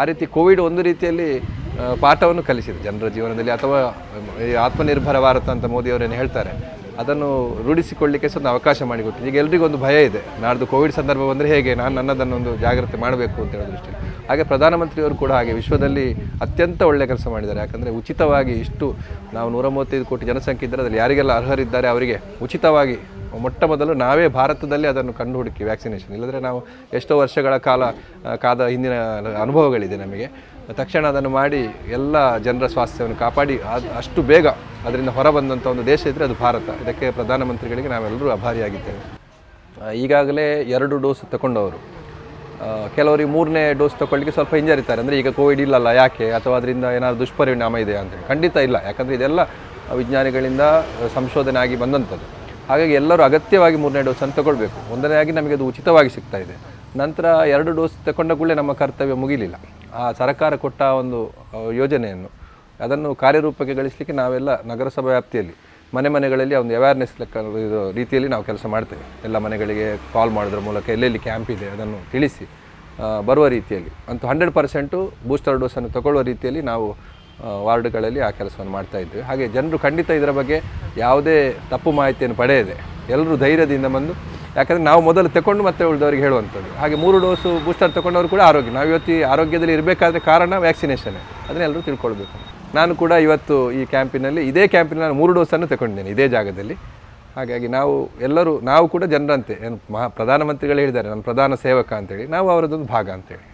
S: ಆ ರೀತಿ ಕೋವಿಡ್ ಒಂದು ರೀತಿಯಲ್ಲಿ ಪಾಠವನ್ನು ಕಲಿಸಿದೆ ಜನರ ಜೀವನದಲ್ಲಿ ಅಥವಾ, ಈ ಆತ್ಮನಿರ್ಭರ ಭಾರತ ಅಂತ ಮೋದಿಯವರೇನು ಹೇಳ್ತಾರೆ, ಅದನ್ನು ರೂಢಿಸಿಕೊಳ್ಳಿಕ್ಕೆ ಸಹ ಒಂದು ಅವಕಾಶ ಮಾಡಿಕೊಟ್ಟಿದೆ. ಈಗ ಎಲ್ರಿಗೂ ಒಂದು ಭಯ ಇದೆ, ನಾಡ್ದು ಕೋವಿಡ್ ಸಂದರ್ಭ ಬಂದರೆ ಹೇಗೆ, ನಾನು ನನ್ನದನ್ನೊಂದು ಜಾಗ್ರತೆ ಮಾಡಬೇಕು ಅಂತ ಹೇಳೋ ದೃಷ್ಟಿ ಹಾಗೆ ಪ್ರಧಾನಮಂತ್ರಿಯವರು ಕೂಡ ಹಾಗೆ ವಿಶ್ವದಲ್ಲಿ ಅತ್ಯಂತ ಒಳ್ಳೆಯ ಕೆಲಸ ಮಾಡಿದ್ದಾರೆ. ಯಾಕಂದರೆ ಉಚಿತವಾಗಿ ಇಷ್ಟು, ನಾವು ನೂರ ಮೂವತ್ತೈದು ಕೋಟಿ ಜನಸಂಖ್ಯೆ ಇದ್ದರೆ, ಅದರಲ್ಲಿ ಯಾರಿಗೆಲ್ಲ ಅರ್ಹರಿದ್ದಾರೆ, ಅವರಿಗೆ ಉಚಿತವಾಗಿ ಮೊಟ್ಟ ಮೊದಲು ನಾವೇ ಭಾರತದಲ್ಲಿ ಅದನ್ನು ಕಂಡು ಹುಡುಕಿ ವ್ಯಾಕ್ಸಿನೇಷನ್ ಇಲ್ಲದ್ರೆ ನಾವು ಎಷ್ಟೋ ವರ್ಷಗಳ ಕಾಲ ಕಾದ ಹಿಂದಿನ ಅನುಭವಗಳಿದೆ ನಮಗೆ. ತಕ್ಷಣ ಅದನ್ನು ಮಾಡಿ ಎಲ್ಲ ಜನರ ಸ್ವಾಸ್ಥ್ಯವನ್ನು ಕಾಪಾಡಿ, ಅದು ಅಷ್ಟು ಬೇಗ ಅದರಿಂದ ಹೊರಬಂದಂಥ ಒಂದು ದೇಶ ಇದ್ದರೆ ಅದು ಭಾರತ. ಇದಕ್ಕೆ ಪ್ರಧಾನಮಂತ್ರಿಗಳಿಗೆ ನಾವೆಲ್ಲರೂ ಅಭಾರಿಯಾಗಿದ್ದೇವೆ. ಈಗಾಗಲೇ ಎರಡು ಡೋಸ್ ತಗೊಂಡವರು ಕೆಲವರಿಗೆ ಮೂರನೇ ಡೋಸ್ ತಗೊಳ್ಳಿಕ್ಕೆ ಸ್ವಲ್ಪ ಹಿಂಜರಿತಾರೆ. ಅಂದರೆ ಈಗ ಕೋವಿಡ್ ಇಲ್ಲಲ್ಲ, ಯಾಕೆ? ಅಥವಾ ಅದರಿಂದ ಏನಾದರೂ ದುಷ್ಪರಿಣಾಮ ಇದೆಯಾ ಅಂತ ಖಂಡಿತ ಇಲ್ಲ. ಯಾಕಂದರೆ ಇದೆಲ್ಲ ವಿಜ್ಞಾನಿಗಳಿಂದ ಸಂಶೋಧನೆ ಆಗಿ ಬಂದಂಥದ್ದು. ಹಾಗಾಗಿ ಎಲ್ಲರೂ ಅಗತ್ಯವಾಗಿ ಮೂರನೇ ಡೋಸನ್ನು ತಗೊಳ್ಬೇಕು ಒಂದನೇದಾಗಿ ನಮಗೆ ಅದು ಉಚಿತವಾಗಿ ಸಿಗ್ತಾ ಇದೆ. ನಂತರ ಎರಡು ಡೋಸ್ ತಗೊಂಡ ಕೂಡಲೇ ನಮ್ಮ ಕರ್ತವ್ಯ ಮುಗಿಲಿಲ್ಲ. ಆ ಸರ್ಕಾರ ಕೊಟ್ಟ ಒಂದು ಯೋಜನೆಯನ್ನು ಅದನ್ನು ಕಾರ್ಯರೂಪಕ್ಕೆ ಗಳಿಸಲಿಕ್ಕೆ ನಾವೆಲ್ಲ ನಗರಸಭಾ ವ್ಯಾಪ್ತಿಯಲ್ಲಿ, ಮನೆ ಮನೆಗಳಲ್ಲಿ ಒಂದು ಅವೇರ್ನೆಸ್ ಲೆಕ್ಕ ಇದು ರೀತಿಯಲ್ಲಿ ನಾವು ಕೆಲಸ ಮಾಡ್ತೇವೆ. ಎಲ್ಲ ಮನೆಗಳಿಗೆ ಕಾಲ್ ಮಾಡೋದ್ರ ಮೂಲಕ ಎಲ್ಲೆಲ್ಲಿ ಕ್ಯಾಂಪ್ ಇದೆ ಅದನ್ನು ತಿಳಿಸಿ ಬರುವ ರೀತಿಯಲ್ಲಿ. ಅಂತೂ ಹಂಡ್ರೆಡ್ ಪರ್ಸೆಂಟು ಬೂಸ್ಟರ್ ಡೋಸನ್ನು ತಗೊಳ್ಳುವ ರೀತಿಯಲ್ಲಿ ನಾವು ವಾರ್ಡ್ಗಳಲ್ಲಿ ಆ ಕೆಲಸವನ್ನು ಮಾಡ್ತಾ ಇದ್ವಿ. ಹಾಗೆ ಜನರು ಖಂಡಿತ ಇದರ ಬಗ್ಗೆ ಯಾವುದೇ ತಪ್ಪು ಮಾಹಿತಿಯನ್ನು ಪಡೆಯದೆ ಎಲ್ಲರೂ ಧೈರ್ಯದಿಂದ ಬಂದು, ಯಾಕಂದರೆ ನಾವು ಮೊದಲು ತಗೊಂಡು ಮತ್ತೆ ಉಳಿದವರಿಗೆ ಹೇಳುವಂಥದ್ದು. ಹಾಗೆ ಮೂರು ಡೋಸು ಬೂಸ್ಟರ್ ತಗೊಂಡವರು ಕೂಡ ಆರೋಗ್ಯ. ನಾವು ಇವತ್ತು ಆರೋಗ್ಯದಲ್ಲಿ ಇರಬೇಕಾದ್ರೆ ಕಾರಣ ವ್ಯಾಕ್ಸಿನೇಷನ್. ಅದನ್ನೆಲ್ಲರೂ ತಿಳ್ಕೊಳ್ಬೇಕು. ನಾನು ಕೂಡ ಇವತ್ತು ಈ ಕ್ಯಾಂಪಿನಲ್ಲಿ, ಇದೇ ಕ್ಯಾಂಪಿನಲ್ಲಿ ನಾನು ಮೂರು ಡೋಸನ್ನು ತಗೊಂಡಿದ್ದೇನೆ ಇದೇ ಜಾಗದಲ್ಲಿ. ಹಾಗಾಗಿ ನಾವು ಎಲ್ಲರೂ, ನಾವು ಕೂಡ ಜನರಂತೆ. ಏನು ಮಹಾ, ಪ್ರಧಾನಮಂತ್ರಿಗಳು ಹೇಳಿದ್ದಾರೆ ನಾನು ಪ್ರಧಾನ ಸೇವಕ ಅಂತೇಳಿ. ನಾವು ಅವರದೊಂದು ಭಾಗ ಅಂತೇಳಿ.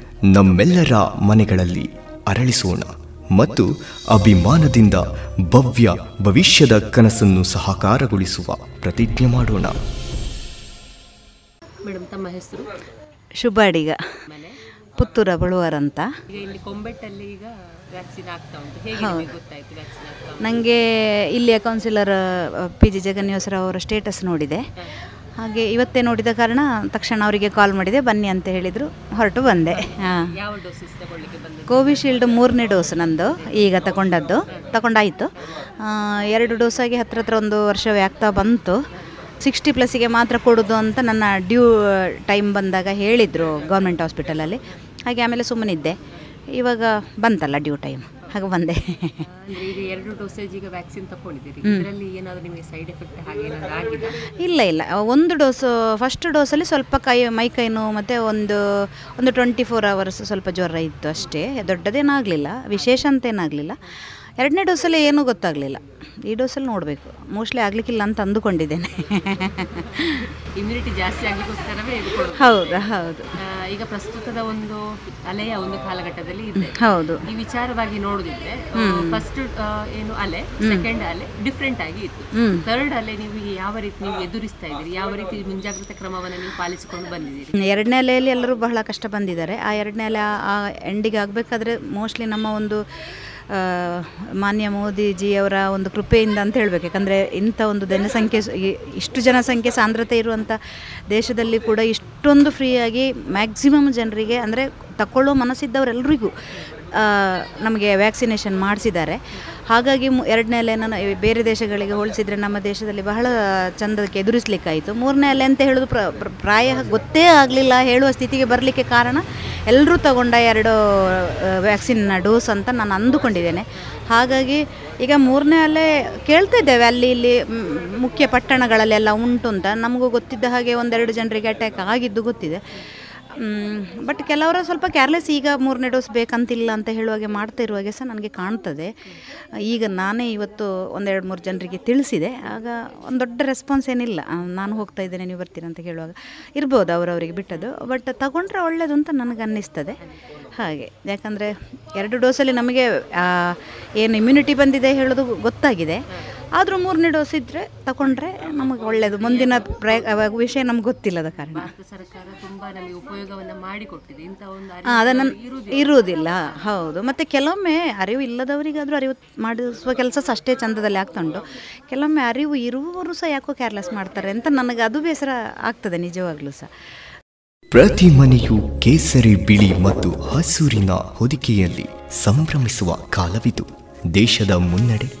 C: ನಮ್ಮೆಲ್ಲರ ಮನೆಗಳಲ್ಲಿ ಅರಳಿಸೋಣ ಮತ್ತು ಅಭಿಮಾನದಿಂದ ಭವ್ಯ ಭವಿಷ್ಯದ ಕನಸನ್ನು ಸಹಕಾರಗೊಳಿಸುವ ಪ್ರತಿಜ್ಞೆ ಮಾಡೋಣ.
B: ಮೇಡಮ್ ತಮ್ಮ ಹೆಸರು?
T: ಶುಭ ಅಡಿಗ. ಪುತ್ತೂರ ಬಳುವರ್ ಅಂತ
B: ಇಲ್ಲಿ ಕೊಂಬೆಟ್ಟಲ್ಲಿ ಈಗ ವ್ಯಾಕ್ಸಿನ್ ಆಗ್ತಾ ಉಂಟು. ಹೇಗೆ
T: ಹೌದು.
B: ವ್ಯಾಕ್ಸಿನ್
T: ನನಗೆ ಇಲ್ಲಿಯ ಕೌನ್ಸಿಲರ್ ಪಿ ಜಿ ಜಗನ್ನಿವಾಸರ ಅವರ ಸ್ಟೇಟಸ್ ನೋಡಿದೆ. ಹಾಗೆ ಇವತ್ತೇ ನೋಡಿದ ಕಾರಣ ತಕ್ಷಣ ಅವರಿಗೆ ಕಾಲ್ ಮಾಡಿದೆ ಬನ್ನಿ ಅಂತ ಹೇಳಿದರು. ಹೊರಟು ಬಂದೆ. ಹಾಂ. ಕೋವಿಶೀಲ್ಡ್ ಮೂರನೇ ಡೋಸ್ ನಂದು ಈಗ ತಗೊಂಡದ್ದು ತಗೊಂಡಾಯಿತು. ಎರಡು ಡೋಸಾಗಿ ಹತ್ರ ಹತ್ರ ಒಂದು ವರ್ಷವೇ ಆಗ್ತಾ ಬಂತು. ಸಿಕ್ಸ್ಟಿ ಪ್ಲಸ್ಸಿಗೆ ಮಾತ್ರ ಕೊಡೋದು ಅಂತ ನನ್ನ ಡ್ಯೂ ಟೈಮ್ ಬಂದಾಗ ಹೇಳಿದರು ಗೌರ್ಮೆಂಟ್ ಹಾಸ್ಪಿಟಲಲ್ಲಿ ಹಾಗೆ ಆಮೇಲೆ ಸುಮ್ಮನಿದ್ದೆ. ಇವಾಗ ಬಂತಲ್ಲ ಡ್ಯೂ ಟೈಮ್ ಹಾಗೆ ಬಂದೆ.
B: ಈಗ ಎರಡು ಡೋಸೇಜ್ ಈಗ ವ್ಯಾಕ್ಸಿನ್ ತಗೊಂಡಿದ್ದೀರಿ ಇದರಲ್ಲಿ ಏನಾದರೂ ನಿಮಗೆ ಸೈಡ್ ಎಫೆಕ್ಟ್ ಹಾಗೆ ಏನಾದರೂ ಆಗಿದೆ?
T: ಇಲ್ಲ ಇಲ್ಲ. ಒಂದು ಡೋಸು ಫಸ್ಟ್ ಡೋಸಲ್ಲಿ ಸ್ವಲ್ಪ ಕೈ ಮೈ ಕೈ ನೋವು ಮತ್ತು ಒಂದು ಒಂದು ಟ್ವೆಂಟಿ ಫೋರ್ ಅವರ್ಸ್ ಸ್ವಲ್ಪ ಜ್ವರ ಇತ್ತು ಅಷ್ಟೇ. ದೊಡ್ಡದೇನಾಗಲಿಲ್ಲ. ವಿಶೇಷ ಅಂತೇನಾಗಲಿಲ್ಲ. ಎರಡನೇ ಡೋಸಲ್ಲಿ ಏನೂ ಗೊತ್ತಾಗಲಿಲ್ಲ. ಈ ಡೋಸಲ್ಲಿ ನೋಡಬೇಕು. ಮೋಸ್ಟ್ಲಿ ಆಗಲಿಕ್ಕಿಲ್ಲ ಅಂತ ಅಂದುಕೊಂಡಿದ್ದೇನೆ.
B: ಇಮ್ಯುನಿಟಿ ಜಾಸ್ತಿ ಆಗಲಿಕ್ಕೋಸ್ಕರವೇ.
T: ಹೌದು ಹೌದು.
B: ಈಗ ಪ್ರಸ್ತುತದ ಒಂದು ಅಲೆಯ ಒಂದು ಕಾಲಘಟ್ಟದಲ್ಲಿ ಇದೆ.
T: ಹೌದು.
B: ಈ ವಿಚಾರವಾಗಿ ನೋಡುದಿದ್ರೆ
T: ಹ್ಮ್.
B: ಫಸ್ಟ್ ಏನು ಅಲೆ ಸೆಕೆಂಡ್ ಅಲೆ ಡಿಫ್ರೆಂಟ್ ಆಗಿ ಇತ್ತು. ಥರ್ಡ್ ಅಲೆ ನೀವು ಯಾವ ರೀತಿ ನೀವು ಎದುರಿಸ್ತಾ ಇದ್ದೀರಿ? ಯಾವ ರೀತಿ ಮುಂಜಾಗ್ರತಾ ಕ್ರಮವನ್ನು ನೀವು ಪಾಲಿಸಿಕೊಂಡು ಬಂದಿದ್ದೀರಿ?
T: ಎರಡನೇ ಅಲೆಯಲ್ಲಿ ಎಲ್ಲರೂ ಬಹಳ ಕಷ್ಟ ಬಂದಿದ್ದಾರೆ. ಆ ಎರಡನೇ ಅಲೆ ಆ- ಎಂಡಿಗೆ ಆಗಬೇಕಾದ್ರೆ ಮೋಸ್ಟ್ಲಿ ನಮ್ಮ ಒಂದು ಮಾನ್ಯ ಮೋದಿಜಿಯವರ ಒಂದು ಕೃಪೆಯಿಂದ ಅಂತ ಹೇಳಬೇಕು. ಯಾಕಂದರೆ ಇಂಥ ಒಂದು ಜನಸಂಖ್ಯೆ ಇಷ್ಟು ಜನಸಂಖ್ಯೆ ಸಾಂದ್ರತೆ ಇರುವಂಥ ದೇಶದಲ್ಲಿ ಕೂಡ ಇಷ್ಟೊಂದು ಫ್ರೀಯಾಗಿ ಮ್ಯಾಕ್ಸಿಮಮ್ ಜನರಿಗೆ ಅಂದರೆ ತಗೊಳ್ಳೋ ಮನಸ್ಸಿದ್ದವರೆಲ್ಲರಿಗೂ ನಮಗೆ ವ್ಯಾಕ್ಸಿನೇಷನ್ ಮಾಡಿಸಿದ್ದಾರೆ. ಹಾಗಾಗಿ ಎರಡನೇ ಅಲೆನ ನಾನು ಬೇರೆ ದೇಶಗಳಿಗೆ ಹೋಲಿಸಿದರೆ ನಮ್ಮ ದೇಶದಲ್ಲಿ ಬಹಳ ಚಂದಕ್ಕೆ ಎದುರಿಸಲಿಕ್ಕಾಯಿತು. ಮೂರನೇ ಅಲೆ ಅಂತ ಹೇಳೋದು ಪ್ರ, ಪ್ರ- ಪ್ರಾಯ ಗೊತ್ತೇ ಆಗಲಿಲ್ಲ. ಹೇಳುವ ಸ್ಥಿತಿಗೆ ಬರಲಿಕ್ಕೆ ಕಾರಣ ಎಲ್ಲರೂ ತಗೊಂಡ ಎರಡು ವ್ಯಾಕ್ಸಿನ್ ಡೋಸ್ ಅಂತ ನಾನು ಅಂದುಕೊಂಡಿದ್ದೇನೆ. ಹಾಗಾಗಿ ಈಗ ಮೂರನೇ ಅಲೆ ಕೇಳ್ತಾ ಇದ್ದೇವೆ. ಅಲ್ಲಿ, ಇಲ್ಲಿ ಮುಖ್ಯ ಪಟ್ಟಣಗಳಲ್ಲೆಲ್ಲ ಉಂಟು ಅಂತ. ನಮಗೂ ಗೊತ್ತಿದ್ದ ಹಾಗೆ ಒಂದೆರಡು ಜನರಿಗೆ ಅಟ್ಯಾಕ್ ಆಗಿದ್ದು ಗೊತ್ತಿದೆ. ಬಟ್ ಕೆಲವರು ಸ್ವಲ್ಪ ಕೇರ್ಲೆಸ್ ಈಗ ಮೂರನೇ ಡೋಸ್ ಬೇಕಂತಿಲ್ಲ ಅಂತ ಹೇಳುವಾಗೆ ಮಾಡ್ತಾ ಇರುವಾಗೆ ಸಹ ನನಗೆ ಕಾಣ್ತದೆ. ಈಗ ನಾನೇ ಇವತ್ತು ಒಂದೆರಡು ಮೂರು ಜನರಿಗೆ ತಿಳಿಸಿದೆ. ಆಗ ಒಂದು ದೊಡ್ಡ ರೆಸ್ಪಾನ್ಸ್ ಏನಿಲ್ಲ. ನಾನು ಹೋಗ್ತಾ ಇದ್ದೇನೆ, ನೀವು ಬರ್ತೀರ ಅಂತ ಹೇಳುವಾಗ. ಇರ್ಬೋದು ಅವರವರಿಗೆ ಬಿಟ್ಟದ್ದು ಬಟ್ ತಗೊಂಡ್ರೆ ಒಳ್ಳೆಯದು ಅಂತ ನನಗೆ ಅನ್ನಿಸ್ತದೆ. ಹಾಗೆ, ಯಾಕಂದರೆ ಎರಡು ಡೋಸಲ್ಲಿ ನಮಗೆ ಏನು ಇಮ್ಯುನಿಟಿ ಬಂದಿದೆ ಹೇಳೋದು ಗೊತ್ತಾಗಿದೆ. ಆದರೂ ಮೂರನೇ ಡೋಸ್ ಇದ್ದರೆ ತಗೊಂಡ್ರೆ ನಮಗೆ ಒಳ್ಳೆಯದು ಮುಂದಿನ ಪ್ರಯ ಅವಾಗ ವಿಷಯ ನಮ್ಗೆ ಗೊತ್ತಿಲ್ಲದ ಕಾರಣ.
B: ಸರ್ಕಾರ ತುಂಬಾ ನಮಗೆ ಉಪಯೋಗವನ್ನ ಮಾಡಿಕೊಟ್ಟಿದೆ. ಇಂಥ ಒಂದು
T: ಅದನ್ನು
B: ಇರುವುದಿಲ್ಲ.
T: ಇರುವುದಿಲ್ಲ ಹೌದು. ಮತ್ತು ಕೆಲವೊಮ್ಮೆ ಅರಿವು ಇಲ್ಲದವರಿಗಾದರೂ ಅರಿವು ಮಾಡಿಸುವ ಕೆಲಸ ಅಷ್ಟೇ ಚಂದದಲ್ಲಿ ಆಗ್ತಾ ಉಂಟು. ಕೆಲವೊಮ್ಮೆ ಅರಿವು ಇರುವವರು ಸಹ ಯಾಕೋ ಕೇರ್ಲೆಸ್ ಮಾಡ್ತಾರೆ ಅಂತ ನನಗೆ ಅದು ಬೇಸರ ಆಗ್ತದೆ ನಿಜವಾಗ್ಲೂ ಸಹ.
C: ಪ್ರತಿ ಮನೆಯು ಕೇಸರಿ ಬಿಳಿ ಮತ್ತು ಹಸೂರಿನ ಹೊದಿಕೆಯಲ್ಲಿ ಸಂಭ್ರಮಿಸುವ ಕಾಲವಿದು. ದೇಶದ ಮುನ್ನಡೆ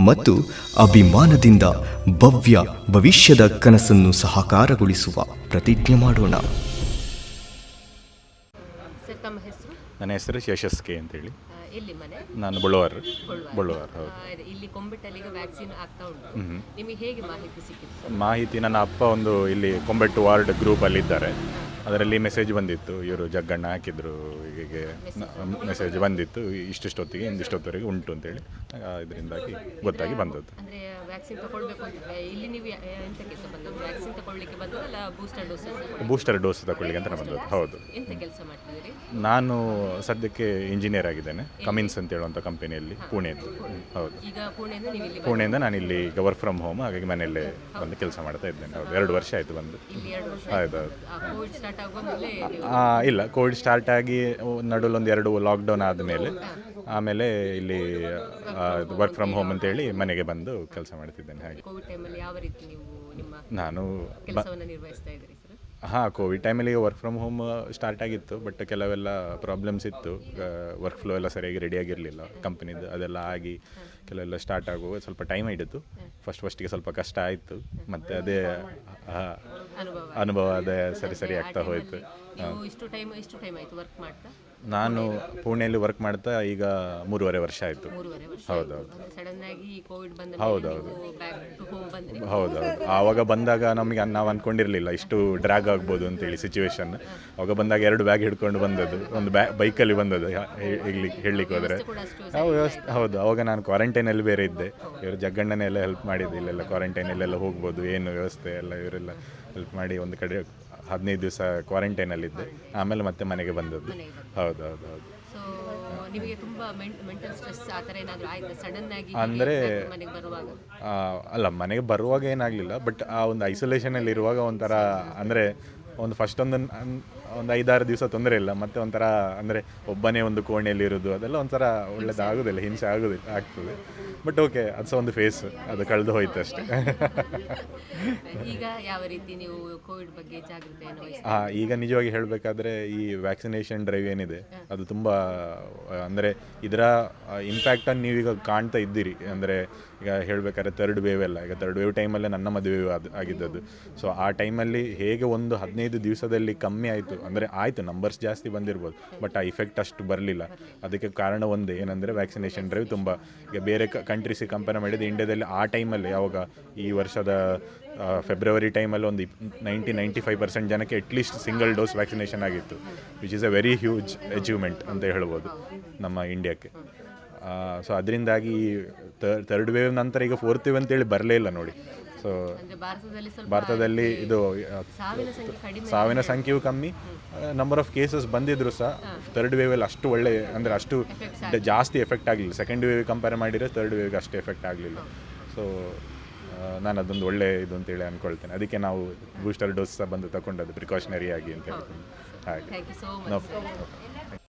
C: ಮತ್ತು ಅಭಿಮಾನದಿಂದ ಭವ್ಯ ಭವಿಷ್ಯದ ಕನಸನ್ನು ಸಹಕಾರಗೊಳಿಸುವ ಪ್ರತಿಜ್ಞೆ ಮಾಡೋಣ.
U: ನನ್ನ ಹೆಸರು ಯಶಸ್ ಕೆ ಅಂತೇಳಿ ನಾನು ಬಳುವಾರ್.
B: ಬಳುವಾರ್.
U: ಬಳುವಾರ್ ಹೌದು.
B: ಇಲ್ಲಿ ಕೊಂಬೆಟ್ಟಲ್ಲಿ ವ್ಯಾಕ್ಸಿನ್ ಆಗ್ತಾ ಉಂಟು. ನಿಮಗೆ ಹೇಗೆ ಮಾಹಿತಿ
U: ನನ್ನ ಅಪ್ಪ ಒಂದು ಇಲ್ಲಿ ಕೊಂಬೆಟ್ಟು ವಾರ್ಡ್ ಗ್ರೂಪಲ್ಲಿ ಇದ್ದಾರೆ ಅದರಲ್ಲಿ ಮೆಸೇಜ್ ಬಂದಿತ್ತು. ಇವರು ಜಗ್ಗಣ್ಣ ಹಾಕಿದ್ರು ಹೀಗೆ ಮೆಸೇಜ್ ಬಂದಿತ್ತು. ಇಷ್ಟಿಷ್ಟೊತ್ತಿಗೆ ಇಂದಿಷ್ಟೊತ್ತವರೆಗೆ ಉಂಟು ಅಂತೇಳಿ ಇದರಿಂದಾಗಿ ಗೊತ್ತಾಗಿ ಬಂದದ್ದು.
B: ಅಂದ್ರೆ ವ್ಯಾಕ್ಸಿನ್ ತಗೊಳ್ಬೇಕು ಅಂತಿದ್ರೆ ಇಲ್ಲಿ ನೀವು ಯಾ- ಎಂತಕ್ಕೆ ಬಂದದ್ದು? ವ್ಯಾಕ್ಸಿನ್ ತಗೊಳ್ಳಿಕ್ಕೆ ಬಂದದಲ್ಲ ಬೂಸ್ಟರ್ ಡೋಸ್
U: ಬೂಸ್ಟರ್ ಡೋಸ್ ತಗೊಳ್ಳಿಕ್ಕೆ ಅಂತ ಬಂದದ್ದು. ಹೌದು.
B: ಎಂತ ಕೆಲಸ ಮಾಡ್ತಿದ್ದೀರಿ?
U: ನಾನು ಸದ್ಯಕ್ಕೆ ಇಂಜಿನಿಯರ್ ಆಗಿದ್ದೇನೆ ಕಮಿನ್ಸ್ ಅಂತ ಹೇಳುವಂಥ ಕಂಪನಿಯಲ್ಲಿ ಪುಣೆದ್ದು ಹೌದು.
B: ಈಗ ಪುಣೆಯಿಂದ ನೀವು ಇಲ್ಲಿ
U: ಪುಣೆಯಿಂದ ನಾನು ಇಲ್ಲಿ ಈಗ ವರ್ಕ್ ಫ್ರಮ್ ಹೋಮ್ ಹಾಗಾಗಿ ಮನೆಯಲ್ಲೇ ಬಂದು ಕೆಲಸ ಮಾಡ್ತಾ ಇದ್ದೇನೆ. ಹೌದು. ಎರಡು ವರ್ಷ ಆಯಿತು ಬಂದು. ಹೌದು. ಹೌದು ಇಲ್ಲ ಕೋವಿಡ್ ಸ್ಟಾರ್ಟ್ ಆಗಿ ನಡುವಲ್ಲಿ ಒಂದು ಎರಡು ಲಾಕ್ಡೌನ್ ಆದಮೇಲೆ ಆಮೇಲೆ ಇಲ್ಲಿ ವರ್ಕ್ ಫ್ರಮ್ ಹೋಮ್ ಅಂತೇಳಿ ಮನೆಗೆ ಬಂದು ಕೆಲಸ ಮಾಡ್ತಿದ್ದೇನೆ ಹಾಗೆ. ನಾನು ಹಾಂ ಕೋವಿಡ್ ಟೈಮಲ್ಲಿ ವರ್ಕ್ ಫ್ರಮ್ ಹೋಮ್ ಸ್ಟಾರ್ಟ್ ಆಗಿತ್ತು ಬಟ್ ಕೆಲವೆಲ್ಲ ಪ್ರಾಬ್ಲಮ್ಸ್ ಇತ್ತು. ವರ್ಕ್ ಫ್ಲೋ ಎಲ್ಲ ಸರಿಯಾಗಿ ರೆಡಿ ಆಗಿರಲಿಲ್ಲ. ಕಂಪ್ನಿದು ಅದೆಲ್ಲ ಆಗಿ ಕೆಲವೆಲ್ಲ ಸ್ಟಾರ್ಟ್ ಆಗುವ ಸ್ವಲ್ಪ ಟೈಮ್ ಹಿಡಿತು ಫಸ್ಟ್ ಫಸ್ಟಿಗೆ ಸ್ವಲ್ಪ ಕಷ್ಟ ಆಯಿತು ಮತ್ತು ಅದೇ ಅನುಭವ. ಅದೇ ಸರಿ ಸರಿ ಆಗ್ತಾ ಹೋಯಿತು.
B: ಇಷ್ಟು ಟೈಮ್ ಎಷ್ಟು ಟೈಮ್ ಆಯ್ತು ವರ್ಕ್ ಮಾಡ್ತಾ?
U: ನಾನು ಪುಣೆಯಲ್ಲಿ ವರ್ಕ್ ಮಾಡ್ತಾ ಈಗ ಮೂರುವರೆ ವರ್ಷ ಆಯಿತು.
B: ಮೂರುವರೆ ವರ್ಷ
U: ಹೌದೌದು.
B: ಸಡನ್ ಆಗಿ ಕೋವಿಡ್ ಬಂದ
U: ಹೌದೌದು.
B: ಬ್ಯಾಕ್ ಟು ಹೋಮ್ ಬಂದ್ರಿ.
U: ಹೌದೌದು. ಆವಾಗ ಬಂದಾಗ ನಮಗೆ ನಾವು ಅಂದ್ಕೊಂಡಿರಲಿಲ್ಲ ಇಷ್ಟು ಡ್ರ್ಯಾಗ್ ಆಗ್ಬೋದು ಅಂತೇಳಿ ಸಿಚುವೇಶನ್ ಅವಾಗ ಬಂದಾಗ ಎರಡು ಬ್ಯಾಗ್ ಹಿಡ್ಕೊಂಡು ಬಂದದ್ದು. ಒಂದು ಬ್ಯಾ ಬೈಕಲ್ಲಿ ಬಂದದ್ದು. ಹಾ- ಹೇ- ಹೇಳಲಿಕ್ಕೆ ಹೋದರೆ. ಹೌದು ವ್ಯವಸ್ಥೆ ಹೌದು. ಆವಾಗ ನಾನು ಕ್ವಾರಂಟೈನಲ್ಲಿ ಬೇರೆ ಇದ್ದೆ. ಇವರು ಜಗ್ಗಣ್ಣನೇ ಎಲ್ಲ ಹೆಲ್ಪ್ ಮಾಡಿದ್ದು. ಇಲ್ಲೆಲ್ಲ ಕ್ವಾರಂಟೈನಲ್ಲೆಲ್ಲ ಹೋಗ್ಬೋದು. ಏನು ವ್ಯವಸ್ಥೆ ಎಲ್ಲ ಇವರೆಲ್ಲ ಹೆಲ್ಪ್ ಮಾಡಿ ಒಂದು ಕಡೆ ಹದಿನೈದು ದಿವಸ ಕ್ವಾರಂಟೈನಲ್ಲಿದ್ದೆ ಆಮೇಲೆ ಮತ್ತೆ ಮನೆಗೆ ಬಂದದ್ದು. ಹೌದು ಹೌದು ಹೌದು. ಅಂದರೆ ಅಲ್ಲ ಮನೆಗೆ ಬರುವಾಗ ಏನಾಗಲಿಲ್ಲ ಬಟ್ ಆ ಒಂದು ಐಸೋಲೇಷನಲ್ಲಿ ಇರುವಾಗ ಒಂಥರ ಅಂದರೆ ಒಂದು ಫಸ್ಟ್ ಒಂದು ಒಂದು ಐದಾರು ದಿವಸ ತೊಂದರೆ ಇಲ್ಲ. ಮತ್ತೆ ಒಂಥರ ಅಂದರೆ ಒಬ್ಬನೇ ಒಂದು ಕೋಣೆಯಲ್ಲಿ ಇರೋದು ಅದೆಲ್ಲ ಒಂಥರ ಒಳ್ಳೇದು ಆಗೋದಿಲ್ಲ ಹಿಂಸೆ ಆಗೋದಿಲ್ಲ ಆಗ್ತದೆ. ಬಟ್ ಓಕೆ ಅದು ಸಹ ಒಂದು ಫೇಸ್ ಅದು ಕಳೆದು ಹೋಯ್ತು ಅಷ್ಟೇ. (laughs)
V: ಈಗ ಯಾವ ರೀತಿ ನೀವು ಕೋವಿಡ್ ಬಗ್ಗೆ ಜಾಗೃತಿ
U: ಹಾಂ ಈಗ ನಿಜವಾಗಿ ಹೇಳಬೇಕಾದ್ರೆ ಈ ವ್ಯಾಕ್ಸಿನೇಷನ್ ಡ್ರೈವ್ ಏನಿದೆ ಅದು ತುಂಬ ಅಂದರೆ ಇದರ ಇಂಪ್ಯಾಕ್ಟನ್ನು ನೀವೀಗ ಕಾಣ್ತಾ ಇದ್ದೀರಿ. ಅಂದರೆ ಈಗ ಹೇಳಬೇಕಾದ್ರೆ ತರ್ಡ್ ವೇವ್ ಎಲ್ಲ. ಈಗ ತರ್ಡ್ ವೇವ್ ಟೈಮಲ್ಲೇ ನನ್ನ ಮದುವೆ ಅದು ಆಗಿದ್ದದ್ದು. ಸೊ ಆ ಟೈಮಲ್ಲಿ ಹೇಗೆ ಒಂದು ಹದಿನೈದು ದಿವಸದಲ್ಲಿ ಕಮ್ಮಿ ಆಯಿತು, ಅಂದರೆ ಆಯಿತು ನಂಬರ್ಸ್ ಜಾಸ್ತಿ ಬಂದಿರ್ಬೋದು ಬಟ್ ಆ ಇಫೆಕ್ಟ್ ಅಷ್ಟು ಬರಲಿಲ್ಲ. ಅದಕ್ಕೆ ಕಾರಣ ಒಂದೇ, ಏನಂದರೆ ವ್ಯಾಕ್ಸಿನೇಷನ್ ಡ್ರೈವ್ ತುಂಬ, ಈಗ ಬೇರೆ ಕಂಟ್ರೀಸಿಗೆ ಕಂಪೇರ್ ಮಾಡಿದರೆ ಇಂಡಿಯಾದಲ್ಲಿ ಆ ಟೈಮಲ್ಲಿ ಯಾವಾಗ ಈ ವರ್ಷದ ಫೆಬ್ರವರಿ ಟೈಮಲ್ಲಿ ಒಂದು ನೈಂಟಿ ನೈಂಟಿ ಫೈವ್ ಪರ್ಸೆಂಟ್ ಜನಕ್ಕೆ at least single dose vaccination ಆಗಿತ್ತು which is a very huge achievement ಅಂತ ಹೇಳ್ಬೋದು ನಮ್ಮ ಇಂಡಿಯಾಕ್ಕೆ ಸೊ ಅದರಿಂದಾಗಿ ಥರ್ಡ್ ವೇವ್ ನಂತರ ಈಗ ಫೋರ್ತ್ ವೇವ್ ಅಂತೇಳಿ ಬರಲೇ ಇಲ್ಲ ನೋಡಿ. ಸೊ
V: ಭಾರತದಲ್ಲಿ
U: ಇದು
V: ಸಾವಿನ
U: ಸಂಖ್ಯೆಯೂ ಕಮ್ಮಿ. ನಂಬರ್ ಆಫ್ ಕೇಸಸ್ ಬಂದಿದ್ರು ಸಹ ಥರ್ಡ್ ವೇವಲ್ಲಿ ಅಷ್ಟು ಒಳ್ಳೆ ಅಂದರೆ ಅಷ್ಟು ಜಾಸ್ತಿ ಎಫೆಕ್ಟ್ ಆಗಲಿಲ್ಲ. ಸೆಕೆಂಡ್ ವೇವ್ ಕಂಪೇರ್ ಮಾಡಿದರೆ ಥರ್ಡ್ ವೇವ್ಗೆ ಅಷ್ಟು ಎಫೆಕ್ಟ್ ಆಗಲಿಲ್ಲ. ಸೊ ನಾನು ಅದೊಂದು ಒಳ್ಳೆ ಇದು ಅಂತೇಳಿ ಅಂದ್ಕೊಳ್ತೇನೆ ಅದಕ್ಕೆ ನಾವು ಬೂಸ್ಟರ್ ಡೋಸ್ ಸಹ ಬಂದು ತಗೊಂಡದ್ದು ಪ್ರಿಕಾಷನರಿ ಆಗಿ ಅಂತ ಹೇಳ್ತೀನಿ. ಹಾಗೆ.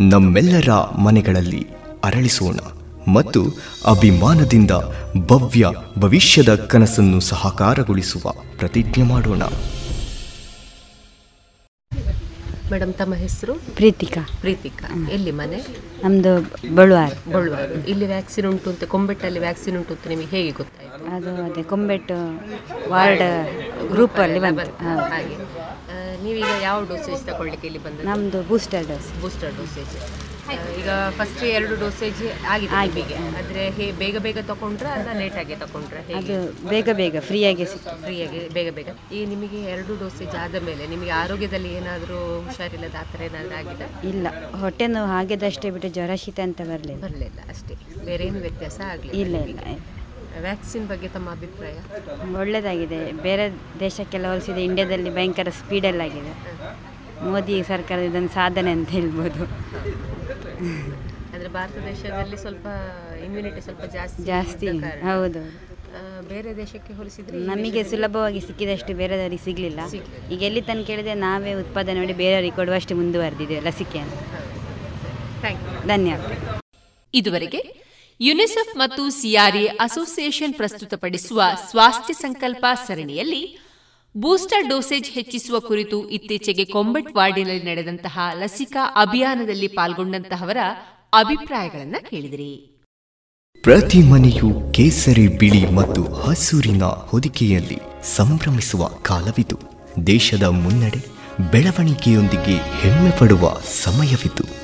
C: ನಮ್ಮೆಲ್ಲರ ಮನೆಗಳಲ್ಲಿ ಅರಳಿಸೋಣ ಮತ್ತು ಅಭಿಮಾನದಿಂದ ಭವ್ಯ ಭವಿಷ್ಯದ ಕನಸನ್ನು ಸಹಕಾರಗೊಳಿಸುವ ಪ್ರತಿಜ್ಞೆ ಮಾಡೋಣ.
V: ಮೇಡಮ್ ತಮ್ಮ ಹೆಸರು?
W: ಪ್ರೀತಿಕಾ.
V: ಪ್ರೀತಿಕಾ. ಎಲ್ಲಿ ಮನೆ?
W: ನಮ್ದು ಬಳುವಾರು.
V: ಬಳುವಾರ. ಇಲ್ಲಿ ವ್ಯಾಕ್ಸಿನ್ ಉಂಟು ಅಂತ ಕೊಂಬೆಟ್ಟಲ್ಲಿ ವ್ಯಾಕ್ಸಿನ್ ಉಂಟು ಅಂತ ನಿಮಗೆ ಹೇಗೆ ಗೊತ್ತಾಯ್ತು?
W: ಅದು ಅದೇ ಕೊಂಬೆಟ್ಟು ವಾರ್ಡ್ ಗ್ರೂಪಲ್ಲಿ ಬಂತು.
V: ಹಾಗೆ. ನೀವೀಗ ಯಾವ ಡೋಸೇಜ್ ತಗೊಳ್ಳಿಕ್ಕೆ ಇಲ್ಲಿ ಬಂದ
W: ನಮ್ಮದು ಬೂಸ್ಟರ್ ಡೋಸ್
V: ಬೂಸ್ಟರ್ ಡೋಸೇಜ್ ಈಗ ಫಸ್ಟ್ ಎರಡು ಡೋಸೇಜ್ ಆಗಿದೆ ನಿಮಗೆ. ಆದರೆ ಹೇ ಬೇಗ ಬೇಗ ತಗೊಂಡ್ರೆ ಅಲ್ಲ ಲೇಟಾಗಿ ತಗೊಂಡ್ರೆ
W: ಅದು ಬೇಗ ಬೇಗ ಫ್ರೀಯಾಗಿ
V: ಫ್ರೀಯಾಗಿ ಬೇಗ ಬೇಗ. ಈ ನಿಮಗೆ ಎರಡು ಡೋಸೇಜ್ ಆದ ಮೇಲೆ ನಿಮಗೆ ಆರೋಗ್ಯದಲ್ಲಿ ಏನಾದರೂ ಹುಷಾರಿಲ್ಲದ ಆ ಥರ ಏನಾದರೂ ಆಗಿದೆ?
W: ಇಲ್ಲ. ಹೊಟ್ಟೆ ನೋವು ಹಾಗೆದಷ್ಟೇ ಬಿಟ್ಟು ಜ್ವರ ಶೀತ ಅಂತ ಬರಲಿಲ್ಲ.
V: ಬರಲಿಲ್ಲ ಅಷ್ಟೇ. ಬೇರೆ ಏನು ವ್ಯತ್ಯಾಸ ಆಗಲಿಲ್ಲ
W: ಇಲ್ಲ ಇಲ್ಲ.
V: ವ್ಯಾಕ್ಸಿನ್ ಬಗ್ಗೆ ತಮ್ಮ ಅಭಿಪ್ರಾಯ?
W: ಒಳ್ಳೆಯದಾಗಿದೆ ಬೇರೆ ದೇಶಕ್ಕೆಲ್ಲ ಹೋಲಿಸಿದ ಇಂಡಿಯಾದಲ್ಲಿ ಭಯಂಕರ ಸ್ಪೀಡಲ್ಲಾಗಿದೆ. ಮೋದಿ ಸರ್ಕಾರದ ಇದೊಂದು ಸಾಧನೆ ಅಂತ ಹೇಳ್ಬೋದು.
V: ಅಂದರೆ ಭಾರತ ದೇಶದಲ್ಲಿ ಸ್ವಲ್ಪ ಇಮ್ಯುನಿಟಿ ಸ್ವಲ್ಪ ಜಾಸ್ತಿ
W: ಜಾಸ್ತಿ
V: ಇದ್ದ ಕಾರಣ,
W: ಹೌದು.
V: ಆ, ಬೇರೆ ದೇಶಕ್ಕೆ ಹೋಲಿಸಿದ್ರೆ ಈ
W: ನಮಗೆ
V: ದೇಶದಲ್ಲಿ-
W: ಸುಲಭವಾಗಿ ಸಿಕ್ಕಿದಷ್ಟು ಬೇರೆದವರಿಗೆ ಸಿಗಲಿಲ್ಲ. ಈಗ ಎಲ್ಲಿ ತನಕ ಕೇಳಿದೆ ನಾವೇ ಉತ್ಪಾದನೆ ಮಾಡಿ ಬೇರೆಯವರಿಗೆ ಕೊಡುವಷ್ಟು ಮುಂದುವರೆದಿದೆ ಲಸಿಕೆಯನ್ನು.
V: ಥ್ಯಾಂಕ್ ಯು
W: ಧನ್ಯವಾದ.
V: ಇದುವರೆಗೆ ಯುನಿಸೆಫ್ ಮತ್ತು ಸಿಆರ್ಎ ಅಸೋಸಿಯೇಷನ್ ಪ್ರಸ್ತುತಪಡಿಸುವ ಸ್ವಾಸ್ಥ್ಯ ಸಂಕಲ್ಪ ಸರಣಿಯಲ್ಲಿ ಬೂಸ್ಟರ್ ಡೋಸೇಜ್ ಹೆಚ್ಚಿಸುವ ಕುರಿತು ಇತ್ತೀಚೆಗೆ ಕೊಂಬೆಟ್ ವಾರ್ಡಿನಲ್ಲಿ ನಡೆದಂತಹ ಲಸಿಕಾ ಅಭಿಯಾನದಲ್ಲಿ ಪಾಲ್ಗೊಂಡಂತಹವರ ಅಭಿಪ್ರಾಯಗಳನ್ನು ಕೇಳಿದಿರಿ.
C: ಪ್ರತಿ ಮನೆಯು ಕೇಸರಿ ಬಿಳಿ ಮತ್ತು ಹಸೂರಿನ ಹೊದಿಕೆಯಲ್ಲಿ ಸಂಭ್ರಮಿಸುವ ಕಾಲವಿದು. ದೇಶದ ಮುನ್ನಡೆ ಬೆಳವಣಿಗೆಯೊಂದಿಗೆ ಹೆಮ್ಮೆ ಪಡುವ ಸಮಯವಿದು.